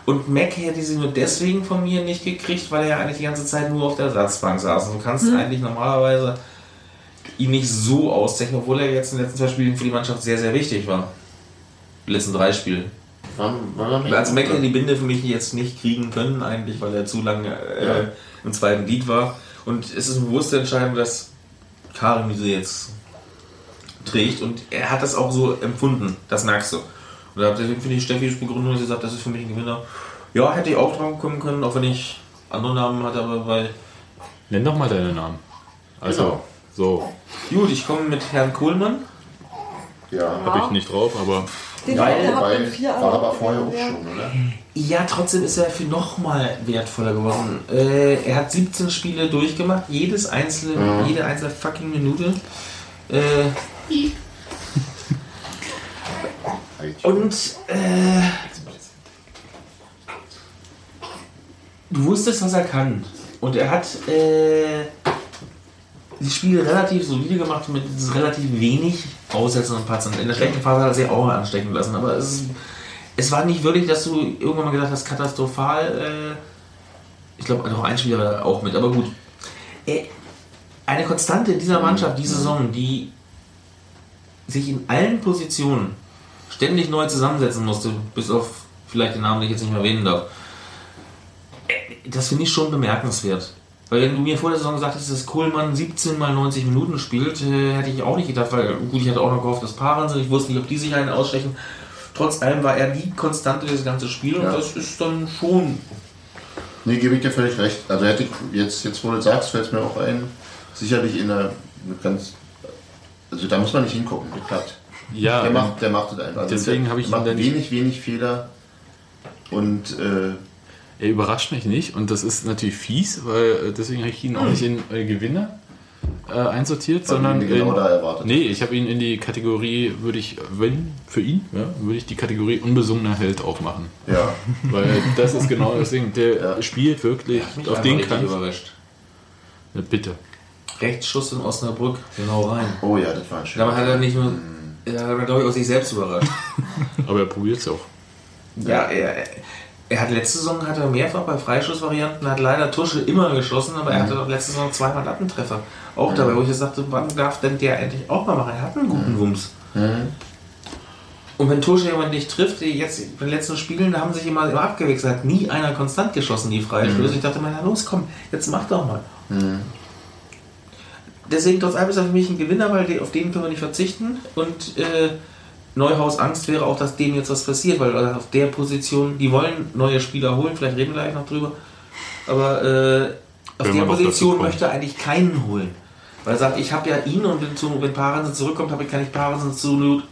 Und Mac hätte sie nur deswegen von mir nicht gekriegt, weil er ja eigentlich die ganze Zeit nur auf der Ersatzbank saß. Und du kannst eigentlich normalerweise ihn nicht so auszeichnen, obwohl er jetzt in den letzten zwei Spielen für die Mannschaft sehr, sehr wichtig war. Die letzten drei Spiele. Wann, wann Also Mac hätte die Binde für mich jetzt nicht kriegen können, eigentlich, weil er zu lange äh, Ja. im zweiten Lied war. Und es ist eine bewusste Entscheidung, dass Karim diese jetzt trägt. Und er hat das auch so empfunden. Das merkst du. Und deswegen finde ich Steffis Begründung, dass sie sagt, das ist für mich ein Gewinner. Ja, hätte ich auch drauf kommen können, auch wenn ich andere Namen hatte, aber weil. Nenn doch mal deine Namen. Also, Genau. so, Gut, ich komme mit Herrn Kohlmann. Ja, habe ich nicht drauf, aber Den Weil- ihr habt wobei, war aber vorher auch Ja. schon, oder? Ja, trotzdem ist er für nochmal wertvoller geworden. Äh, er hat 17 Spiele durchgemacht, jedes einzelne, Mhm. jede einzelne fucking Minute. Äh, und äh, du wusstest, was er kann. Und er hat äh, die Spiele relativ solide gemacht mit relativ wenig Aussetzern und Patzern. In der schlechten Phase hat er sich auch anstecken lassen, aber es es war nicht wirklich, dass du irgendwann mal gedacht hast, katastrophal. Äh, ich glaube, noch ein Spieler war auch mit, aber gut. Äh, eine Konstante in dieser Mannschaft, die Saison, die sich in allen Positionen ständig neu zusammensetzen musste, bis auf vielleicht den Namen, den ich jetzt nicht mehr erwähnen darf. Äh, Das finde ich schon bemerkenswert. Weil wenn du mir vor der Saison gesagt hättest, dass Kohlmann 17 mal 90 Minuten spielt, äh, hätte ich auch nicht gedacht, weil gut, ich hatte auch noch gehofft, dass Paaren sind, ich wusste nicht, ob die sich einen ausstechen. Trotz allem war er die Konstante des ganzen Spiels und Ja. das ist dann schon. Nee, gebe ich dir völlig recht. Also hätte ich jetzt, jetzt wo du das sagst, fällt es mir auch ein, sicherlich in einer ganz. Also da muss man nicht hingucken, das klappt. ja, Der macht, der macht das einfach. Also deswegen der habe ich macht wenig, wenig Fehler. Und äh, er überrascht mich nicht und das ist natürlich fies, weil äh, deswegen habe ich ihn auch nicht in äh, Gewinner äh, einsortiert, Weil sondern du ihn genau in, da erwartet nee, ich habe ihn in die Kategorie, würde ich, wenn für ihn, ja, würde ich die Kategorie unbesungener Held aufmachen, ja, weil das ist genau das Ding. Der Ja. spielt wirklich Mich auf einfach den richtig kann. überrascht. Ja, bitte. Rechtsschuss in Osnabrück, genau rein. oh ja, das war ein Damit hat er nicht nur, Hm. er hat glaube ich auch sich selbst überrascht. Aber er probiert es auch. Ja, er, er hat letzte Saison hat er mehrfach bei Freischussvarianten, hat leider Tusche immer geschossen, aber er hatte doch letzte Saison zweimal Lattentreffer. Auch dabei, wo ich jetzt sagte, wann darf denn der endlich auch mal machen? Er hat einen guten Wumms. Und wenn Tusche jemand nicht trifft, die jetzt in den letzten Spielen, da haben sich immer, immer abgewechselt, hat nie einer konstant geschossen, die Freistöße. Ich dachte mir, na los, komm, jetzt mach doch mal. Deswegen trotz allem ist er für mich ein Gewinner, weil auf den können wir nicht verzichten. Und äh, Neuhaus Angst wäre auch, dass dem jetzt was passiert, weil äh, auf der Position, die wollen neue Spieler holen, vielleicht reden wir gleich noch drüber. Aber äh, auf Wenn der Position möchte er eigentlich keinen holen. Weil er sagt, ich habe ja ihn und wenn, zu, wenn Parensen zurückkommt, habe ich, kann ich Parensen zu Not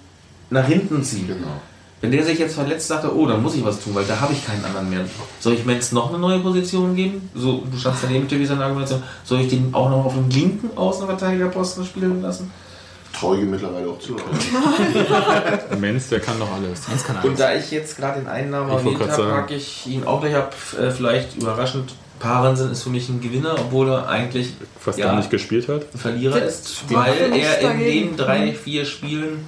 nach hinten ziehen. Genau. Wenn der sich jetzt verletzt, sagt er, oh, dann muss ich was tun, weil da habe ich keinen anderen mehr. Soll ich Menz noch eine neue Position geben? So, du standst daneben, Tiffy, seine Argumentation. Soll ich den auch noch auf dem linken Außenverteidigerposten spielen lassen? Traue ich ihm mittlerweile auch zu. Menz, der kann doch alles. Kann Und da ich jetzt gerade den einen Namen erwähnt habe, mag ich ihn auch gleich ab. Äh, vielleicht überraschend. Parensen ist für mich ein Gewinner, obwohl er eigentlich Fast Ja. gar nicht gespielt hat. ein Verlierer ist, weil er in den drei, vier Spielen,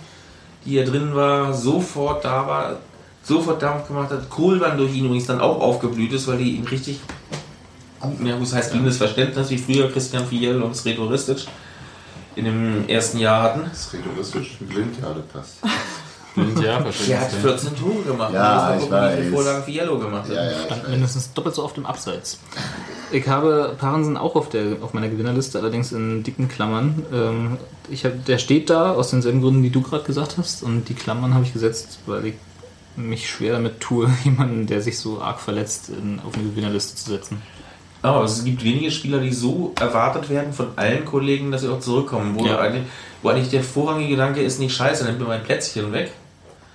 die er drin war, sofort da war, sofort Dampf gemacht hat. Kohlmann durch ihn übrigens dann auch aufgeblüht ist, weil die ihn richtig, ja, das heißt, ihm das Verständnis, wie früher Christian Fiel und Sreto Ristic in dem ersten Jahr hatten. Das ist rhetoristisch blind, ja, das passt. Ja, Der hat 14 Tore gemacht. Ja, ich gucken, wie weiß. Vorlagen Fiello gemacht hat. Ja, ja, ich Stand weiß. mindestens doppelt so oft im Abseits. Ich habe Parensen auch auf, der, auf meiner Gewinnerliste, allerdings in dicken Klammern. Ähm, ich hab, der steht da aus denselben Gründen, die du gerade gesagt hast. Und die Klammern habe ich gesetzt, weil ich mich schwer damit tue, jemanden, der sich so arg verletzt, in, auf eine Gewinnerliste zu setzen. Aber es gibt wenige Spieler, die so erwartet werden von allen Kollegen, dass sie auch zurückkommen. Wo, Ja. eigentlich, wo eigentlich der vorrangige Gedanke ist, nicht scheiße, nimmt mir mein Plätzchen weg,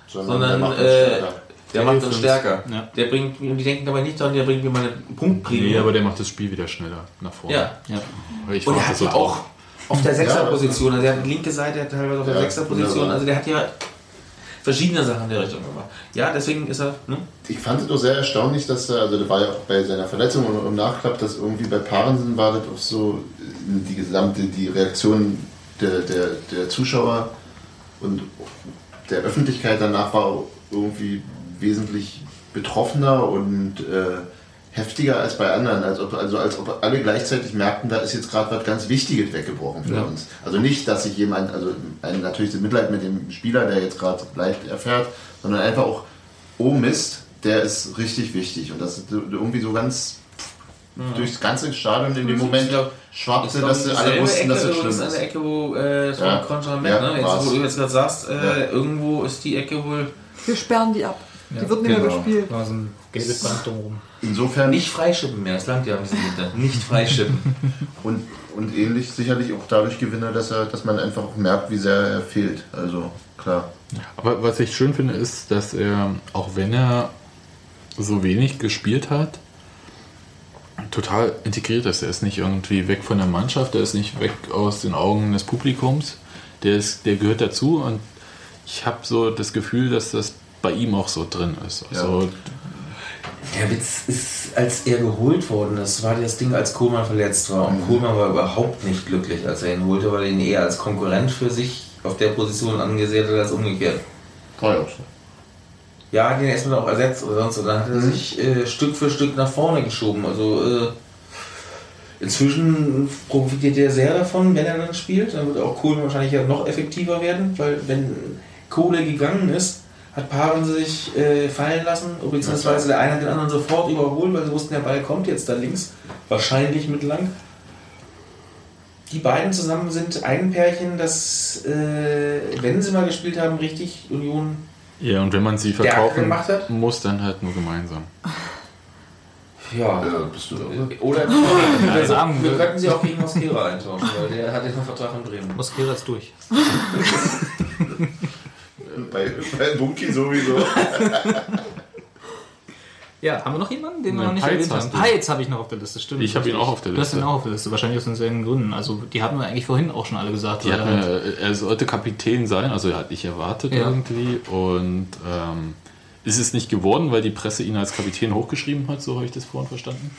sondern der macht uns äh, stärker. der macht uns stärker. Ja. Der bringt, die denken dabei nicht daran, der bringt mir meine Punktprämie. Nee, aber der macht das Spiel wieder schneller nach vorne. ja. Ja. Ich Und er hat so ja auch auf der Sechserposition, also er hat die linke Seite, er hat teilweise auf der Sechserposition, also der hat ja verschiedene Sachen in der Richtung gemacht. Ja, deswegen ist er, ne? Ich fand es doch sehr erstaunlich, dass er, also das war ja auch bei seiner Verletzung und im Nachklapp, dass irgendwie bei Parensen war das auch so die gesamte, die Reaktion der, der, der Zuschauer und der Öffentlichkeit danach war irgendwie wesentlich betroffener und äh, heftiger als bei anderen. Als ob, also als ob alle gleichzeitig merkten, da ist jetzt gerade was ganz Wichtiges weggebrochen für Ja. uns. Also nicht, dass sich jemand, also ein, natürlich das Mitleid mit dem Spieler, der jetzt gerade Leid erfährt, sondern einfach auch, oh Mist, der ist richtig wichtig. Und das ist irgendwie so ganz durchs ganze Stadion in dem Moment schwappte, dass sie alle wussten, dass es schlimm Das ist ist. eine Ecke, wo äh, Tom Ja. Contra Ja, ne? Jetzt, wo du jetzt gerade sagst, äh, Ja. irgendwo ist die Ecke wohl Wir sperren die ab. Ja, die wird nicht mehr genau. gespielt. War so ein gelbes Band drumherum. Insofern nicht freischippen mehr. Das langt ja ein bisschen hinter. Nicht freischippen. und, und ähnlich sicherlich auch dadurch Gewinner, dass er, dass man einfach auch merkt, wie sehr er fehlt. Also klar. Aber was ich schön finde, ist, dass er, auch wenn er so wenig gespielt hat, total integriert ist. Er ist nicht irgendwie weg von der Mannschaft, er ist nicht weg aus den Augen des Publikums. Der, ist, der gehört dazu und ich habe so das Gefühl, dass das bei ihm auch so drin ist. Also, Der Witz ist, als er geholt worden ist, war das Ding, als Kohlmann verletzt war. Und Kohlmann war überhaupt nicht glücklich, als er ihn holte, weil er ihn eher als Konkurrent für sich auf der Position angesehen hat, als umgekehrt. Kann ja ihn erstmal auch ersetzt oder sonst. Und dann hat er sich äh, Stück für Stück nach vorne geschoben. Also äh, inzwischen profitiert er sehr davon, wenn er dann spielt. Dann wird auch Kohle wahrscheinlich ja noch effektiver werden, weil wenn Kohle gegangen ist, hat Paaren sich äh, fallen lassen, beziehungsweise der eine hat den anderen sofort überholt, weil sie wussten, der Ball kommt jetzt da links, wahrscheinlich mit lang. Die beiden zusammen sind ein Pärchen, das, äh, wenn sie mal gespielt haben, richtig Union ja, und wenn man sie verkaufen gemacht hat? muss, dann halt nur gemeinsam. Ja. Ja, bist du da. Oder sagen wir könnten sie auch gegen Mosquera eintauschen, weil der hat ja einen Vertrag in Bremen. Mosquera ist durch. Bei, bei Bunky sowieso. Ja, haben wir noch jemanden, den wir noch nicht Peitz erwähnt haben? Peitz habe ich noch auf der Liste, stimmt. Ich habe ihn auch auf der Du hast ihn Liste. auch auf der Liste, wahrscheinlich aus denselben Gründen. Also die hatten wir eigentlich vorhin auch schon alle gesagt. Die weil hat er halt- er sollte Kapitän sein, also er hat nicht erwartet Ja. irgendwie. Und ähm, ist es nicht geworden, weil die Presse ihn als Kapitän hochgeschrieben hat, so habe ich das vorhin verstanden?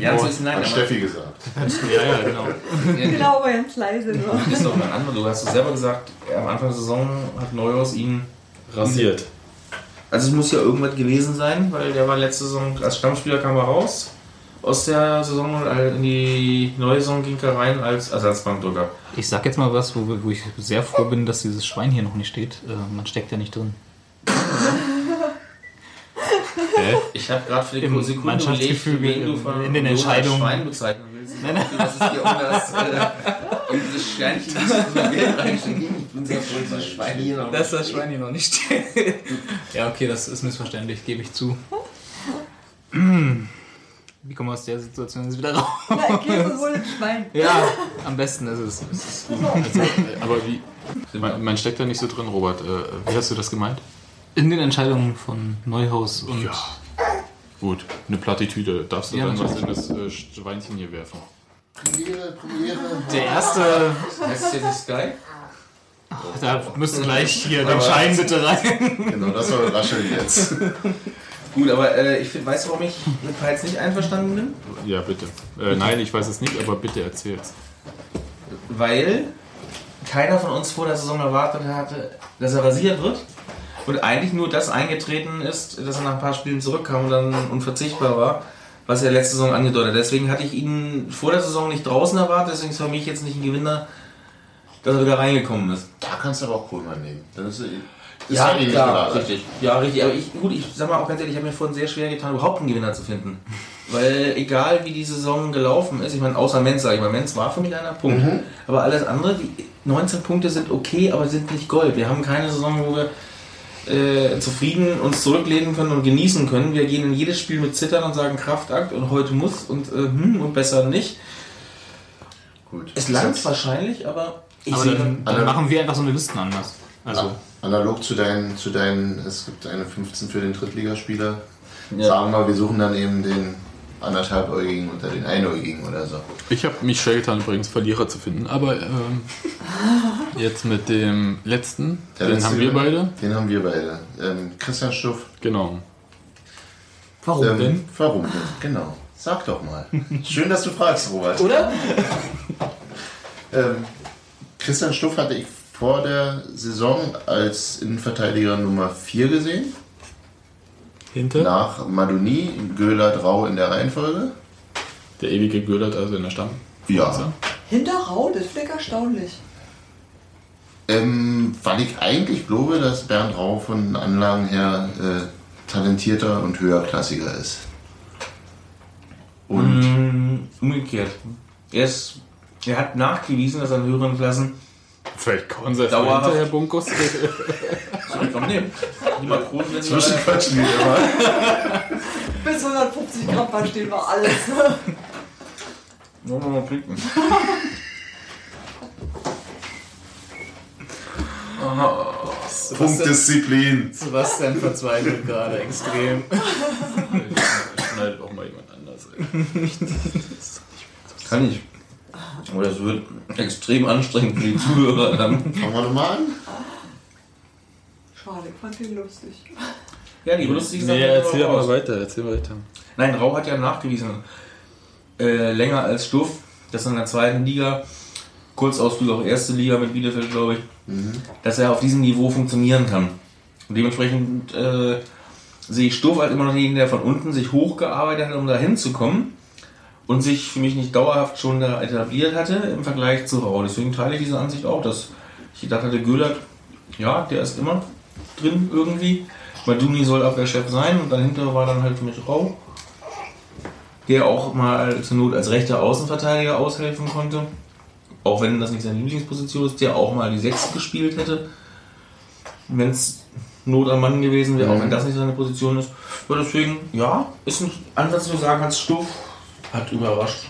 Ja, so ist nein, Hat Steffi gesagt. ja, ja, genau. Genau, aber ganz leise nur. das ist doch ein anderer. Du hast es selber gesagt, am Anfang der Saison hat Neuhaus ihn Rasiert. Also es muss ja irgendwas gewesen sein, weil der war letzte Saison als Stammspieler kam er raus aus der Saison und in die neue Saison ging er rein als Ersatzbankdrücker. Ich sag jetzt mal was, wo, wo ich sehr froh bin, dass dieses Schwein hier noch nicht steht. Äh, man steckt ja nicht drin. Ich habe gerade für die Sekunde überlegt, wen du von in den Entscheidungen. Schwein bezeichnen willst. Nein, nein. Das ist hier um das, äh, um dieses Sternchen, das in die Welt reinstecken. Ich bin sehr froh, dass das Schwein hier noch Dass das Schwein hier noch nicht steht. ja, okay, das ist missverständlich, gebe ich zu. Wie kommen wir aus der Situation jetzt wieder raus? Na, Käse wohl ein Schwein. Ja, am besten ist es. ist. Also, Aber wie? Man, man steckt da nicht so drin, Robert. Äh, wie hast du das gemeint? In den Entscheidungen von Neuhaus und Ja. Gut, eine Plattitüde. Darfst du Ja, dann was in das äh, Schweinchen hier werfen? Premiere, Premiere. der erste, Heißt jetzt nicht Sky? da müsste gleich hier den Schein bitte rein. Genau, das soll rascheln jetzt. Gut, aber äh, ich find, weißt du, warum ich mit Peitz nicht einverstanden bin? Ja, bitte. Äh, nein, ich weiß es nicht, aber bitte erzähl's. Weil keiner von uns vor der Saison erwartet hatte, dass er rasiert wird. Und eigentlich nur das eingetreten ist, dass er nach ein paar Spielen zurückkam und dann unverzichtbar war, was er letzte Saison angedeutet hat. Deswegen hatte ich ihn vor der Saison nicht draußen erwartet, deswegen ist für mich jetzt nicht ein Gewinner, dass er wieder reingekommen ist. Da kannst du aber auch Kohlmann nehmen. Dann ist, ist Ja, nicht klar, richtig. Ja, richtig. Aber ich, gut, ich sag mal auch ganz ehrlich, ich habe mir vorhin sehr schwer getan, überhaupt einen Gewinner zu finden. Weil egal wie die Saison gelaufen ist, ich meine, außer Menz, sage ich mal, Menz war für mich einer Punkt. Aber alles andere, die 19 Punkte sind okay, aber sind nicht Gold. Wir haben keine Saison, wo wir äh, zufrieden uns zurücklehnen können und genießen können. Wir gehen in jedes Spiel mit Zittern und sagen Kraftakt und heute muss und äh, hm, und besser nicht. Gut. Es langt wahrscheinlich, aber ich Aber sehe dann, dann machen wir einfach so eine Listen anders. Also, Analog zu deinen, zu deinen, es gibt eine 15 für den Drittligaspieler. Ja. Sagen wir, wir suchen dann eben den anderthalbäugigen unter den einäugigen oder so. Ich habe mich schwer getan, übrigens Verlierer zu finden, aber ähm, jetzt mit dem letzten, Der den letzte haben wir beide. Den haben wir beide. Ähm, Christian Stuff. Genau. warum Ähm, denn? Warum denn? Genau. Sag doch mal. Schön, dass du fragst, Robert. Oder? Ähm, Christian Stuff hatte ich vor der Saison als Innenverteidiger Nummer 4 gesehen. Hinter Nach Madoni, Göhler, Rau in der Reihenfolge. der ewige Göllert, also in der Stamm. Ja. Hinter Rau, das finde ich erstaunlich. Ähm, weil ich eigentlich glaube, dass Bernd Rau von Anlagen her äh, talentierter und höherklassiger ist. Und Mm, umgekehrt. Er, ist, er hat nachgewiesen, dass er in höheren Klassen. Vielleicht kommen sie erst Dauerhaft. mal hinter, Herr Bunkus. Soll ich komm nehmen? Matrosen sind Zwischenquatschen wieder mal. Bis 150 Gramm verstehen wir alles. Wollen wir mal trinken. Punktdisziplin. Sebastian verzweifelt gerade extrem. Schneidet auch mal jemand anders. Kann ich. Aber das wird extrem anstrengend für die Zuhörer dann. Fangen wir nochmal an. Schade, ich fand den lustig. Ja, die lustige Nee, Sache erzähl mal weiter, erzähl weiter. Nein, Rau hat ja nachgewiesen, äh, länger als Stuff, dass er in der zweiten Liga, Kurzausflug auch erste Liga mit Bielefeld, glaube ich, dass er auf diesem Niveau funktionieren kann. Und dementsprechend äh, sehe ich Stuff als immer noch jeden, der von unten sich hochgearbeitet hat, um da hinzukommen und sich für mich nicht dauerhaft schon da etabliert hatte im Vergleich zu Rau. Deswegen teile ich diese Ansicht auch, dass ich gedacht hatte, Göhlert, ja, der ist immer drin irgendwie. Maduni soll Abwehrchef sein und dahinter war dann halt für mich Rau, der auch mal zur Not als rechter Außenverteidiger aushelfen konnte. Auch wenn das nicht seine Lieblingsposition ist, der auch mal die Sechs gespielt hätte. Wenn es Not am Mann gewesen wäre, auch wenn das nicht seine Position ist. Ja, deswegen, ja, ist ein Ansatz zu sagen, als Stuff hat überrascht.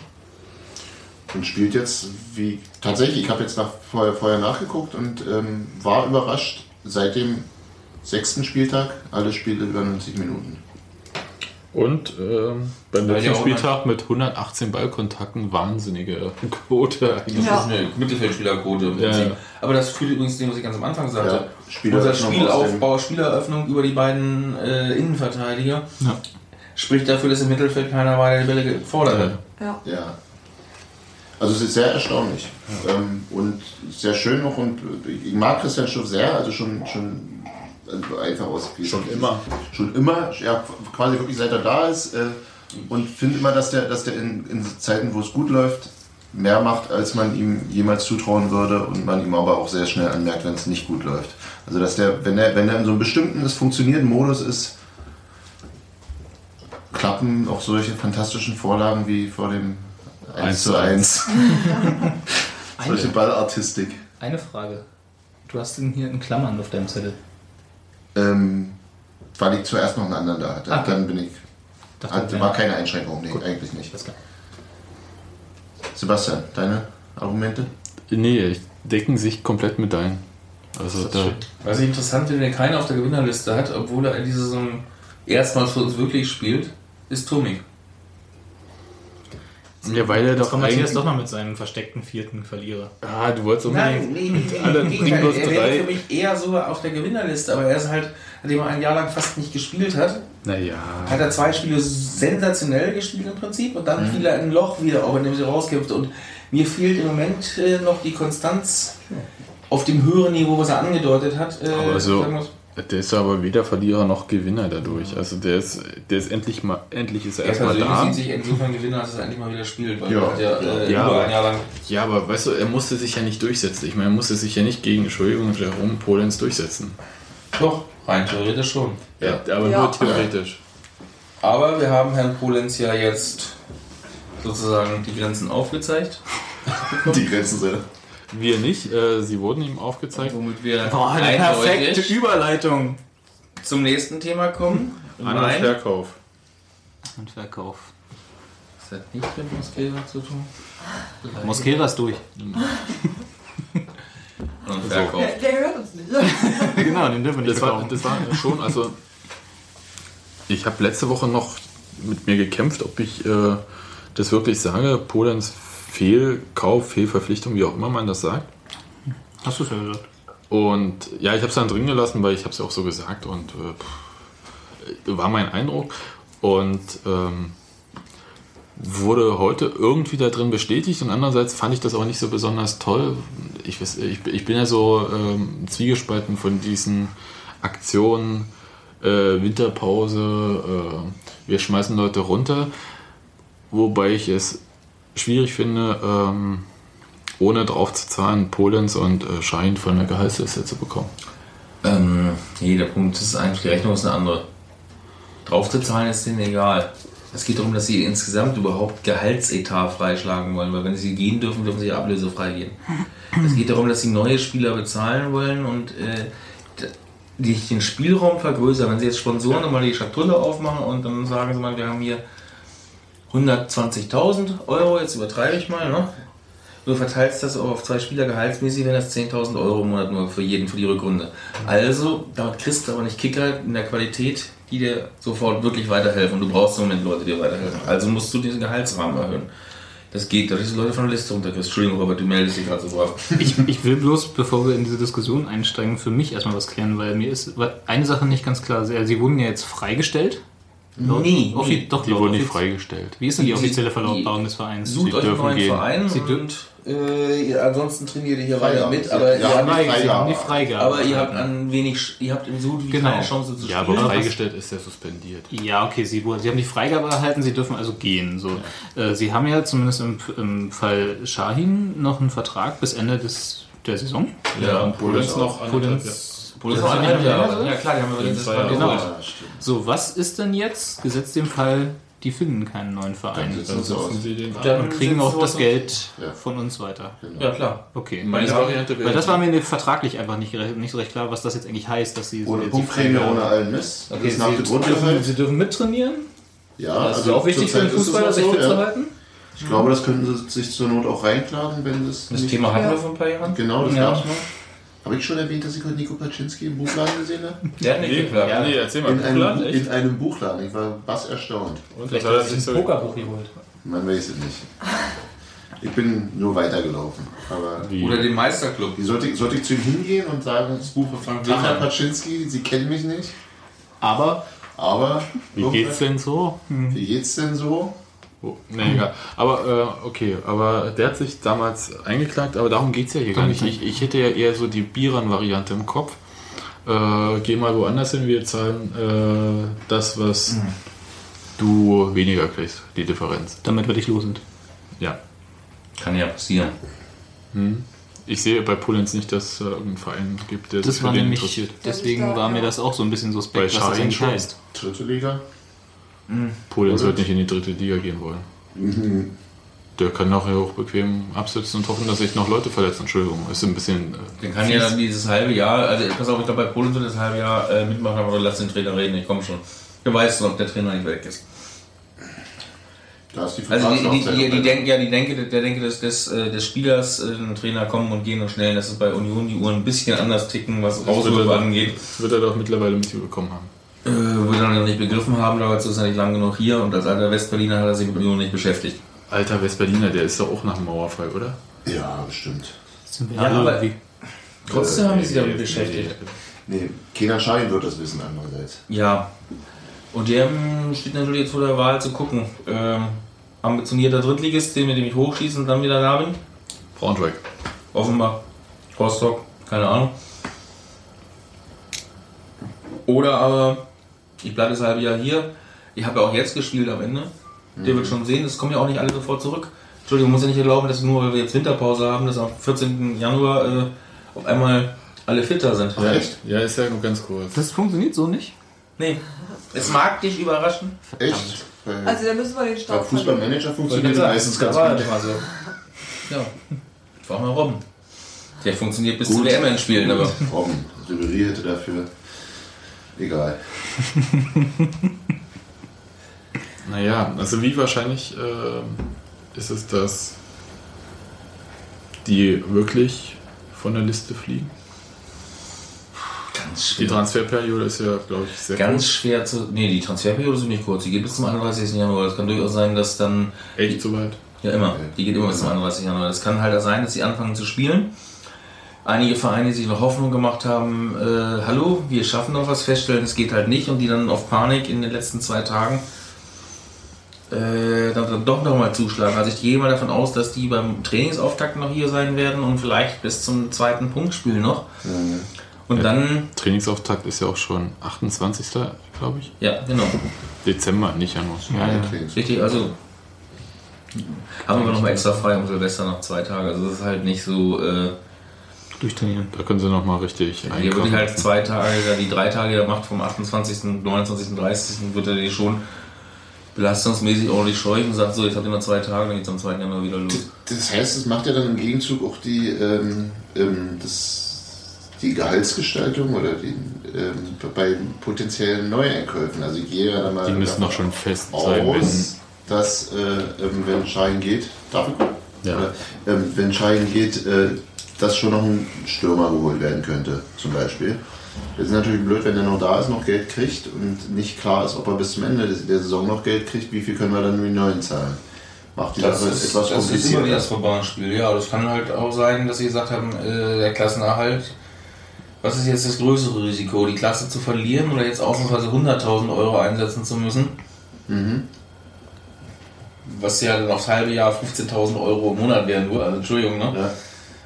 Und spielt jetzt wie. Tatsächlich, ich habe jetzt nach, vorher, vorher nachgeguckt und ähm, war überrascht. Seit dem sechsten Spieltag alle Spiele über 90 Minuten. Und ähm, beim letzten Spieltag mit 118 Ballkontakten wahnsinnige Quote eigentlich. Ja. Das ist eine Mittelfeldspielerquote im Ja. Aber das führt übrigens dem, was ich ganz am Anfang sagte. Ja, Unser Spieleröffnung Spielaufbau, Spieleröffnung über die beiden äh, Innenverteidiger Ja. Spricht dafür, dass im Mittelfeld keiner war, der die Bälle gefordert hat. Ja. Ja. Also es ist sehr erstaunlich ähm, und sehr schön noch und ich mag Christian Stuff sehr, also schon, schon also einfach aus Schon immer. Schon immer, ja quasi wirklich seit er da ist äh, und finde immer, dass der, dass der in, in Zeiten, wo es gut läuft, mehr macht, als man ihm jemals zutrauen würde und man ihm aber auch sehr schnell anmerkt, wenn es nicht gut läuft. Also dass der, wenn er, wenn er in so einem bestimmten, es funktionierenden Modus ist, klappen auch solche fantastischen Vorlagen wie vor dem 1 zu 1. Solche Ballartistik. Eine Frage. Du hast ihn hier in Klammern auf deinem Zettel. Ähm, weil ich zuerst noch einen anderen da hatte. Okay. Dann bin ich. Dachte, Hat, war keine Einschränkung, nee, eigentlich nicht. Alles klar. Sebastian, deine Argumente? Nee, ich decken sich komplett mit deinen. Also da, Was ich interessant finde, den keiner auf der Gewinnerliste hat, obwohl er in dieser Saison erstmals für uns wirklich spielt, ist Tomik. ja, weil er doch kommt Matthias doch noch mit seinem versteckten vierten Verlierer. Ah, du wolltest unbedingt... nee, nee, alle Gegenteil. bloß Er wäre für mich eher so auf der Gewinnerliste, aber er ist halt, nachdem er ein Jahr lang fast nicht gespielt hat, Naja... hat er zwei Spiele sensationell gespielt im Prinzip und dann fiel er in ein Loch wieder, auch in dem sie rauskämpft. Und mir fehlt im Moment äh, noch die Konstanz auf dem höheren Niveau, was er angedeutet hat. Äh, Aber so. Der ist aber weder Verlierer noch Gewinner dadurch. Also der ist, der ist endlich mal, endlich ist er Er erstmal persönlich da. sieht sich insofern Gewinner, als er endlich mal wieder spielt, weil Ja, er hat ja, äh, ja, über aber- ein Jahr lang Ja, aber weißt du, er musste sich ja nicht durchsetzen. Ich meine, er musste sich ja nicht gegen, Entschuldigung, Jerome Polenz durchsetzen. doch, rein theoretisch schon. Ja, aber Ja. nur theoretisch. Aber wir haben Herrn Polenz ja jetzt sozusagen die Grenzen aufgezeigt, Die Grenzen sind. Wir nicht, äh, sie wurden ihm aufgezeigt. womit wir Boah, eine perfekte Überleitung. zum nächsten Thema kommen. An- und Verkauf. Und Verkauf. Das hat nichts mit Mosquera zu tun. Mosquera ist durch. Und Verkauf. Der, der hört uns nicht. genau, den dürfen wir nicht Das war, das war schon, also ich habe letzte Woche noch mit mir gekämpft, ob ich äh, das wirklich sage, Polens Fehlkauf, Fehlverpflichtung, wie auch immer man das sagt. Hast du es ja gesagt. Und ja, ich habe es dann drin gelassen, weil ich habe es ja auch so gesagt und äh, war mein Eindruck. Und ähm, wurde heute irgendwie da drin bestätigt und andererseits fand ich das auch nicht so besonders toll. Ich, weiß, ich, ich bin ja so ähm, zwiegespalten von diesen Aktionen, äh, Winterpause, äh, wir schmeißen Leute runter, wobei ich es schwierig finde, ähm, ohne drauf zu zahlen, Polens und äh, Schein von der Gehaltsliste zu bekommen. Ähm, nee, der Punkt ist eigentlich, die Rechnung ist eine andere. Draufzuzahlen ist denen egal. Es geht darum, dass sie insgesamt überhaupt Gehaltsetat freischlagen wollen, weil wenn sie gehen dürfen, dürfen sie ja ablösefrei gehen. Es geht darum, dass sie neue Spieler bezahlen wollen und äh, den Spielraum vergrößern. Wenn sie jetzt Sponsoren nochmal die Schatulle aufmachen und dann sagen sie mal, wir haben hier 120.000 Euro, jetzt übertreibe ich mal, ne? Du verteilst das auch auf zwei Spieler gehaltsmäßig, wenn das 10.000 Euro im Monat nur für jeden für die Rückrunde. Also, damit kriegst du aber nicht Kicker in der Qualität, die dir sofort wirklich weiterhelfen. Und du brauchst im Moment Leute, die dir weiterhelfen. Also musst du diesen Gehaltsrahmen erhöhen. Das geht, dadurch, dass du Leute von der Liste runterkriegst. Entschuldigung, Robert, du meldest dich gerade so brav. Ich, ich will bloß, bevor wir in diese Diskussion einsteigen, für mich erstmal was klären, weil mir ist eine Sache nicht ganz klar. Sie sie wurden ja jetzt freigestellt. Nee, offi- nee. Doch, Die wurden nicht freigestellt. Wie ist denn die Die- offizielle Verlautbarung des Vereins? Sucht Sie euch einen dürfen neuen gehen. Verein Sie dür- und äh, ansonsten trainiert ihr hier weiter Freigabe. mit, aber Ja, ihr habt, Frei- Sie haben Freigabe. die Freigabe. aber ihr habt an wenig, ihr habt im Sud wie Genau. keine Chance zu Ja, aber spielen. freigestellt ist er suspendiert. Ja, okay, sie, wurden- sie haben die Freigabe erhalten, sie dürfen also gehen. So. Äh, sie haben ja zumindest im, im Fall Shahin noch einen Vertrag bis Ende des, der Saison. Ja, und Polens noch Polenz- Polen Das war ja, ja, so? ja, klar, die haben wir letztes zwei Mal. Genau. Ja. So, was ist denn jetzt, gesetzt dem Fall, die finden keinen neuen Verein Dann Dann den und kriegen auch das so- Geld Ja. von uns weiter. Ja, klar. Okay. Meine Weil, Variante wäre weil das war mir vertraglich einfach nicht, nicht so recht klar, was das jetzt eigentlich heißt, dass sie Ohne jetzt die Punktprämie, ohne allen Mist. Okay, das ist nach sie, dürfen, sie dürfen mittrainieren. Ja, Das ist auch wichtig für den es Fußballer, noch sich so, fit zu ja. halten. Ich glaube, das könnten sie sich zur Not auch reinklagen, wenn das. Das nicht- Thema hatten Ja. wir vor ein paar Jahren. Genau, das ja. gab's mal. Habe ich schon erwähnt, dass ich heute Nico Paczynski im Buchladen gesehen habe? Der hat nicht geklappt. Ja, nee, erzähl mal. In Buchladen, einem, echt? in einem Buchladen. Ich war bass erstaunt. Und Vielleicht was hat er sich ein Pokerbuch geholt. Man weiß es nicht. Ich bin nur weitergelaufen. Aber Wie? Oder den Meisterclub. sollte ich, sollte ich zu ihm hingehen und sagen, das Buch von Tag Herr Paczynski, Sie kennen mich nicht. Aber Aber Wie geht's denn so? wie geht's denn so? Oh, nee, egal. Aber äh, okay, aber der hat sich damals eingeklagt, aber darum geht es ja hier gar nicht. Ich, ich hätte ja eher so die Bieran-Variante im Kopf. Äh, geh mal woanders hin, wir zahlen äh, das, was du weniger kriegst, die Differenz. damit wir dich los sind. Ja. Kann ja passieren. Ich sehe bei Pullens nicht, dass es äh, irgendeinen Verein gibt, der Das sich war für den nämlich, interessiert. deswegen war mir das auch so ein bisschen Bei suspekt, was das eigentlich heißt. Dritte Liga? Pullens wird nicht in die dritte Liga gehen wollen. Der kann nachher auch bequem absitzen und hoffen, dass sich noch Leute verletzen. Entschuldigung, ist ein bisschen. Äh, Den kann ja dann dieses halbe Jahr, also pass auf, ich glaube bei Polen wird das halbe Jahr äh, mitmachen, aber lass den Trainer reden, ich komme schon. Du weißt noch, ob der Trainer nicht weg ist. Da ist die Also die, die, die, die denken, ja, die Denke, der Denke des, des, äh, des Spielers, äh, ein Trainer kommen und gehen und schnell, dass es bei Union die Uhren ein bisschen anders ticken, was Rauswürfe angeht. das wird er doch mittlerweile mitbekommen haben. Äh, wo wir dann noch nicht begriffen haben, damals ist er nicht lang genug hier und als alter Westberliner hat er sich mit Union nicht beschäftigt. Alter Westberliner, der ist doch auch nach dem Mauerfall, oder? Ja, bestimmt. Wir Ja, aber- irgendwie. Trotzdem haben die sich damit Nee, beschäftigt. Nee, keiner Schein wird das wissen andererseits. Ja. Und der ähm, steht natürlich jetzt vor der Wahl zu gucken. Ähm, ambitionierter Drittligist, den mit dem ich hochschieße und dann wieder da bin. Braunschweig. Offenbach, Rostock, keine Ahnung. Oder aber, ich bleibe das halbe Jahr hier. Ich habe ja auch jetzt gespielt am Ende. Der wird schon sehen, es kommen ja auch nicht alle sofort zurück. Entschuldigung, muss ja nicht erlauben, dass nur weil wir jetzt Winterpause haben, dass am 14. Januar äh, auf einmal alle fitter sind. Ach, echt? Ja, ist ja nur ganz kurz. Das funktioniert so nicht. Nee. Es mag dich überraschen. Echt? Bei, Also da müssen wir den bei Start Fußballmanager funktioniert das meistens ganz gut. halt so. Ja. Frag mal Robben. Der funktioniert bis Gut. zu WM spielen, aber. Robben, Ribéry hätte dafür. Egal. Naja, also wie wahrscheinlich ähm, ist es, dass die wirklich von der Liste fliegen? Ganz Die Transferperiode ist ja, glaube ich, sehr Ganz kurz. schwer zu. Nee, die Transferperiode ist nicht kurz. Die geht bis zum 31. Januar. Es kann durchaus sein, dass dann. Echt so weit? Ja, immer. Die geht immer bis zum 31. Januar. Es kann halt sein, dass sie anfangen zu spielen. Einige Vereine, die sich noch Hoffnung gemacht haben, äh, hallo, wir schaffen noch was, feststellen, es geht halt nicht und die dann auf Panik in den letzten zwei Tagen äh, dann, dann doch nochmal zuschlagen. Also ich gehe mal davon aus, dass die beim Trainingsauftakt noch hier sein werden und vielleicht bis zum zweiten Punktspiel noch. Und Ja. dann, Trainingsauftakt ist ja auch schon 28. glaube ich. ja, genau. Dezember, nicht Januar. Ja, ja. Richtig, also haben wir noch mal extra frei um Silvester noch zwei Tage. Also das ist halt nicht so. Äh, Durchtrainieren. Da können sie noch mal richtig hier würde ich halt zwei Tage, die drei Tage der macht vom 28., 29., 30. wird er die schon belastungsmäßig ordentlich scheuchen und sagt so, jetzt habt ihr noch zwei Tage, dann geht es am 2. Januar wieder los. Das heißt, es macht ja dann im Gegenzug auch die, ähm, ähm, das, die Gehaltsgestaltung oder die, ähm, bei potenziellen Neueinkäufen. Also ich gehe ja dann mal Die müssen doch schon fest sein, aus, dass äh, ähm, wenn Schein geht, darf ich? Ja. Oder, ähm, wenn Schein geht, äh, dass schon noch ein Stürmer geholt werden könnte, zum Beispiel. Das ist natürlich blöd, wenn er noch da ist, noch Geld kriegt und nicht klar ist, ob er bis zum Ende der Saison noch Geld kriegt, wie viel können wir dann die neuen zahlen. Macht die Das Sache ist, etwas das ist immer komplizierter. das Verbandsspiel. Ja, das kann halt auch sein, dass sie gesagt haben, äh, der Klassenerhalt, was ist jetzt das größere Risiko, die Klasse zu verlieren oder jetzt ausnahmsweise 100.000 Euro einsetzen zu müssen? Mhm. Was ja dann aufs halbe Jahr 15.000 Euro im Monat wären, nur, also Entschuldigung, ne? Ja.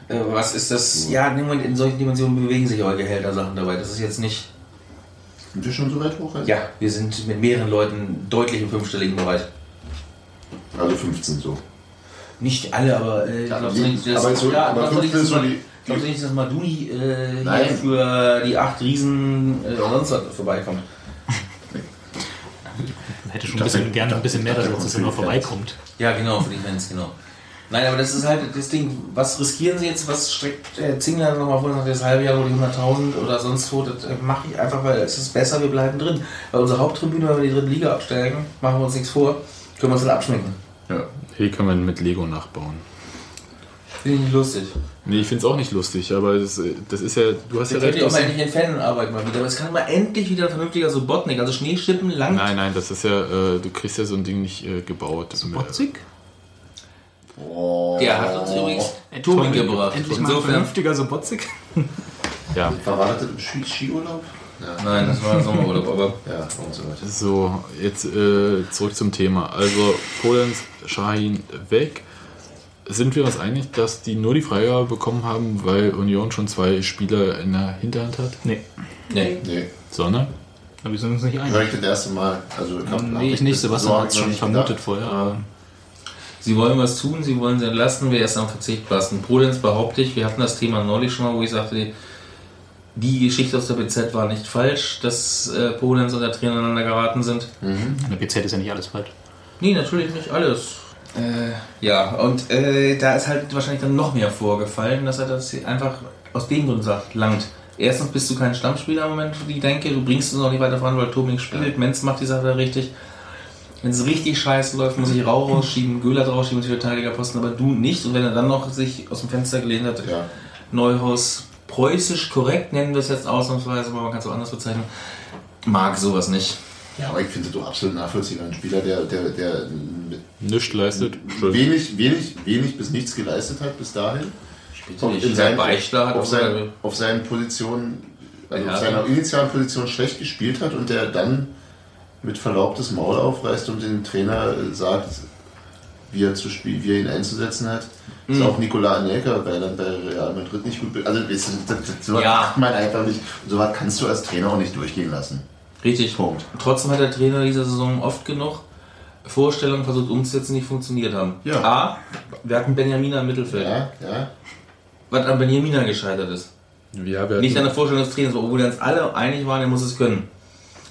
Äh, Was ist das? Ja, in solchen Dimensionen bewegen sich eure Gehälter-Sachen dabei. Das ist jetzt nicht. Sind wir schon so weit hoch? Also? Ja, wir sind mit mehreren Leuten deutlich im fünfstelligen Bereich. Also 15 so. Nicht alle, aber äh, glaubst du nicht, dass, aber so- ja, aber glaubst du nicht, 15 dass ist so mal- die- glaubst du nicht, dass Maduni äh, hier für die acht Riesen äh, sonst was vorbeikommt? Man hätte schon ein bisschen, gerne ein bisschen mehr, dass es immer vorbeikommt. Ja, genau, für die Fans, genau. Nein, aber das ist halt das Ding, was riskieren sie jetzt, was streckt äh, Zingler nochmal vor, sagt das halbe Jahr nur die 100.000 oder sonst wo, das äh, mache ich einfach, weil es ist besser, wir bleiben drin. Bei unserer Haupttribüne, wenn wir die dritte Liga absteigen, machen wir uns nichts vor, können wir uns dann abschminken. Ja, hier kann man mit Lego nachbauen. Finde ich nicht lustig. Nee, ich finde es auch nicht lustig, aber das, äh, das ist ja, du hast ja Dann könnt recht. ihr auch mal endlich in Fanarbeit mal wieder, aber es kann mal endlich wieder ein vernünftiger Subotnik, also Schneeschippen lang. Nein, nein, das ist ja, äh, du kriegst ja so ein Ding nicht äh, gebaut. Botzig? Der hat uns übrigens Tobi gebracht. Endlich mal ein Insofern, vernünftiger Sobotzig. Ja, war das im Ski Skiurlaub? Ja. nein, das war Sommerurlaub, aber Ja, und so weiter. so, jetzt äh, zurück zum Thema. Also, Polens Shahin weg. Sind wir uns einig, dass die nur die Freigabe bekommen haben, weil Union schon zwei Spieler in der Hinterhand hat? Nee, nee. Nee, Sondern? aber wir sind uns nicht höre einig. ich das erste Mal. Also, ich hab- Nee, ich nicht. Sebastian so hat es schon nicht vermutet gedacht. vorher. Aber Sie wollen was tun, sie wollen sie entlasten, wer ist am Verzichtbarsten? Polenz behaupte ich, wir hatten das Thema neulich schon mal, wo ich sagte, die, die Geschichte aus der BZ war nicht falsch, dass äh, Polenz und der Trainer aneinander geraten sind. in der BZ ist ja nicht alles falsch. Nee, natürlich nicht alles. Äh, ja, und äh, da ist halt wahrscheinlich dann noch mehr vorgefallen, dass er das einfach aus dem Grund sagt, langt. Erstens bist du kein Stammspieler im Moment, wie ich denke, du bringst es noch nicht weiter voran, weil Tobing spielt, Menz macht die Sache richtig. Wenn es richtig scheiße läuft, muss ich Rauch rausschieben, Göhler rausschieben und die Verteidigerposten, aber du nicht. Und wenn er dann noch sich aus dem Fenster gelehnt hat, Ja. Neuhaus preußisch korrekt nennen wir es jetzt ausnahmsweise, aber man kann es auch anders bezeichnen, mag sowas nicht. Ja, aber ich finde du absolut nachvollziehbar. Ein Spieler, der, der, der Nichts leistet. wenig, wenig, wenig bis nichts geleistet hat bis dahin. Bitte nicht. Sein Beichtler hat auf, auch sein, sogar- auf seinen Positionen, also Ja. auf seiner initialen Position schlecht gespielt hat und der dann mit Verlaub das Maul aufreißt und dem Trainer sagt, wie er, zu spielen, wie er ihn einzusetzen hat. Ist Mhm. auch Nikola Anelka, weil dann bei Real Madrid nicht gut. Also das, das, das, so Ja. macht man einfach nicht. So was kannst du als Trainer auch nicht durchgehen lassen. Richtig. Punkt. Trotzdem hat der Trainer dieser Saison oft genug Vorstellungen versucht umzusetzen, die nicht funktioniert haben. Ja. A, wir hatten Benjamina im Mittelfeld. Ja, ja. Was an Benjamina gescheitert ist. Ja, wir Nicht an der Vorstellung des Trainers, obwohl wir uns alle einig waren, er muss es können.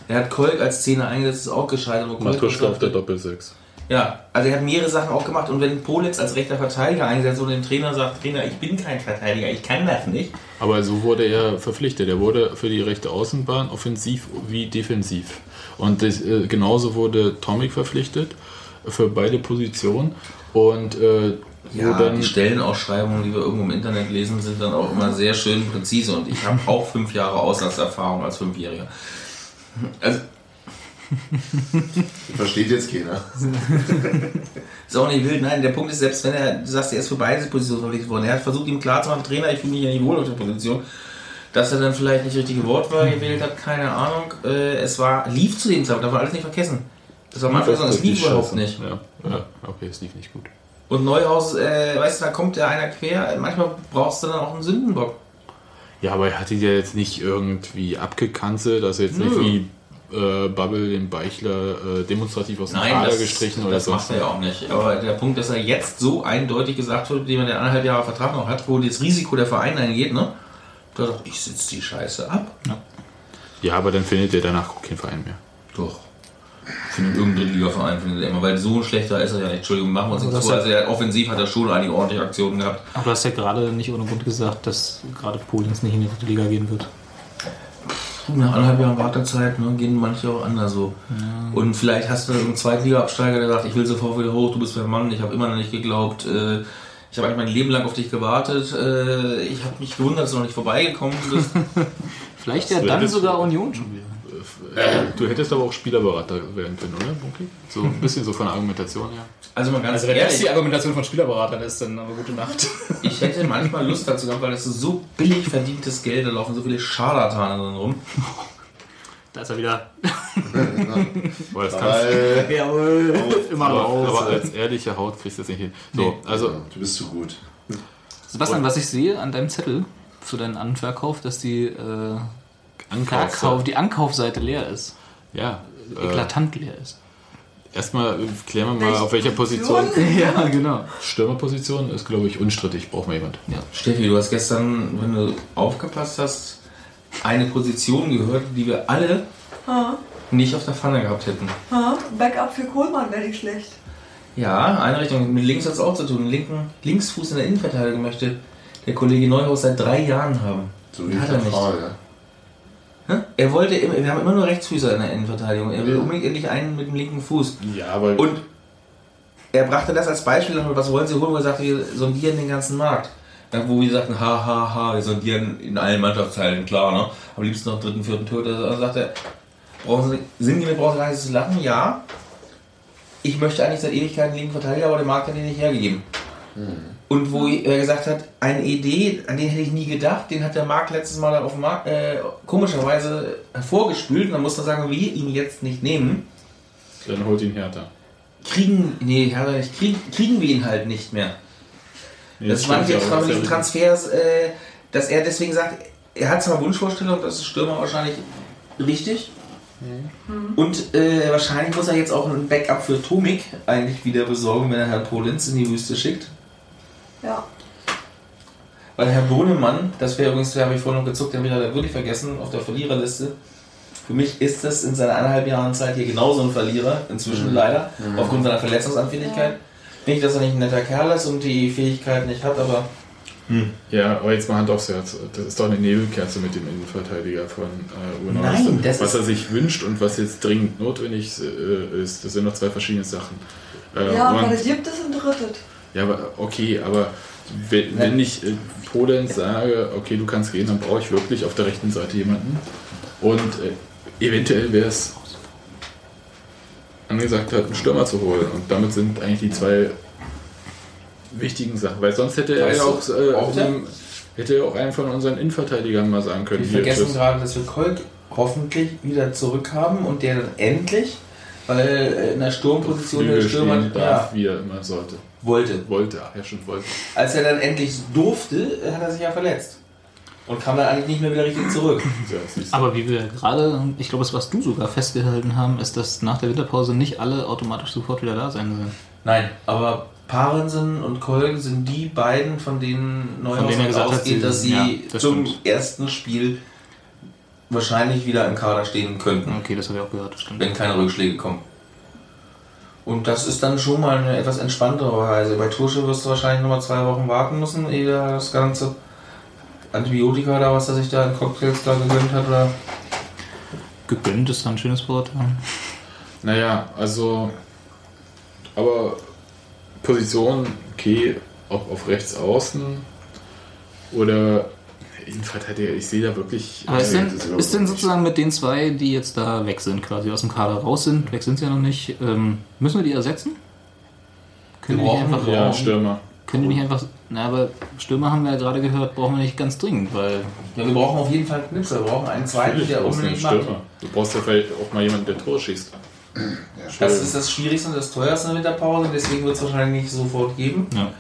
Er hat Kolk als Zehner eingesetzt, ist auch gescheitert. Matuschka auf der Doppelsechs. Ja, also er hat mehrere Sachen auch gemacht und wenn Politz als rechter Verteidiger eingesetzt und dem Trainer sagt, Trainer, ich bin kein Verteidiger, ich kann das nicht. Aber so wurde er verpflichtet. Er wurde für die rechte Außenbahn offensiv wie defensiv. Und das, äh, genauso wurde Tomic verpflichtet für beide Positionen. Und äh, Ja, dann die Stellenausschreibungen, die wir irgendwo im Internet lesen, sind dann auch immer sehr schön präzise und ich habe auch fünf Jahre Auslandserfahrung als Fünfjähriger. Also, Versteht jetzt keiner. ist auch nicht wild. Nein, der Punkt ist, selbst wenn er, du sagst, er ist für beide Positionen verpflichtet worden. Er hat versucht, ihm klarzumachen, Trainer, ich fühle mich ja nicht wohl auf der Position. Dass er dann vielleicht nicht richtige Wortwahl gewählt hat, keine Ahnung. Äh, es war, lief zu dem Zeitpunkt, darf man alles nicht vergessen. Das war Anfang so, es lief überhaupt nicht. Ja, ja, okay, es lief nicht gut. Und Neuhaus, äh, weißt du, da kommt ja einer quer. Manchmal brauchst du dann auch einen Sündenbock. Ja, aber er hatte ja jetzt nicht irgendwie abgekanzelt, also jetzt nicht Nö. wie äh, Bubble den Beichler äh, demonstrativ aus dem Nein, Kader das, gestrichen oder das sonst macht er ja auch nicht. Aber der Punkt, dass er jetzt so eindeutig gesagt wird, dem er den anderthalb Jahre Vertrag noch hat, wo das Risiko der Verein eingeht, ne? Da sagt, ich sitze die Scheiße ab. Ja, aber dann findet er danach keinen Verein mehr. Doch. Findet irgendein Drittliga-Verein findet er immer, weil so ein schlechter ist er ja nicht. Entschuldigung, machen wir uns Also nicht hat- Also er, offensiv hat er schon einige ordentliche Aktionen gehabt. Aber du hast ja gerade nicht ohne Grund gesagt, dass gerade Polens nicht in die dritte Liga gehen wird. Nach anderthalb Jahren Wartezeit ne, gehen manche auch anders so. Und vielleicht hast du einen Zweitliga-Absteiger, der sagt, ich will sofort wieder hoch, du bist mein Mann, ich habe immer noch nicht geglaubt, äh, ich habe eigentlich mein Leben lang auf dich gewartet, äh, ich habe mich gewundert, dass du noch nicht vorbeigekommen bist. Vielleicht Das ja dann sogar Union schon wieder. Du hättest aber auch Spielerberater werden können, oder? Bunky? So ein bisschen so von der Argumentation her. Also mal ganz Also wenn das die Argumentation von Spielerberatern ist, dann aber gute Nacht. ich hätte manchmal Lust dazu gehabt, weil das ist so billig verdientes Geld, da laufen so viele Scharlatane drin rum. Da ist er wieder. Boah, das kannst, Weil, Jawohl. Immer aber, raus. aber als ehrliche Haut kriegst du das nicht hin. So, also du bist zu gut. Sebastian, was ich sehe an deinem Zettel für deinen Anverkauf, dass die, äh, Ankauf. Verkauf, die Ankaufseite leer ist. Ja. Äh, Eklatant leer ist. erstmal äh, klären wir mal, auf welcher Position. Ja, genau. Stürmerposition ist, glaube ich, unstrittig. Braucht man jemand. Steffi, du hast gestern, wenn du aufgepasst hast, eine Position gehört, die wir alle Ha, nicht auf der Pfanne gehabt hätten. ha, Backup für Kohlmann wäre nicht schlecht. Ja, Einrichtung. Mit links hat es auch zu tun. Linken Linksfuß in der Innenverteidigung möchte der Kollege Neuhaus seit drei Jahren haben. So wie Hat er nicht. Frage. Hä? Er wollte immer, wir haben immer nur Rechtsfüßer in der Innenverteidigung. Er will unbedingt endlich einen mit dem linken Fuß. Ja, aber Und er brachte das als Beispiel was wollen Sie holen, wo er sagte, wir sondieren den ganzen Markt. Wo wir sagten, ha, ha, ha, wir sondieren in allen Mannschaftsteilen, klar, ne? Am liebsten noch dritten, vierten Torhüter. Dann sagt er, brauchen Sie, mit brauchen Sie gar nicht zu lachen? Ja. Ich möchte eigentlich seit Ewigkeiten einen linken Verteidiger, aber der Markt hat den nicht hergegeben. Und wo er gesagt hat, eine Idee, an den hätte ich nie gedacht, den hat der Markt letztes Mal auf dem Markt äh, komischerweise hervorgespült. Und dann muss man sagen, wir ihn jetzt nicht nehmen dann holt ihn härter. kriegen, nee, Herr, nicht, kriegen, kriegen wir ihn halt nicht mehr. Nee, das waren stimmt ja jetzt das diese ja Transfers, äh, dass er deswegen sagt, er hat zwar Wunschvorstellungen, das ist Stürmer wahrscheinlich richtig. Und äh, wahrscheinlich muss er jetzt auch ein Backup für Tomik eigentlich wieder besorgen, wenn er Herrn Polenz in die Wüste schickt. Ja. Weil Herr Bohnemann, das wäre übrigens, da habe ich vorhin noch gezuckt, den ich leider wirklich vergessen, auf der Verliererliste. Für mich ist das in seiner eineinhalb Jahren Zeit hier genauso ein Verlierer, inzwischen leider, aufgrund seiner Verletzungsanfälligkeit. Nicht, dass er nicht ein netter Kerl ist und die Fähigkeit nicht hat, aber Ja, aber jetzt mal Hand aufs Herz. Das ist doch eine Nebelkerze mit dem Innenverteidiger von äh, Uno. Nein, das was er sich wünscht und was jetzt dringend notwendig äh, ist, das sind noch zwei verschiedene Sachen. Äh, Ja, und- aber das gibt es und drittet. Ja, aber okay, aber wenn, wenn ich äh, Polen sage, okay, du kannst gehen, dann brauche ich wirklich auf der rechten Seite jemanden. Und äh, eventuell wäre es angesagt, halt einen Stürmer zu holen. Und damit sind eigentlich die zwei wichtigen Sachen. Weil sonst hätte er ja auch, äh, er? einem- hätte er auch einen von unseren Innenverteidigern mal sagen können. Wir vergessen gerade, dass wir Kolk hoffentlich wieder zurückhaben und der dann endlich, weil er in der Sturmposition der Stürmer darf, wie er immer sollte. wollte. Wollte, ach ja, stimmt, wollte. Als er dann endlich durfte, hat er sich ja verletzt. Und kam dann eigentlich nicht mehr wieder richtig zurück. Ja. Aber wie wir gerade, ich glaube, es was du sogar festgehalten haben, ist, dass nach der Winterpause nicht alle automatisch sofort wieder da sein sollen. Nein, aber Parensen und Kolk sind die beiden, von denen Neuhaus denen hat, ausgeht, sie- dass sie ja, das zum stimmt. ersten Spiel wahrscheinlich wieder im Kader stehen könnten, Okay, das habe ich auch gehört, stimmt. wenn keine Rückschläge kommen. Und das ist dann schon mal eine etwas entspanntere Weise. Bei Tusche wirst du wahrscheinlich nochmal zwei Wochen warten müssen, ehe das ganze Antibiotika oder was er sich da in Cocktails da gegönnt hat. Oder Gegönnt ist da ein schönes Wort. ja. Naja, also, aber Position, okay, ob auf rechts außen oder Innenverteidiger, ich sehe da wirklich. Aber ist äh, denn, ist überhaupt ist denn sozusagen mit den zwei, die jetzt da weg sind, quasi aus dem Kader raus sind, weg sind sie ja noch nicht, ähm, müssen wir die ersetzen? Können Wir die einfach, ja, Stürmer. können die nicht einfach, na, aber Stürmer haben wir ja gerade gehört, brauchen wir nicht ganz dringend, weil ja, wir brauchen auf jeden Fall einen Knipser. Wir brauchen einen zweiten, der unbedingt macht. Du brauchst ja vielleicht auch mal jemanden, der Tore schießt. Das ist das Schwierigste und das teuerste mit der Pause, deswegen wird es wahrscheinlich nicht sofort geben. Ja.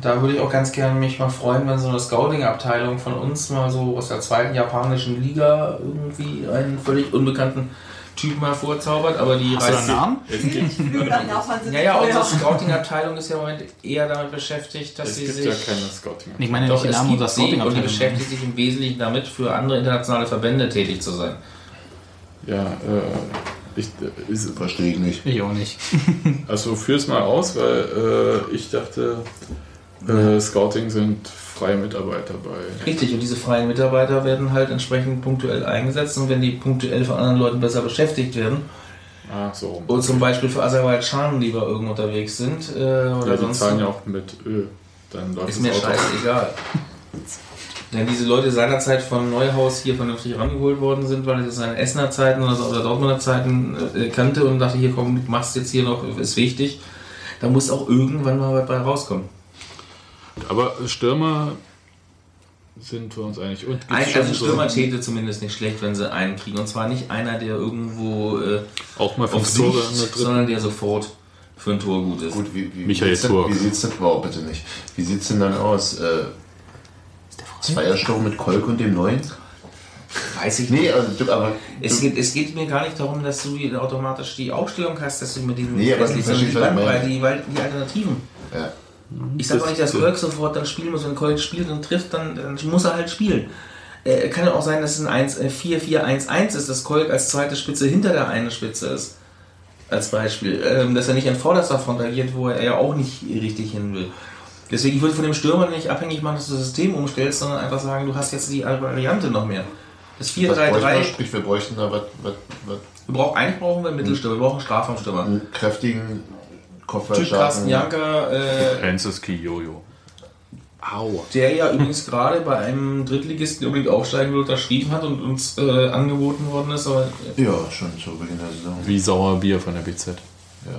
Da würde ich auch ganz gerne mich mal freuen, wenn so eine Scouting-Abteilung von uns mal so aus der zweiten japanischen Liga irgendwie einen völlig unbekannten Typen hervorzaubert, aber die hast du reißt einen Namen? Es gibt, Ja, ja, unsere Scouting-Abteilung ist ja im Moment eher damit beschäftigt, dass es sie gibt sich. ja keine Scouting. Ich meine Doch, es Namen gibt unserer sie und die Scouting-Abteilung. beschäftigt sich im Wesentlichen damit, für andere internationale Verbände tätig zu sein. Ja, äh, ich, äh, ist, Verstehe ich nicht. Ich auch nicht. also führ's mal aus, weil äh, ich dachte, äh, Scouting sind freie Mitarbeiter bei. Richtig, und diese freien Mitarbeiter werden halt entsprechend punktuell eingesetzt und wenn die punktuell von anderen Leuten besser beschäftigt werden, Ah, so oder zum Beispiel für Aserbaidschan, die wir irgendwo unterwegs sind, äh, oder Ja, die sonst zahlen ja auch mit Öl. Dann läuft ist mir scheißegal. Wenn diese Leute seinerzeit von Neuhaus hier vernünftig rangeholt worden sind, weil er das seine Essener Zeiten oder, oder Dortmunder Zeiten äh, kannte und dachte, hier komm, machst jetzt hier noch, ist wichtig, da muss auch irgendwann mal was bei rauskommen. Aber Stürmer sind wir uns einig. Und Ein, also so- Stürmer täte zumindest nicht schlecht, wenn sie einen kriegen. Und zwar nicht einer, der irgendwo äh, auch mal fünf Tore Sicht, sondern der sofort für ein Tor gut ist. Gut, wie, wie, Michael Turk. Wie sieht's denn, wow, bitte nicht. Wie sieht's denn dann aus? Äh, Zweiersturm mit Kolk und dem Neuen? Weiß ich Nee, also, du- aber. Es du, geht, es geht mir gar nicht darum, dass du automatisch die Aufstellung hast, dass du mit diesen Nee, aber die, Bandbreite, die, weil die Alternativen. ja. Ich sag Das- auch nicht, dass das- Kolk sofort dann spielen muss. Wenn Kolk spielt und trifft, dann, dann muss er halt spielen. Äh, kann ja auch sein, dass es ein 1, äh, 4-4-1-1 ist, dass Kolk als zweite Spitze hinter der einen Spitze ist. Als Beispiel. Ähm, dass er nicht an vorderster Front agiert, wo er ja auch nicht richtig hin will. Deswegen, ich würde von dem Stürmer nicht abhängig machen, dass du das System umstellst, sondern einfach sagen, du hast jetzt die Variante noch mehr. Das Was bräuchten wir? 4-3-3, Sprich, wir bräuchten da was, was, was, wir brauchen, eigentlich brauchen wir einen Mittelstürmer, wir brauchen einen Strafraumstürmer. einen kräftigen Typ Kopfballstarken. Carsten Janker, äh, Francis Kiyoyo. Aua. der ja übrigens gerade bei einem Drittligisten, der unbedingt aufsteigen will, unterschrieben hat und uns äh, angeboten worden ist, aber äh, Ja, schon zu Beginn der Saison. Wie sauer Bier von der BZ.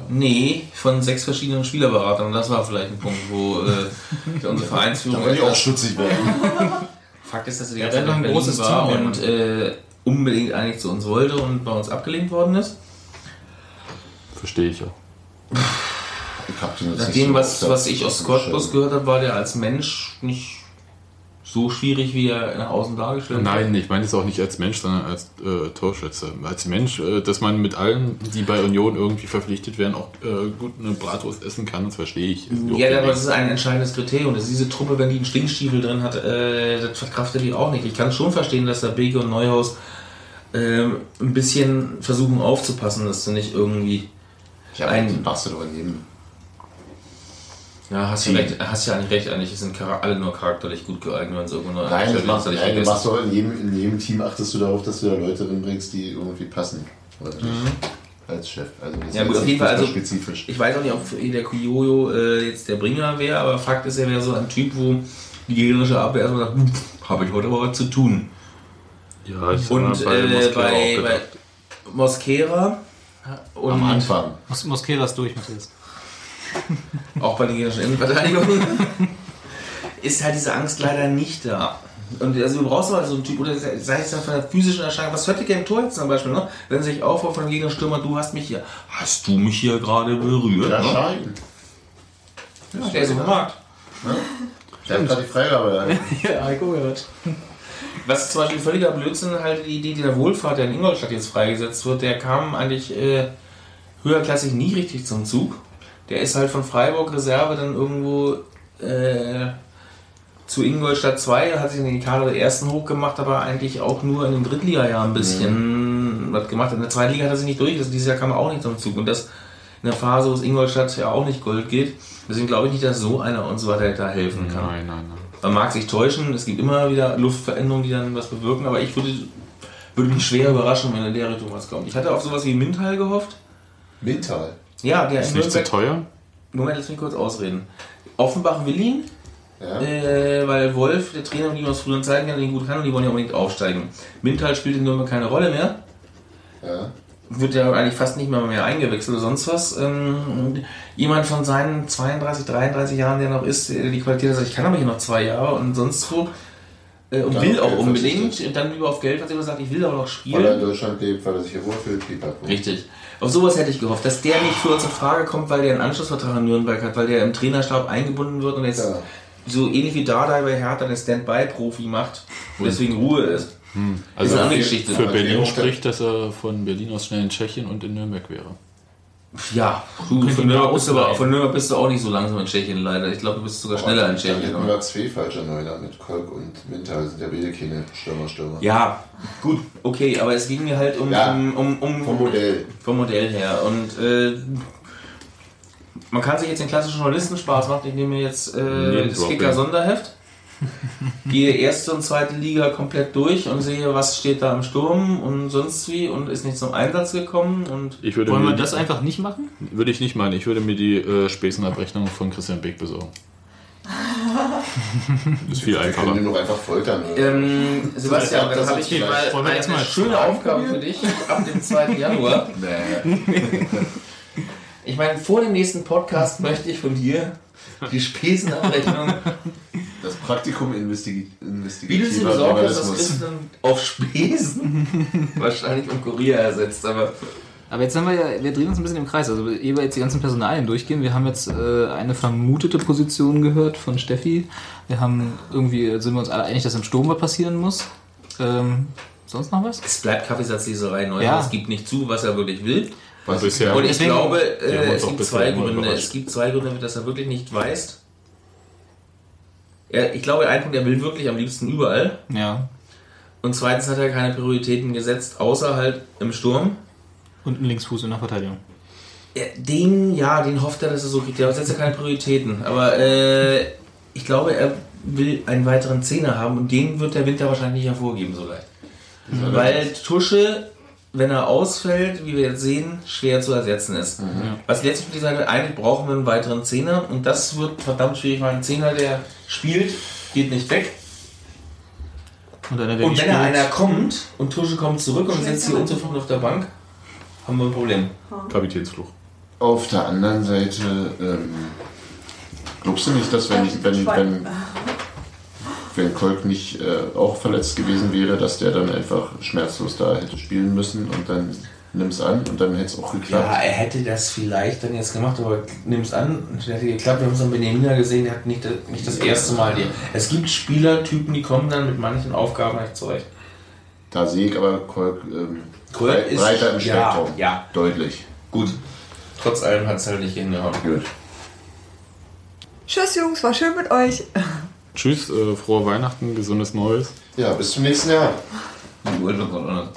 nee, von sechs verschiedenen Spielerberatern. Das war vielleicht ein Punkt, wo äh, unsere Vereinsführung Da ich auch stutzig werden. Fakt ist, dass er die Ja, ganze Zeit ein großes war Team, ja. und äh, unbedingt eigentlich zu uns wollte und bei uns abgelehnt worden ist. Verstehe ich auch. Ich jetzt Nach dem, was, was ich aus Cottbus gehört habe, war der als Mensch nicht so schwierig, wie er nach außen dargestellt wird. Nein, ich meine es auch nicht als Mensch, sondern als äh, Torschütze. Als Mensch, äh, dass man mit allen, die bei Union irgendwie verpflichtet werden, auch äh, gut eine Bratwurst essen kann, das verstehe ich. Ja, aber das ist ein entscheidendes Kriterium. Das ist diese Truppe, wenn die einen Stinkstiefel drin hat, äh, das verkraftet die auch nicht. Ich kann schon verstehen, dass der Beke und Neuhaus ähm, ein bisschen versuchen aufzupassen, dass du nicht irgendwie Ja, ein- den machst du doch in jedem. Ja, hast du recht, hast ja eigentlich recht, eigentlich sind alle nur charakterlich gut geeignet, wenn es irgendwo eine Nein, das machst, nein, du nicht machst doch in jedem, in jedem Team achtest du darauf, dass du da Leute drinbringst, die irgendwie passen. Nicht? Als Chef. Also das Ja ist gut, auf jeden Fall. Also, spezifisch. ich weiß auch nicht, ob der Kuyoyo äh, jetzt der Bringer wäre, aber Fakt ist, er wäre so ein Typ, wo die gegnerische Abwehr erstmal sagt, "Hm, habe ich heute aber was zu tun. Ja, ich Und bei äh, bei, bei. Mosquera und Am Anfang. Mos Mosquera ist durch, Matthias. auch bei den gegnerischen Innenverteidigungen ist halt diese Angst leider nicht da. Und also du brauchst mal so einen Typ, oder sei es dann von der physischen Erscheinung, was Höttike im Tor jetzt zum Beispiel, ne? wenn sich aufbaut von dem Gegnerstürmer, du hast mich hier, hast du mich hier gerade berührt? Ja, ne? Schein. Ja, der ist auf dem Markt. Der hat gerade die Freigabe. Ja, Heiko gehört. Was zum Beispiel völliger Blödsinn halt die Idee, die der Wohlfahrt, der in Ingolstadt jetzt freigesetzt wird, der kam eigentlich äh, höherklassig nie richtig zum Zug. Der ist halt von Freiburg Reserve dann irgendwo äh, zu Ingolstadt 2, hat sich in den Kader der ersten hochgemacht, aber eigentlich auch nur in den Drittliga-Jahr ein bisschen was gemacht. In der zweiten Liga hat er sich nicht durch, also dieses Jahr kam er auch nicht zum Zug. Und das in der Phase, wo es Ingolstadt ja auch nicht Gold geht. Deswegen glaube ich nicht, dass so einer uns weiter da helfen kann. Nein, nein, nein. Man mag sich täuschen, es gibt immer wieder Luftveränderungen, die dann was bewirken, aber ich würde, würde mich schwer überraschen, wenn in der Richtung was kommt. Ich hatte auf sowas wie Mintal gehofft. Mintal. Ja, der Ist nicht zu teuer? Moment, lass mich kurz ausreden. Offenbach will ihn, Ja. äh, weil Wolf, der Trainer, den ich aus früheren Zeiten kenne, den gut kann und die wollen ja unbedingt aufsteigen. Mintal spielt in Nürnberg keine Rolle mehr. Ja. Wird ja eigentlich fast nicht mehr, mehr eingewechselt oder sonst was. Ähm, jemand von seinen 32, 33 Jahren, der noch ist, der die Qualität hat, sagt, ich kann aber hier noch zwei Jahre und sonst wo. Äh, und will auch Geld unbedingt. verzichtet. Und dann lieber auf Geld, was immer sagt, ich will aber noch Weil er in spielen. Deutschland lebt, weil er sich hier wohlfühlt. Richtig. Auf sowas hätte ich gehofft, dass der nicht für uns in Frage kommt, weil der einen Anschlussvertrag in Nürnberg hat, weil der im Trainerstab eingebunden wird und jetzt Ja. so ähnlich wie Dardai bei Hertha eine Standby-Profi macht und deswegen Ruhe ist. Also eine andere für- Geschichte. Für Berlin spricht, dass er von Berlin aus schnell in Tschechien und in Nürnberg wäre. Ja, du, von da Nürnberg, bist du aber, von Nürnberg bist du auch nicht so langsam in Tschechien leider. Ich glaube, du bist sogar schneller in Tschechien. hätten wir zwei falsche Neuner mit Kolk und Mintal. Sind ja beide keine Stürmer, Stürmer. Ja, gut, okay, aber es ging mir halt um, Ja, um, um, um Vom Modell. vom Modell her. Und äh, man kann sich jetzt den klassischen Journalistenspaß machen. Ich nehme mir jetzt äh, das überhaupt Kicker nicht. Sonderheft, gehe erste und zweite Liga komplett durch und sehe, was steht da im Sturm und sonst wie und ist nicht zum Einsatz gekommen. Und Ich würde Wollen wir das einfach nicht machen? Würde ich nicht meinen. Ich würde mir die äh, Spesenabrechnung von Christian Beck besorgen. ist viel Wir können einfacher. den doch einfach foltern. ähm, Sebastian, Das dann habe ich hier mal wir eine erstmal schöne Aufgabe für dich ab dem 2. Januar. Ich meine, vor dem nächsten Podcast möchte ich von dir die Spesenabrechnung, Das Praktikum investi wie du investigativer sie besorgt hast, dass. Christian auf Spesen wahrscheinlich um Kurier ersetzt. Aber Aber jetzt haben wir ja, wir drehen uns ein bisschen im Kreis. Also, ehe wir jetzt die ganzen Personalien durchgehen, wir haben jetzt äh, eine vermutete Position gehört von Steffi. Wir haben irgendwie, sind wir uns alle einig, dass im Sturm was passieren muss. Ähm, sonst noch was? es bleibt Kaffeesatzleserei neu. Ja. Es gibt nicht zu, was er wirklich will. Was bisher- Und ich Deswegen- glaube, äh, es gibt zwei Gründe. Es gibt zwei Gründe, dass er wirklich nicht weiß. Er, ich glaube, ein Punkt, er will wirklich am liebsten überall. Ja. Und zweitens hat er keine Prioritäten gesetzt, außer halt im Sturm. Und ein Linksfuß in der Verteidigung. Ja, Den, ja, den hofft er, dass er so kriegt. Der setzt ja keine Prioritäten. Aber äh, ich glaube, er will einen weiteren Zehner haben und den wird der Winter wahrscheinlich nicht hervorgeben so leicht. Weil Tusche, wenn er ausfällt, wie wir jetzt sehen, schwer zu ersetzen ist. Was letztlich sagt, eigentlich brauchen wir einen weiteren Zehner und das wird verdammt schwierig, weil ein Zehner, der spielt, geht nicht weg. Und einer, Und nicht wenn da einer kommt und Tusche kommt zurück und sitzt hier unzufrieden auf der Bank, haben wir ein Problem. Kapitänsfluch. Auf der anderen Seite, ähm, glaubst du nicht, dass wenn, ich, wenn, wenn, wenn Kolk nicht äh, auch verletzt gewesen wäre, dass der dann einfach schmerzlos da hätte spielen müssen und dann nimm's an und dann hätte es auch Ja, geklappt? er hätte das vielleicht dann jetzt gemacht, aber nimm es an, es hätte geklappt. Wir haben es an Benjamina gesehen, der hat nicht, das- nicht das erste Mal die. Es gibt Spielertypen, die kommen dann mit manchen Aufgaben nicht zurecht. Da sehe ich aber Kolk ähm, Kolk ist- breiter im ja, Spektrum. ja. Deutlich. Gut. Trotz allem hat es halt nicht hingehauen. Gut. Tschüss, Jungs, war schön mit euch. Tschüss, äh, frohe Weihnachten, gesundes Neues. Ja, bis zum nächsten Jahr. Die Uhr wird noch anders.